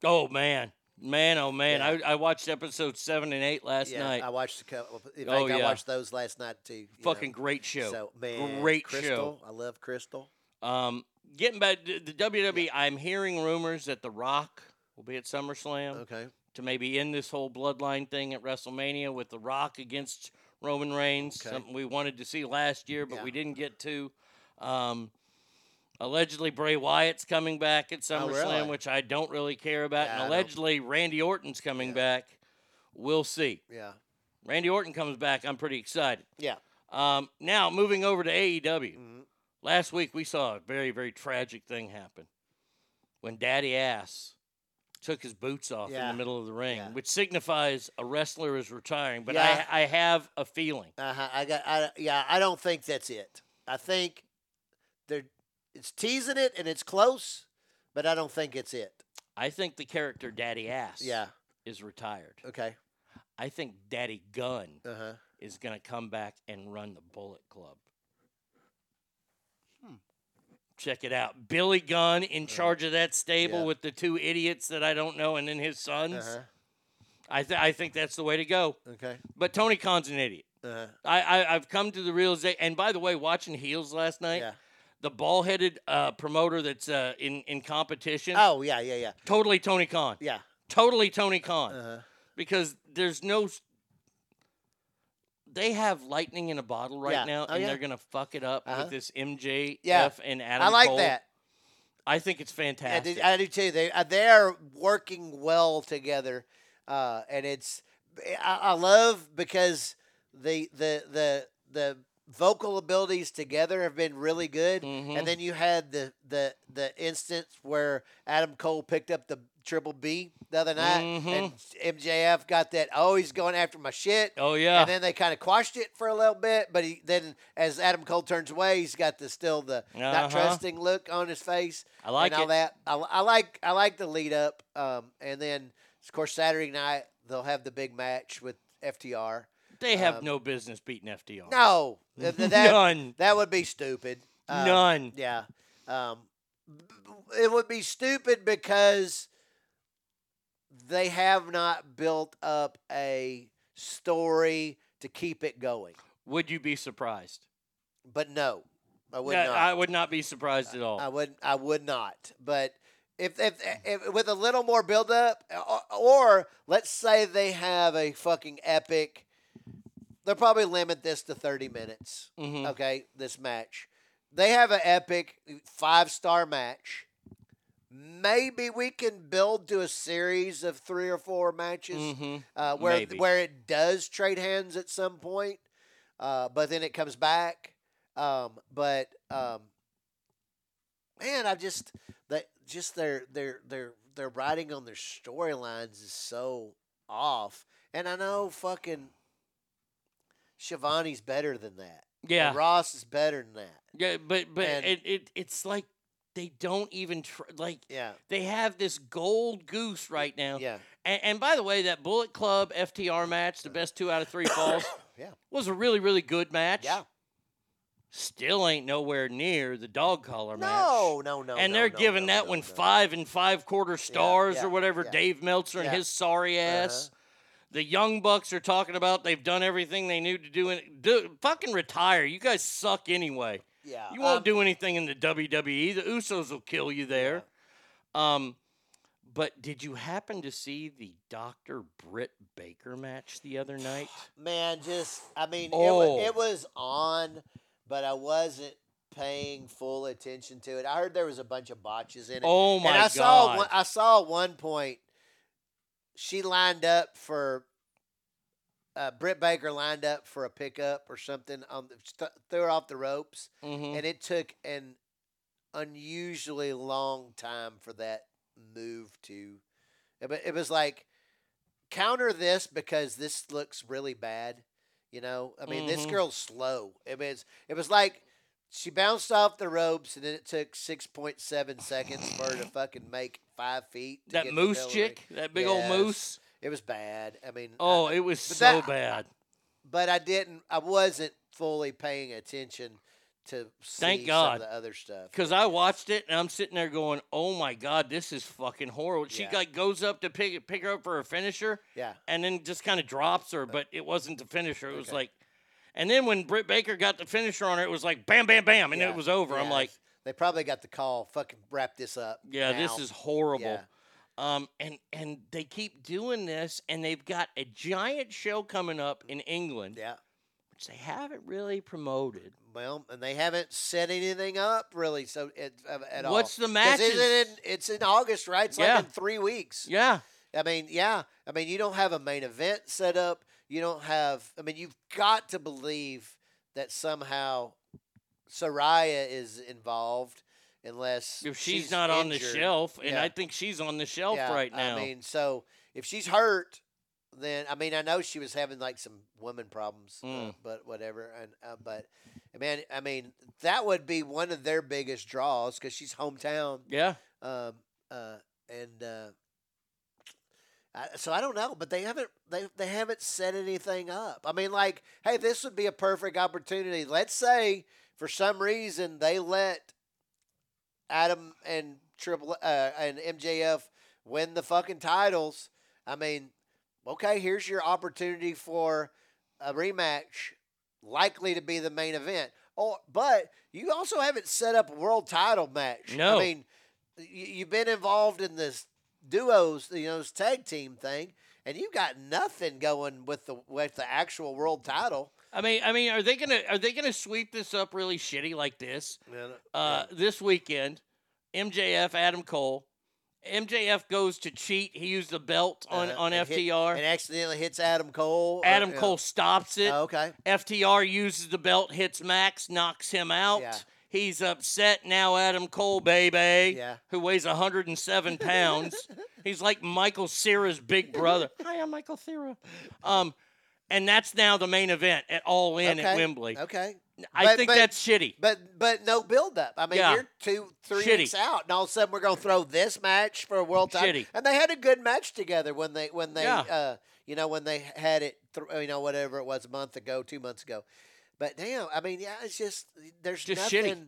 Oh man, man, oh man! Yeah. I, I watched episode seven and eight last yeah, night. I watched a couple. In fact, Oh, I yeah. watched those last night too. Fucking know. great show. So man, great Crystal, I love Crystal. Um, getting back to the WWE, I'm hearing rumors that The Rock will be at SummerSlam. Okay. To maybe end this whole bloodline thing at WrestleMania with The Rock against Roman Reigns, Okay. something we wanted to see last year, but we didn't get to. Um, allegedly, Bray Wyatt's coming back at Oh, SummerSlam, really? which I don't really care about, Yeah, and allegedly Randy Orton's coming back. We'll see. Yeah. Randy Orton comes back. I'm pretty excited. Yeah. Um, now moving over to AEW. Mm-hmm. Last week we saw a very very tragic thing happen when Daddy Ass took his boots off in the middle of the ring, which signifies a wrestler is retiring. But Yeah. I I have a feeling. Uh-huh. I got. I, yeah, I don't think that's it. I think they're it's teasing it and it's close, but I don't think it's it. I think the character Daddy Ass Yeah. is retired. Okay. I think Daddy Gunn Uh-huh. is going to come back and run the Bullet Club. check it out. Billy Gunn in charge of that stable. Yeah. with the two idiots that I don't know, and then his sons. Uh-huh. I th- I think that's the way to go. Okay. But Tony Khan's an idiot. Uh-huh. I, I I've come to the realization. And by the way, watching Heels last night, Yeah. The ball headed uh, promoter that's uh, in in competition. Oh yeah, yeah, yeah. Totally Tony Khan. Yeah. Totally Tony Khan. Uh-huh. Because there's no. They have lightning in a bottle right Yeah. now, Oh, and yeah. they're gonna fuck it up Uh-huh. with this MJF Yeah. and Adam. I like Cole. that. I think it's fantastic. do, I do too. They uh, they are working well together, uh, and it's I, I love because the the the the vocal abilities together have been really good. Mm-hmm. And then you had the the the instance where Adam Cole picked up the triple B the other night, and MJF got that. Oh, he's going after my shit. Mm-hmm. Oh, yeah. And then they kind of quashed it for a little bit, but he then as Adam Cole turns away, he's got the still the Uh-huh. not trusting look on his face. I like and all it. that. I, I like I like the lead up, um, and then of course Saturday night they'll have the big match with FTR. They have Um, no business beating FTR. No, th- th- that, None. That would be stupid. Um, None. Yeah. Um, it would be stupid because they have not built up a story to keep it going. Would you be surprised? But no, I would Yeah, not. I would not be surprised at all. I would I would not. But if if, if with a little more build up or, or let's say they have a fucking epic they'll probably limit this to 30 minutes. Mhm. Okay, this match. They have an epic five-star match. Maybe we can build to a series of 3 or 4 matches Mhm. uh, where Maybe. where it does trade hands at some point. Uh, but then it comes back. Um, but um, man, I just that just their their their their writing on their storylines is so off. And I know fucking Shivani's better than that. And Yeah. Ross is better than that. Yeah, but but And- it, it it's like they don't even tr- like. Yeah. They have this gold goose right now. Yeah. And, and by the way, that Bullet Club FTR match, the best two out of three falls, Yeah. was a really really good match. Yeah. Still ain't nowhere near the dog collar match. No, no, no. and they're no, giving no, that no, one no. five and five quarter stars yeah, or whatever. yeah. Dave Meltzer and his sorry ass. Uh-huh. The Young Bucks are talking about they've done everything they knew to do. And do fucking retire. You guys suck anyway. Yeah. You won't um, do anything in the WWE. The Usos will kill you there. Um, but did you happen to see the Dr. Britt Baker match the other night? Man, just I mean, Oh. it, was, it was on, but I wasn't paying full attention to it. I heard there was a bunch of botches in it. Oh, and my I saw God. one, I saw at one point she lined up for uh, Britt Baker lined up for a pickup or something on the, st- threw her off the ropes, Mhm. and it took an unusually long time for that move to. It, it was like counter this because this looks really bad. You know, I mean, this Mhm. girl's slow. It was it was like she bounced off the ropes, and then it took six point seven seconds for her to fucking make five feet. to That moose chick? That big old moose? It was bad. I mean, Oh, I- it was so that- bad. But I didn't. I wasn't fully paying attention to see Thank some God. of the other stuff. Because I watched it and I'm sitting there going, "Oh my God, this is fucking horrible." She Yeah. like goes up to pick pick her up for a finisher, Yeah. and then just kind of drops her, uh, but it wasn't the finisher. It was Okay. like, and then when Britt Baker got the finisher on her, it was like bam, bam, bam, and Yeah, it was over. I'm like, they probably got the call. Fucking wrap this up. yeah, this is horrible. Yeah. Um, and and they keep doing this, and they've got a giant show coming up in England, Yeah. which they haven't really promoted. Well, and they haven't set anything up really. So it, uh, at all. What's the? It's in, it's in August, right? It's Yeah. like in three weeks. Yeah, I mean, yeah. I mean, you don't have a main event set up. You don't have. I mean, you've got to believe that somehow Saraya is involved, unless if she's, not on the shelf, and Yeah. I think she's on the shelf Yeah, right now. I mean, so if she's hurt, then I mean, I know she was having like some women problems, uh, Mm. but whatever. And uh, but man, I mean, that would be one of their biggest draws because she's hometown. yeah. Um, uh, and uh, I, so I don't know, but they haven't they they haven't set anything up. I mean, like, hey, this would be a perfect opportunity. Let's say for some reason they let Adam and Triple uh, and MJF win the fucking titles, I mean, okay, here's your opportunity for a rematch, likely to be the main event. Oh, but you also haven't set up a world title match. No. I mean, y- you've been involved in this duos, you know, this tag team thing, and you got nothing going with the with the actual world title. I mean, I mean, are they gonna are they gonna sweep this up really shitty like this? Uh, this weekend, MJF, Adam Cole. MJF goes to cheat. He used the belt on, Uh, on and hit- FTR. and accidentally hits Adam Cole. or- Adam yeah. Cole stops it. Oh, okay. FTR uses the belt, hits Max, knocks him out. Yeah. He's upset now. Adam Cole, baby, Yeah. who weighs 107 pounds. He's like Michael Cera's big brother. Hi, I'm Michael Cera. Um, and that's now the main event at All In at Okay, Wembley. Okay. I But- think but- that's shitty. But but no build up. I mean, Yeah. you're two, three Shitty. weeks out, and all of a sudden we're gonna throw this match for a world title. Shitty. And they had a good match together when they when they Yeah. uh you know when they had it th- you know whatever it was a month ago, two months ago. But damn, I mean, yeah, it's just there's Just nothing. shitty.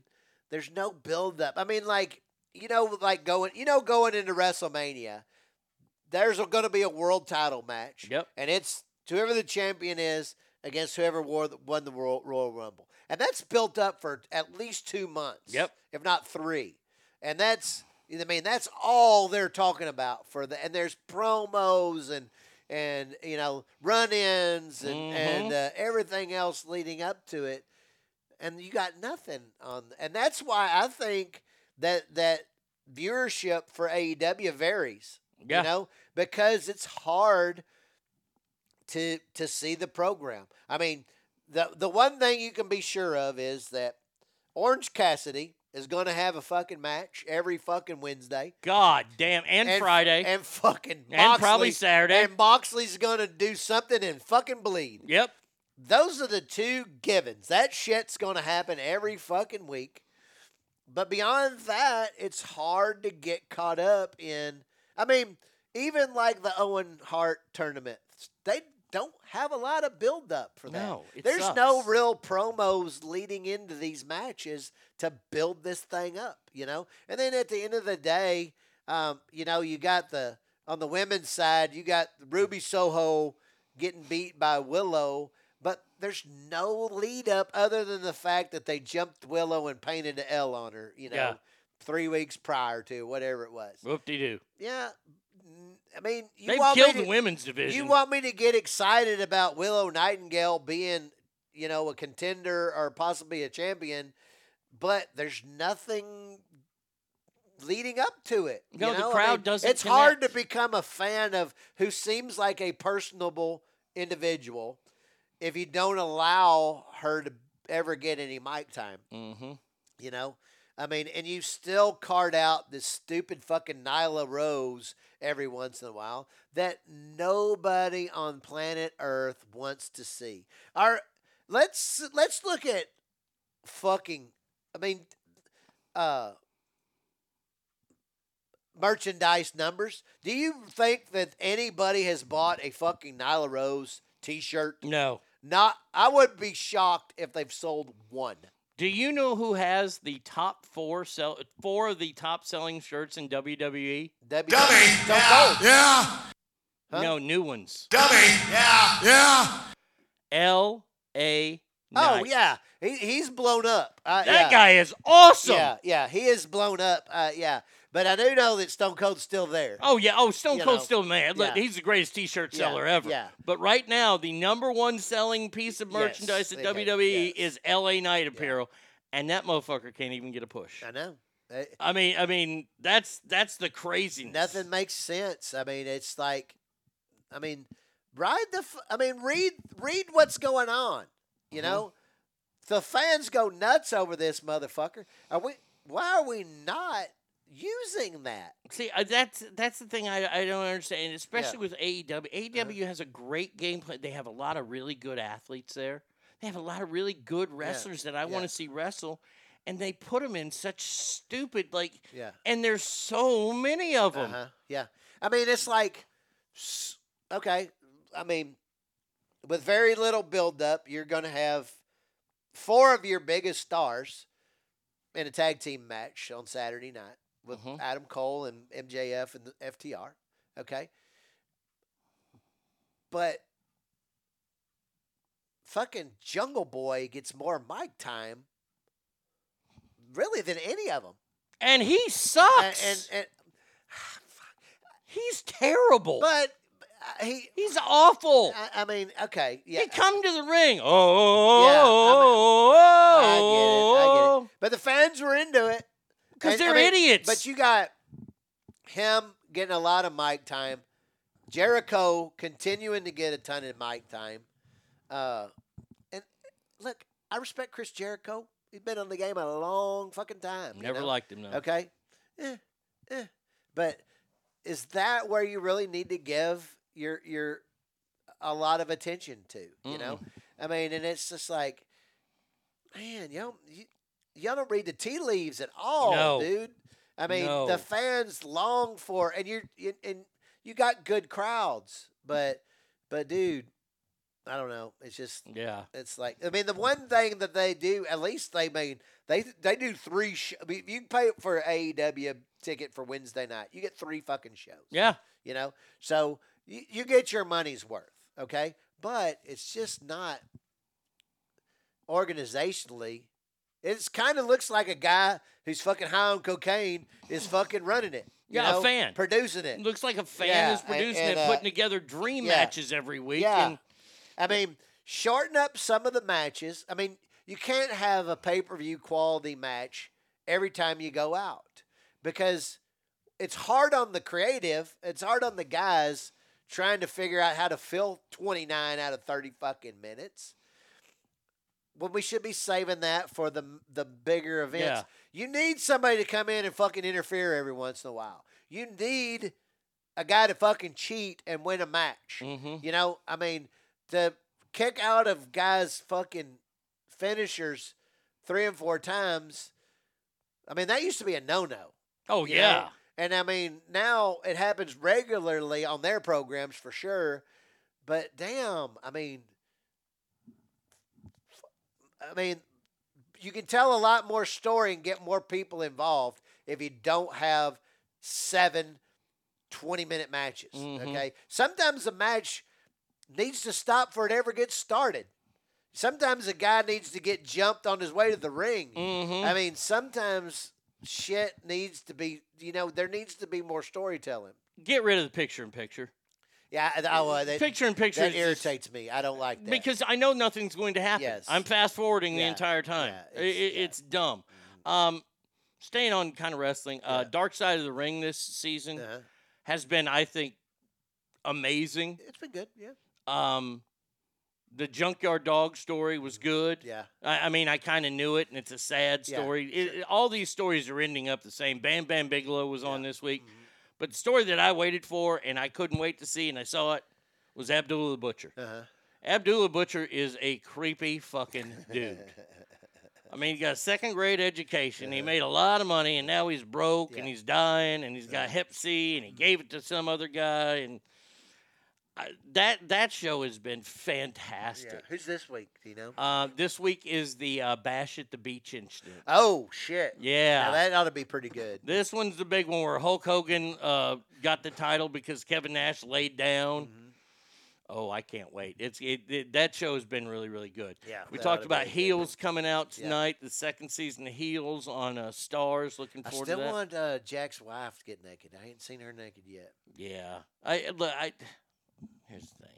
There's no build up. I mean, like you know, like going you know going into WrestleMania, there's going to be a world title match. Yep. And it's whoever the champion is against whoever wore, won the Royal, Royal Rumble. And that's built up for at least two months. Yep. If not three. And that's, I mean, that's all they're talking about for the, and there's promos and, and, you know, run ins and, and uh, everything else leading up to it. And you got nothing on, and that's why I think that, that viewership for AEW varies. Yeah. You know, because it's hard to to see the program. I mean, the the one thing you can be sure of is that Orange Cassidy is going to have a fucking match every fucking Wednesday. God damn, and, Friday. and fucking And probably Saturday. and Moxley's going to do something and fucking bleed. Yep. Those are the two givens. That shit's going to happen every fucking week. But beyond that, it's hard to get caught up in. I mean, even like the Owen Hart tournament, they don't have a lot of build up for that. No, There's no real promos leading into these matches to build this thing up, you know? And then at the end of the day, um, you know, you got the, on the women's side, you got Ruby Soho getting beat by Willow, but there's no lead up other than the fact that they jumped Willow and painted an L on her, you know, Yeah. three weeks prior to whatever it was. Whoop de doo. Yeah. I mean, you They've want killed me the to, women's division. You want me to get excited about Willow Nightingale being, you know, a contender or possibly a champion, but there's nothing leading up to it. you No, the know? I crowd mean, doesn't It's hard to become a fan of who seems like a personable individual if you don't allow her to ever get any mic time. Mm-hmm. You know, I mean, and you still card out this stupid fucking Nyla Rose every once in a while that nobody on planet Earth wants to see. Our let's let's look at fucking. I mean, uh, merchandise numbers. Do you think that anybody has bought a fucking Nyla Rose T-shirt? No. Not. I would be shocked if they've sold one. Do you know who has the top four sell four of the top selling shirts in WWE? Dummy. Yeah. Yeah. No, new ones. Dummy. Yeah. Yeah. L A. Oh yeah, he, he's blown up. Uh, That yeah. guy is awesome. Yeah, yeah, he is blown up. Uh, yeah, but I do know that Stone Cold's still there. Oh yeah. Oh, Stone You Cold's know, still man. Look, yeah. he's the greatest T-shirt Yeah, seller ever. yeah. But right now, the number one selling piece of Yes, merchandise at they have- WWE is LA Knight apparel, and that motherfucker can't even get a push. I know. I mean, I mean, that's that's the craziness. Nothing makes sense. I mean, it's like, I mean, ride the. F- I mean, read read what's going on. Mm-hmm. You know, the fans go nuts over this motherfucker. Are we? Why are we not using that? See, uh, that's that's the thing I, I don't understand, especially with AEW. AEW has a great game plan. They have a lot of really good athletes there. They have a lot of really good wrestlers that I want to see wrestle, and they put them in such stupid like. Yeah. And there's so many of them. Uh-huh. Yeah. I mean, it's like, s- okay. I mean, with very little buildup, you're going to have four of your biggest stars in a tag team match on Saturday night with Mm-hmm. Adam Cole and MJF and the FTR. Okay. But fucking Jungle Boy gets more mic time really than any of them. And he sucks. And, and, he's terrible. But uh, he he's awful. I, I mean, okay, yeah. He come to the ring. Oh, Yeah, oh, I get it. I get it. But the fans were into it 'Cause they're I mean, idiots. But you got him getting a lot of mic time. Jericho continuing to get a ton of mic time. Uh, and look, I respect Chris Jericho. He's been on the game a long fucking time. you Never know? liked him, no. Okay. Eh, eh. But is that where you really need to give your your a lot of attention to? You know, I mean, and it's just like, man, you know, you, y'all don't read the tea leaves at all, No. dude. I mean, No. the fans long for, and you're you, and you got good crowds, but but dude, I don't know. It's just Yeah. It's like I mean, the one thing that they do, at least they mean they they do three. Sh- I mean, if you pay for AEW ticket for Wednesday night, you get three fucking shows. Yeah. You know, so you, you get your money's worth. Okay, but it's just not organizationally. It's kind of looks like a guy who's fucking high on cocaine is fucking running it. you Yeah, a fan. producing it. Looks like a fan Yeah, is producing and, it, uh, putting together dream yeah. matches every week. Yeah. And I mean, shorten up some of the matches. I mean, you can't have a pay per view quality match every time you go out because it's hard on the creative. It's hard on the guys trying to figure out how to fill 29 out of 30 fucking minutes. When we should be saving that for the the bigger events. You need somebody to come in and fucking interfere every once in a while. You need a guy to fucking cheat and win a match. Mm-hmm. You know, I mean, to kick out of guys' fucking finishers three and four times. I mean, that used to be a no no. Oh, yeah. And I mean, now it happens regularly on their programs for sure. But damn, I mean, I mean, you can tell a lot more story and get more people involved if you don't have seven 20 minute matches. Mhm. Okay. Sometimes a match needs to stop before it ever gets started. Sometimes a guy needs to get jumped on his way to the ring. Mhm. I mean, sometimes shit needs to be, you know, there needs to be more storytelling. get rid of the picture in picture. Yeah, I, I, well, that, Picture in picture that irritates me. I don't like that. Because I know nothing's going to happen. Yes. I'm fast forwarding the entire time. yeah, I- I- it's, dumb. Um, staying on kind of wrestling, uh, Dark Side of the Ring this season Uh-huh. has been, I think, amazing. it's been good. Yeah. Um, the Junkyard Dog story was good. Yeah. I, I mean, I kind of knew it, and it's a sad Yeah, story. It- it- all these stories are ending up the same. Bam Bam Bigelow was on this week, Mm-hmm. But the story that I waited for and I couldn't wait to see, and I saw it, was Abdullah the Butcher. Uh-huh. Abdullah Butcher is a creepy fucking dude. I mean, he got a second grade education. He made a lot of money, and now he's broke, and he's dying, and he's got Hep C, and he gave it to some other guy, and that that show has been fantastic. Yeah. Who's this week? Do you know? Uh, this week is the uh, Bash at the Beach incident. Oh shit. Yeah. Now, that ought to be pretty good. This one's the big one where Hulk Hogan uh, got the title because Kevin Nash laid down. Mm-hmm. Oh, I can't wait! It's it, it, that show has been really really good. Yeah, we talked about a good Heels coming out Yeah. tonight. The second season of Heels on uh, Starz. Looking forward. To it. I still to that. want uh, Jack's wife to get naked. I ain't seen her naked yet. Yeah, I look. I here's the thing.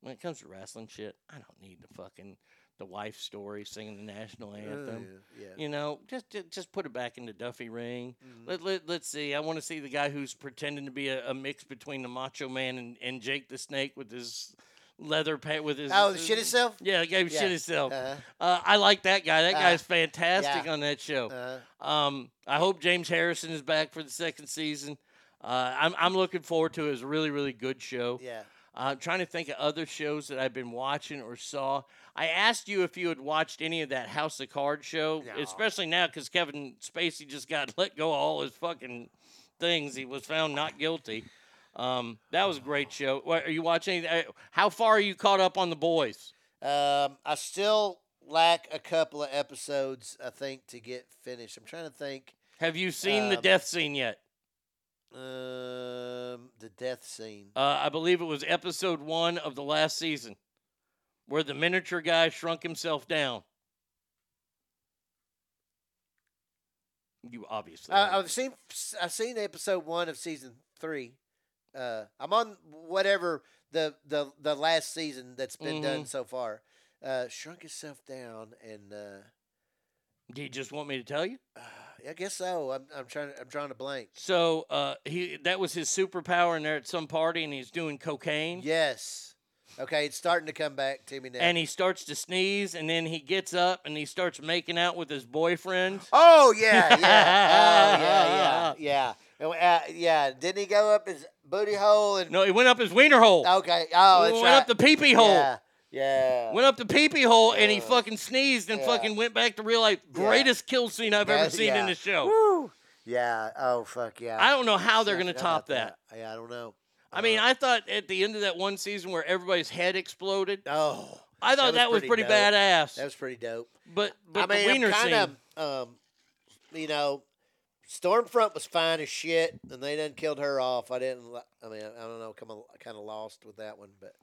When it comes to wrestling shit, I don't need the fucking the wife story singing the national anthem. yeah. You know, just just, just put it back in the Duffy ring. Mm-hmm. Let, let let's see. I want to see the guy who's pretending to be a, a mix between the Macho Man and, and Jake the Snake with his leather pant with his Oh, the shit himself? Yeah, the guy who Yeah. shit himself. Uh-huh. Uh, I like that guy. That Uh, guy's fantastic yeah. on that show. Uh-huh. Um, I hope James Harrison is back for the second season. Uh, I'm I'm looking forward to it. It's a really really good show. Yeah. I'm trying to think of other shows that I've been watching or saw. I asked you if you had watched any of that House of Cards show, especially now because Kevin Spacey just got let go of all his fucking things. He was found not guilty. Um, that was a great show. What, are you watching? Uh, how far are you caught up on the boys? Um, I still lack a couple of episodes, I think, to get finished. I'm trying to think. Have you seen the Um, death scene yet? Um, the death scene. Uh, I believe it was episode one of the last season, where the miniature guy shrunk himself down. You obviously. I. I've seen I've seen episode one of season three. Uh, I'm on whatever the the the last season that's been done Mhm. so far. Uh, shrunk himself down, and uh, Do you just want me to tell you? I guess so. I'm I'm trying I'm drawing a blank. So uh, he that was his superpower, and they're at some party, and he's doing cocaine. Yes. Okay, it's starting to come back to me now. And he starts to sneeze, and then he gets up and he starts making out with his boyfriend. Oh yeah, yeah, oh yeah, yeah, yeah. Uh, yeah, didn't he go up his booty hole and? No, he went up his wiener hole. Okay. Oh, He went up the pee-pee hole. Yeah. Yeah. Went up the pee-pee hole, and he fucking sneezed and yeah. fucking went back to real life. Greatest kill scene I've ever That- seen in yeah. the show. Woo. Yeah. Oh fuck yeah. I don't know how they're I gonna forgot top about that. Yeah, I don't know. I mean, I thought at the end of that one season where everybody's head exploded. Oh, I thought that was, pretty, dope. badass. That was pretty dope. But but I mean, the wiener I'm scene. kind of, um, you know, Stormfront was fine as shit, and they done killed her off. I didn't. li- I mean, I, I don't know. Come, kind of lost with that one, but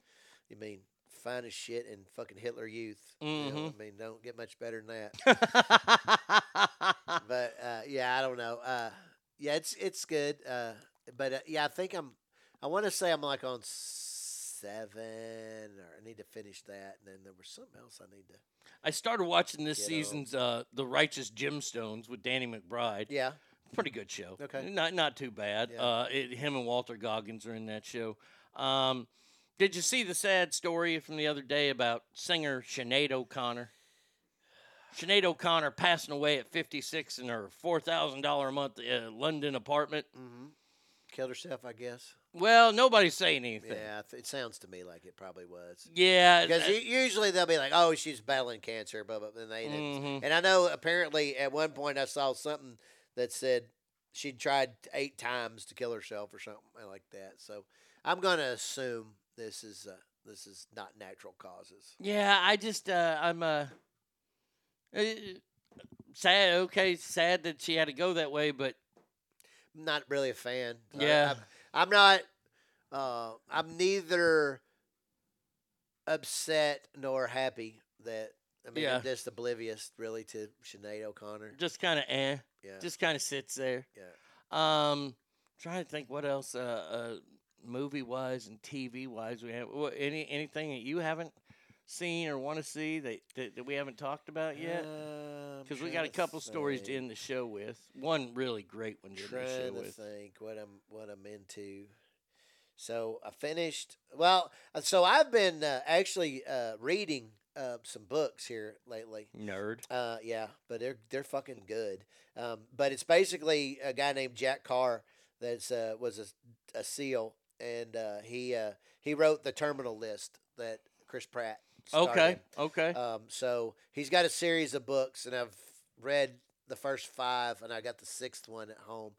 you mean fine as shit and fucking Hitler Youth. You know, Mhm. I mean, don't get much better than that. but uh, yeah, I don't know. Uh, yeah, it's it's good. Uh, but uh, yeah, I think I'm. I want to say I'm like on seven, or I need to finish that, and then there was something else I need to. I started watching this season's uh, The Righteous Gemstones with Danny McBride. Yeah. Pretty good show. Okay. Not not too bad. Yeah. Uh, it, him and Walton Goggins are in that show. Um, did you see the sad story from the other day about singer Sinead O'Connor? Sinead O'Connor passing away at 56 in her $4,000 a month uh, London apartment. Mm-hmm. Killed herself, I guess. Well, nobody's saying anything. Yeah, it sounds to me like it probably was. Yeah, because uh, usually they'll be like, "Oh, she's battling cancer," blah blah. And they didn't. Mhm. And I know apparently at one point I saw something that said she tried eight times to kill herself or something like that. So I'm gonna assume this is uh, this is not natural causes. Yeah, I just uh, I'm uh, uh, sad. Okay, sad that she had to go that way, but I'm not really a fan. I- Yeah. I'm, I'm not. Uh, I'm neither upset nor happy that. I mean, Yeah. I'm just oblivious really to Sinead O'Connor. just kind of eh. Yeah. Just kind of sits there. Yeah. Um, trying to think what else, uh, uh movie wise and TV wise we have. Any anything that you haven't seen or want to see that, that that we haven't talked about yet? Uh, Because we got a couple stories to end the show with. One really great one to end the show trying to with. think what I'm what I'm into. So I finished. Well, uh, so I've been uh, actually uh, reading uh, some books here lately. Nerd. Uh, yeah, but they're they're fucking good. Um, but it's basically a guy named Jack Carr that's uh, was a, a SEAL, and uh, he uh, he wrote the Terminal List that Chris Pratt. starred Okay. Okay. Um, so he's got a series of books, and I've read the first five, and I got the sixth one at home.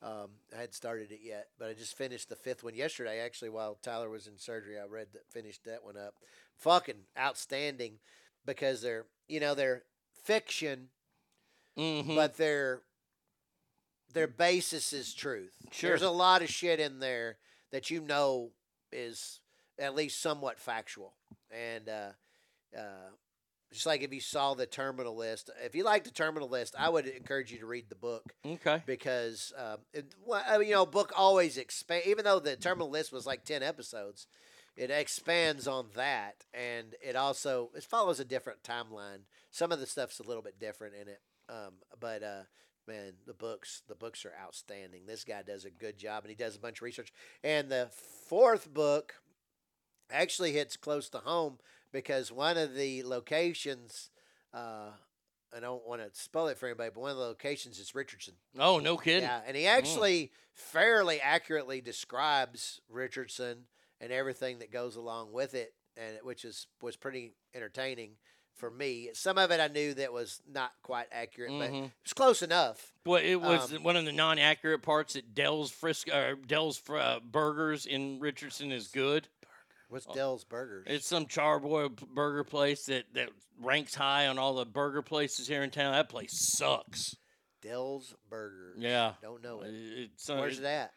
Um, I hadn't started it yet, but I just finished the fifth one yesterday. Actually, while Tyler was in surgery, I read that, finished that one up. Fucking outstanding, because they're you know they're fiction, Mhm. but their their basis is truth. Sure. There's a lot of shit in there that you know is at least somewhat factual, and uh, uh, just like if you saw the terminal list, if you like the terminal list, I would encourage you to read the book. Okay. Because um, it, well, you know, book always expand. Even though the terminal list was like ten episodes, it expands on that, and it also it follows a different timeline. Some of the stuff's a little bit different in it, um, but uh, man, the books the books are outstanding. This guy does a good job, and he does a bunch of research. And the fourth book actually hits close to home because one of the locations. Uh, I don't want to spell it for anybody, but one of the locations is Richardson. Oh, no kidding. Yeah, and he Mm. actually fairly accurately describes Richardson and everything that goes along with it, and which is was pretty entertaining for me. Some of it I knew that was not quite accurate, but Mhm. it was close enough. Well, it was Um, one of the non-accurate parts that Dell's Frisco or Dell's uh, Burgers in Richardson is good. What's Dell's Burgers? It's some charboy burger place that, that ranks high on all the burger places here in town. That place sucks. Dell's Burgers. Yeah. Don't know it. It's, uh, Where's it at?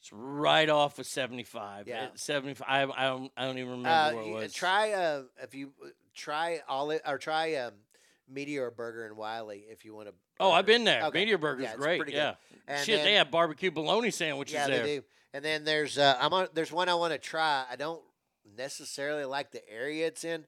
It's right off of 75. Yeah. 75. I, I, don't, I don't even remember Uh, where it was. try uh, if you uh, try olive or try um, Meteor Burger in Wylie if you want to. oh, I've been there. Okay. Meteor Burger's Yeah, great. Yeah. And Shit, they have barbecue bologna sandwiches yeah, there. they do. And then there's uh, I'm on, there's one I want to try. I don't necessarily like the area it's in,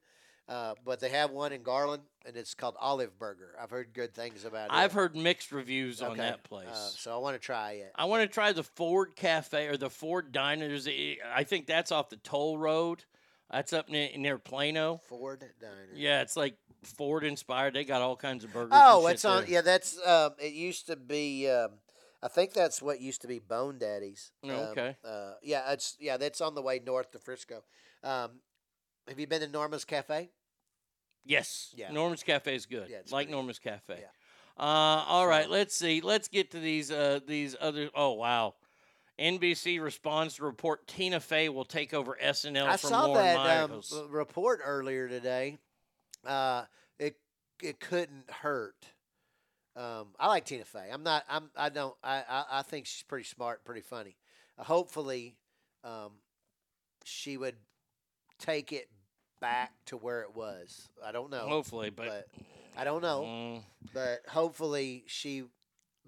uh, but they have one in Garland, and it's called Olive Burger. I've heard good things about it. I've heard mixed reviews on that place. Uh, so I want to try it. I want to try the Ford Cafe or the Ford Diners. I think that's off the toll road. That's up near, near Plano. Ford Diner. Yeah, it's like Ford inspired. They got all kinds of burgers. Oh, it's on. there. Yeah, that's. Um, it used to be. Um, I think that's what used to be Bone Daddies. Oh, Um, okay. Uh, yeah, it's yeah. That's on the way north to Frisco. Um, have you been to Norma's Cafe? Yes. Yeah. Norma's Cafe is good. Yeah, it's like Norman's Cafe. Uh, all right, let's see. Let's get to these uh, these other. Oh wow. NBC responds to report Tina Fey will take over SNL I from saw Lauren that um, report earlier today. Uh, it it couldn't hurt. Um, I like Tina Fey. I'm not. I'm. I don't. I. I, I think she's pretty smart, pretty funny. Uh, hopefully, um, she would take it back to where it was. I don't know. Hopefully, but- I don't know. Mm. But hopefully, she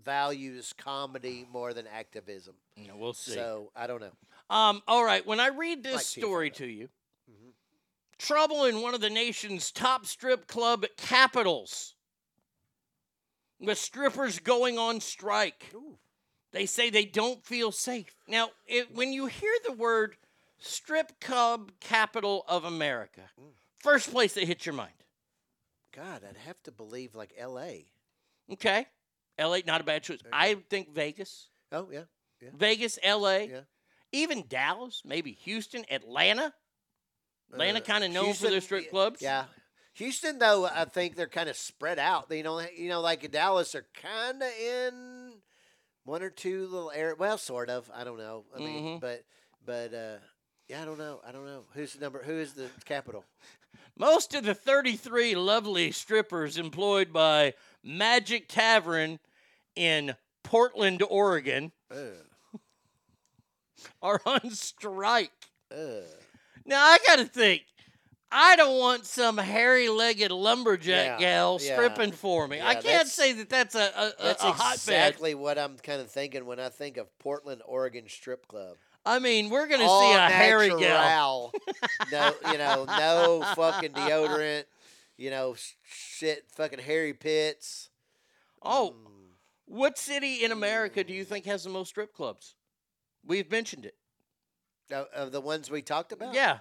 values comedy more than activism. Yeah, we'll see. So I don't know. Um, all right, when I read this Like story to you, trouble in one of the nation's top strip club capitals. With strippers going on strike. They say they don't feel safe. Now, it, when you hear the word strip club capital of America, first place that hits your mind. God, I'd have to believe like L.A. Okay. LA, not a bad choice. I think Vegas. Oh yeah, yeah. Vegas, LA. Yeah. Even Dallas, maybe Houston, Atlanta. Atlanta Uh, kind of known for their strip clubs. Yeah. Houston, though, I think they're kind of spread out. They, you know, you know, like Dallas, are kind of in one or two little areas. Well, sort of. I don't know. I mean, Mhm. but, but, uh, yeah, I don't know. I don't know. Who's the number? Who is the capital? Most of the 33 lovely strippers employed by Magic Tavern in Portland, Oregon, are on strike. Now, I got to think. I don't want some hairy-legged lumberjack Yeah, gal yeah. stripping for me. I can't say that that's a, a, That's a hotbed. exactly what I'm kind of thinking when I think of Portland, Oregon strip club. I mean, we're gonna All see a hairy gal. no, you know, no fucking deodorant. You know, shit, fucking hairy pits. Oh, mm. what city in America do you mm. think has the most strip clubs? We've mentioned it. Of, of the ones we talked about? Yeah,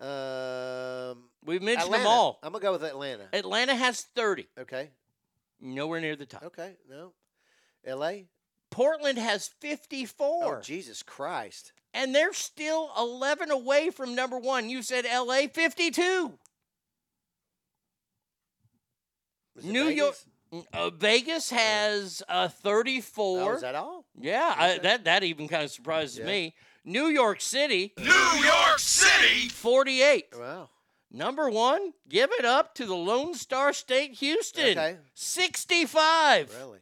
Um, we've mentioned Atlanta. them all. I'm gonna go with Atlanta. Atlanta has 30. Okay. Nowhere near the top. Okay. No. L.A. Portland has 54. Oh Jesus Christ! And they're still 11 away from number one. You said LA 52. New Vegas? York. Uh, Vegas has uh, 34. Oh, is that all? Yeah, I, that that even kind of surprises Yeah. me. New York City, New York City! 48. Wow. Number one, give it up to the Lone Star State Houston, Okay. 65. Really?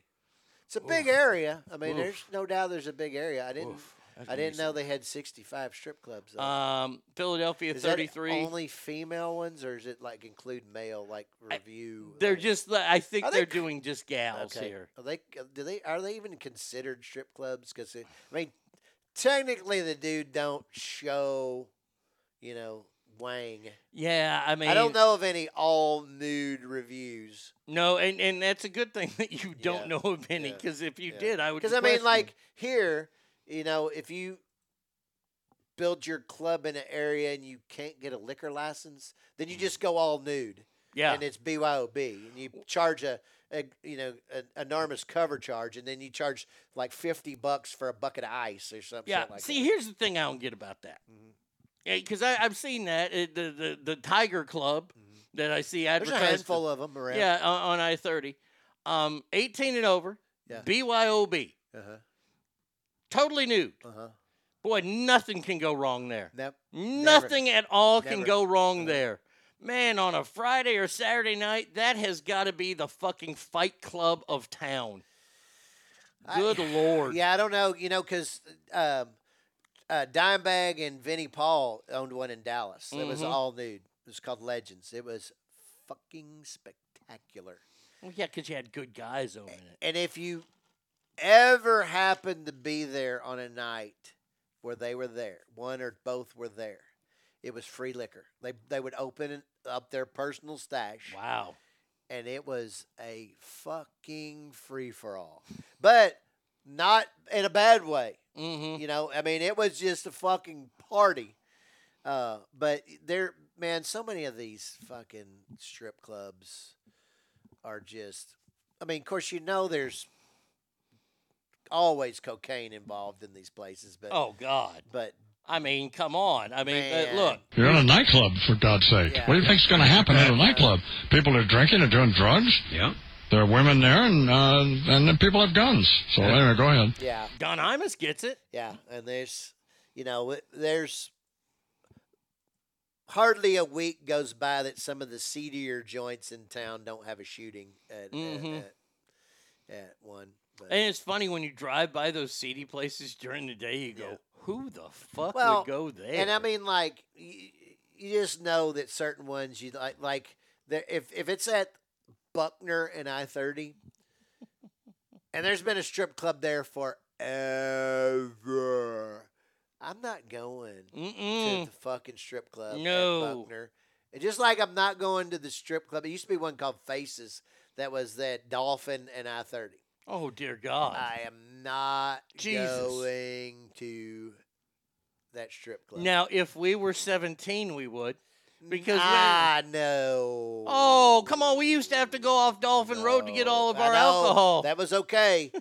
It's a big area. I mean, Oof. there's no doubt there's a big area. I didn't. Oof. That's I didn't know they had 65 strip clubs. Though. Um, Philadelphia, is that 33. only female ones, or is it like include male, like revue? They're like- just, I think they they're c- doing just gals okay. here. Are they? Do they? Are they even considered strip clubs? Because I mean, technically, the dude don't show, you know, wang. Yeah, I mean, I don't know of any all nude revues. No, and, and that's a good thing that you don't Yeah, know of any, yeah, because if you yeah. did, I would. Because I mean, like here, you know, if you build your club in an area and you can't get a liquor license, then you just go all nude. Yeah. And it's BYOB, and you charge a, a you know, an enormous cover charge, and then you charge like fifty bucks for a bucket of ice or something. yeah. like see, that. here's the thing I don't get about that. Because I I've seen that uh, the the the Tiger Club that I see Mm-hmm. There's a advertised. handful of them around. Yeah, on, on I thirty, um, eighteen and over. Yeah. BYOB, Uh huh. Totally nude. Uh huh. Boy, nothing can go wrong there. Nope. Nothing at all can Never. go wrong there. Man, on a Friday or Saturday night, that has got to be the fucking fight club of town. Good lord. Yeah, I don't know. You know, because um, uh, Dimebag and Vinnie Paul owned one in Dallas. It was Mhm. all nude. It was called Legends. It was fucking spectacular. Well, yeah, because you had good guys owning it. And if you ever happened to be there on a night where they were there, one or both were there, it was free liquor. They they would open up their personal stash. Wow. And it was a fucking free for all, but not in a bad way. Mm-hmm. You know, I mean, it was just a fucking party. Uh, but there, man, so many of these fucking strip clubs are just. I mean, of course, you know, there's always cocaine involved in these places, but Oh God. but I mean, come on. I mean, uh, look. You're in a nightclub, for God's sake. Yeah. What do you think's going to happen at a nightclub? People are drinking and doing drugs. Yeah. There are women there, and uh, and then people have guns. So anyway, go ahead. yeah, Don Imus gets it. yeah, and there's, you know, there's hardly a week goes by that some of the seedier joints in town don't have a shooting at Mhm. at, at, at one. But, And it's funny when you drive by those seedy places during the day, you go, "Who the fuck well, would go there?" and I mean, like, you, you just know that certain ones you like, like, if if it's at Buckner and I thirty, and there's been a strip club there forever. I'm not going to Mm-mm. the fucking strip club No. at Buckner. And just like I'm not going to the strip club, it used to be one called Faces that was that Dolphin and I thirty. Oh dear God. I am not Jesus. going to that strip club. now, if we were 17, we would. Because ah, when, no. oh, come on, we used to have to go off Dolphin Road to get all of our alcohol. That was okay,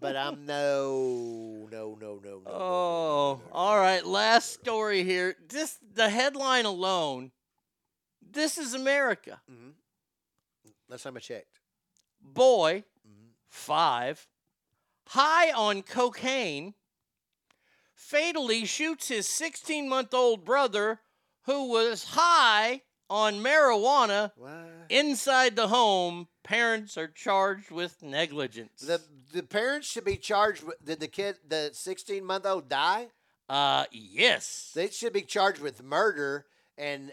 but I'm no, no, no, no, no. Oh, all right. Last story here. This the headline alone. This is America. Last time I checked. Boy, five, high on cocaine, fatally shoots his 16 month old brother who was high on marijuana inside the home. Parents are charged with negligence. The the parents should be charged with. Did the kid, the 16 month old, die? Uh, yes. They should be charged with murder and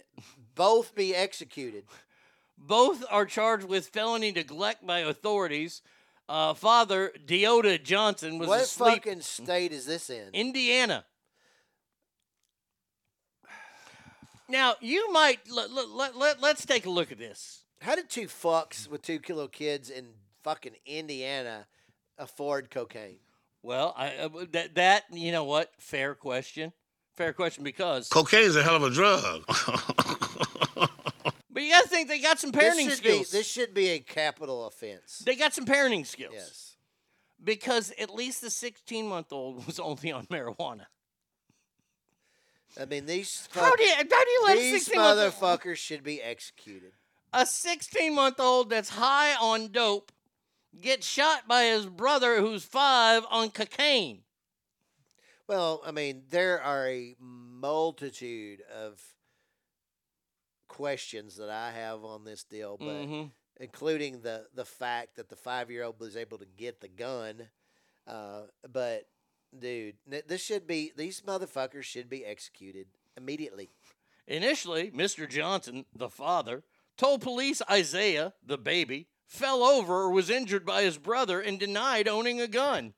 both be executed. Both are charged with felony neglect by authorities. Uh, father Deota Johnson was what asleep. fucking state is this in? Indiana. Now you might let, let, let, let's take a look at this. How did two fucks with two kilo kids in fucking Indiana afford cocaine? Well, I uh, that that you know what? Fair question. Fair question because cocaine is a hell of a drug. but you gotta think they got some parenting this skills. Be, this should be a capital offense. they got some parenting skills. Yes. Because at least the 16 month old was only on marijuana. I mean, these How do you- how do you let these motherfuckers should be executed. A 16 month old that's high on dope gets shot by his brother who's five on cocaine. Well, I mean, there are a multitude of questions that I have on this deal, but Mhm. including the the fact that the five year old was able to get the gun. Uh, but dude, this should be these motherfuckers should be executed immediately. Initially, Mr. Johnson, the father, told police Isaiah, the baby, fell over or was injured by his brother and denied owning a gun.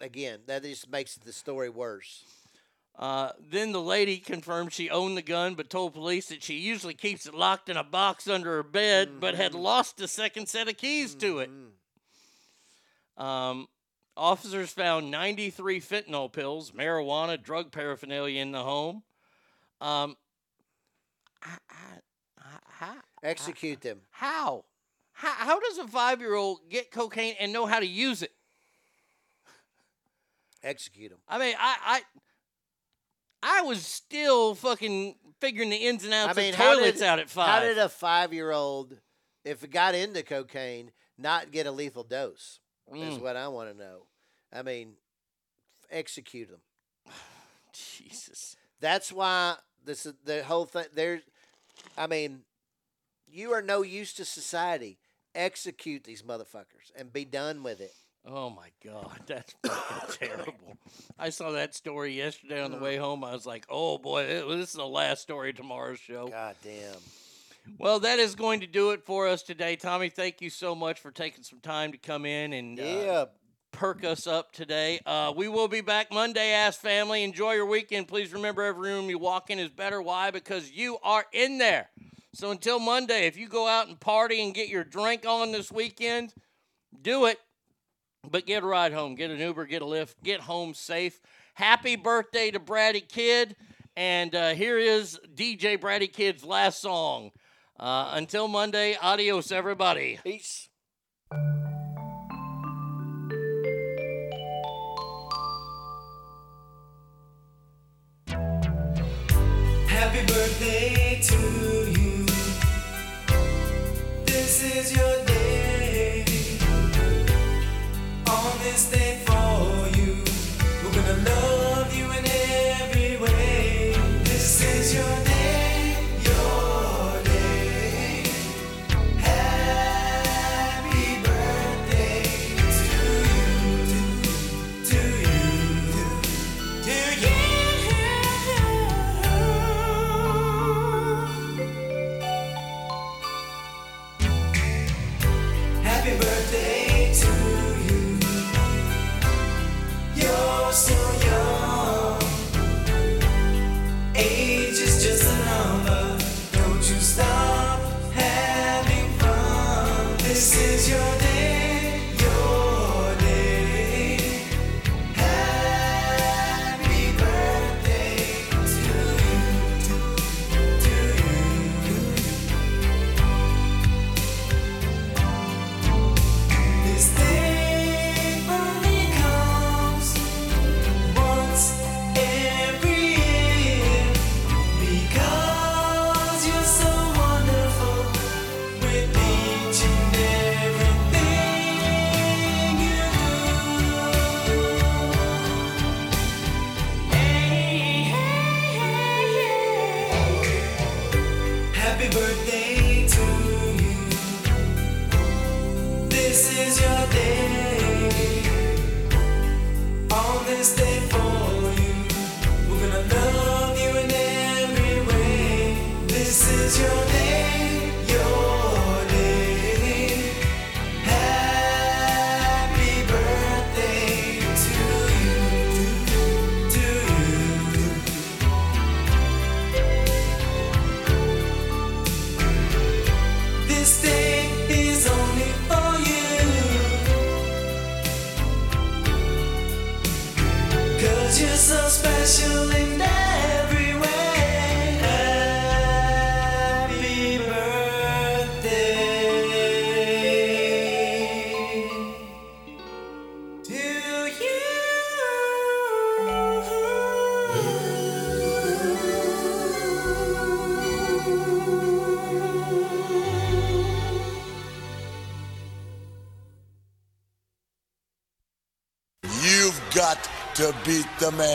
Again, that just makes the story worse. Uh, then the lady confirmed she owned the gun, but told police that she usually keeps it locked in a box under her bed, but had lost a second set of keys to it. Um, officers found 93 fentanyl pills, marijuana, drug paraphernalia in the home. Um, Execute them. how? How, how does a five year old get cocaine and know how to use it? Execute them. I mean, I, I, was still fucking figuring the ins and outs I mean, of toilets did, out at five. How did a five year old, if it got into cocaine, not get a lethal dose? Is Mm. what I want to know. I mean, execute them. Jesus. That's why this is the whole thing. There's, I mean, you are no use to society. Execute these motherfuckers and be done with it. Oh my God, that's fucking terrible. I saw that story yesterday on the way home. I was like, oh boy, this is the last story of tomorrow's show. God damn. Well, that is going to do it for us today. Tommy, thank you so much for taking some time to come in and uh, Yeah. perk us up today. Uh, we will be back Monday, Ass Family. Enjoy your weekend. Please remember every room you walk in is better. Why? Because you are in there. So until Monday, if you go out and party and get your drink on this weekend, do it. But get a ride home. Get an Uber, get a Lyft, get home safe. Happy birthday to Braddy Kid. And uh, here is DJ Braddy Kid's last song. Uh, until Monday, adios, everybody. Peace. Happy birthday to you. This is your day. This day for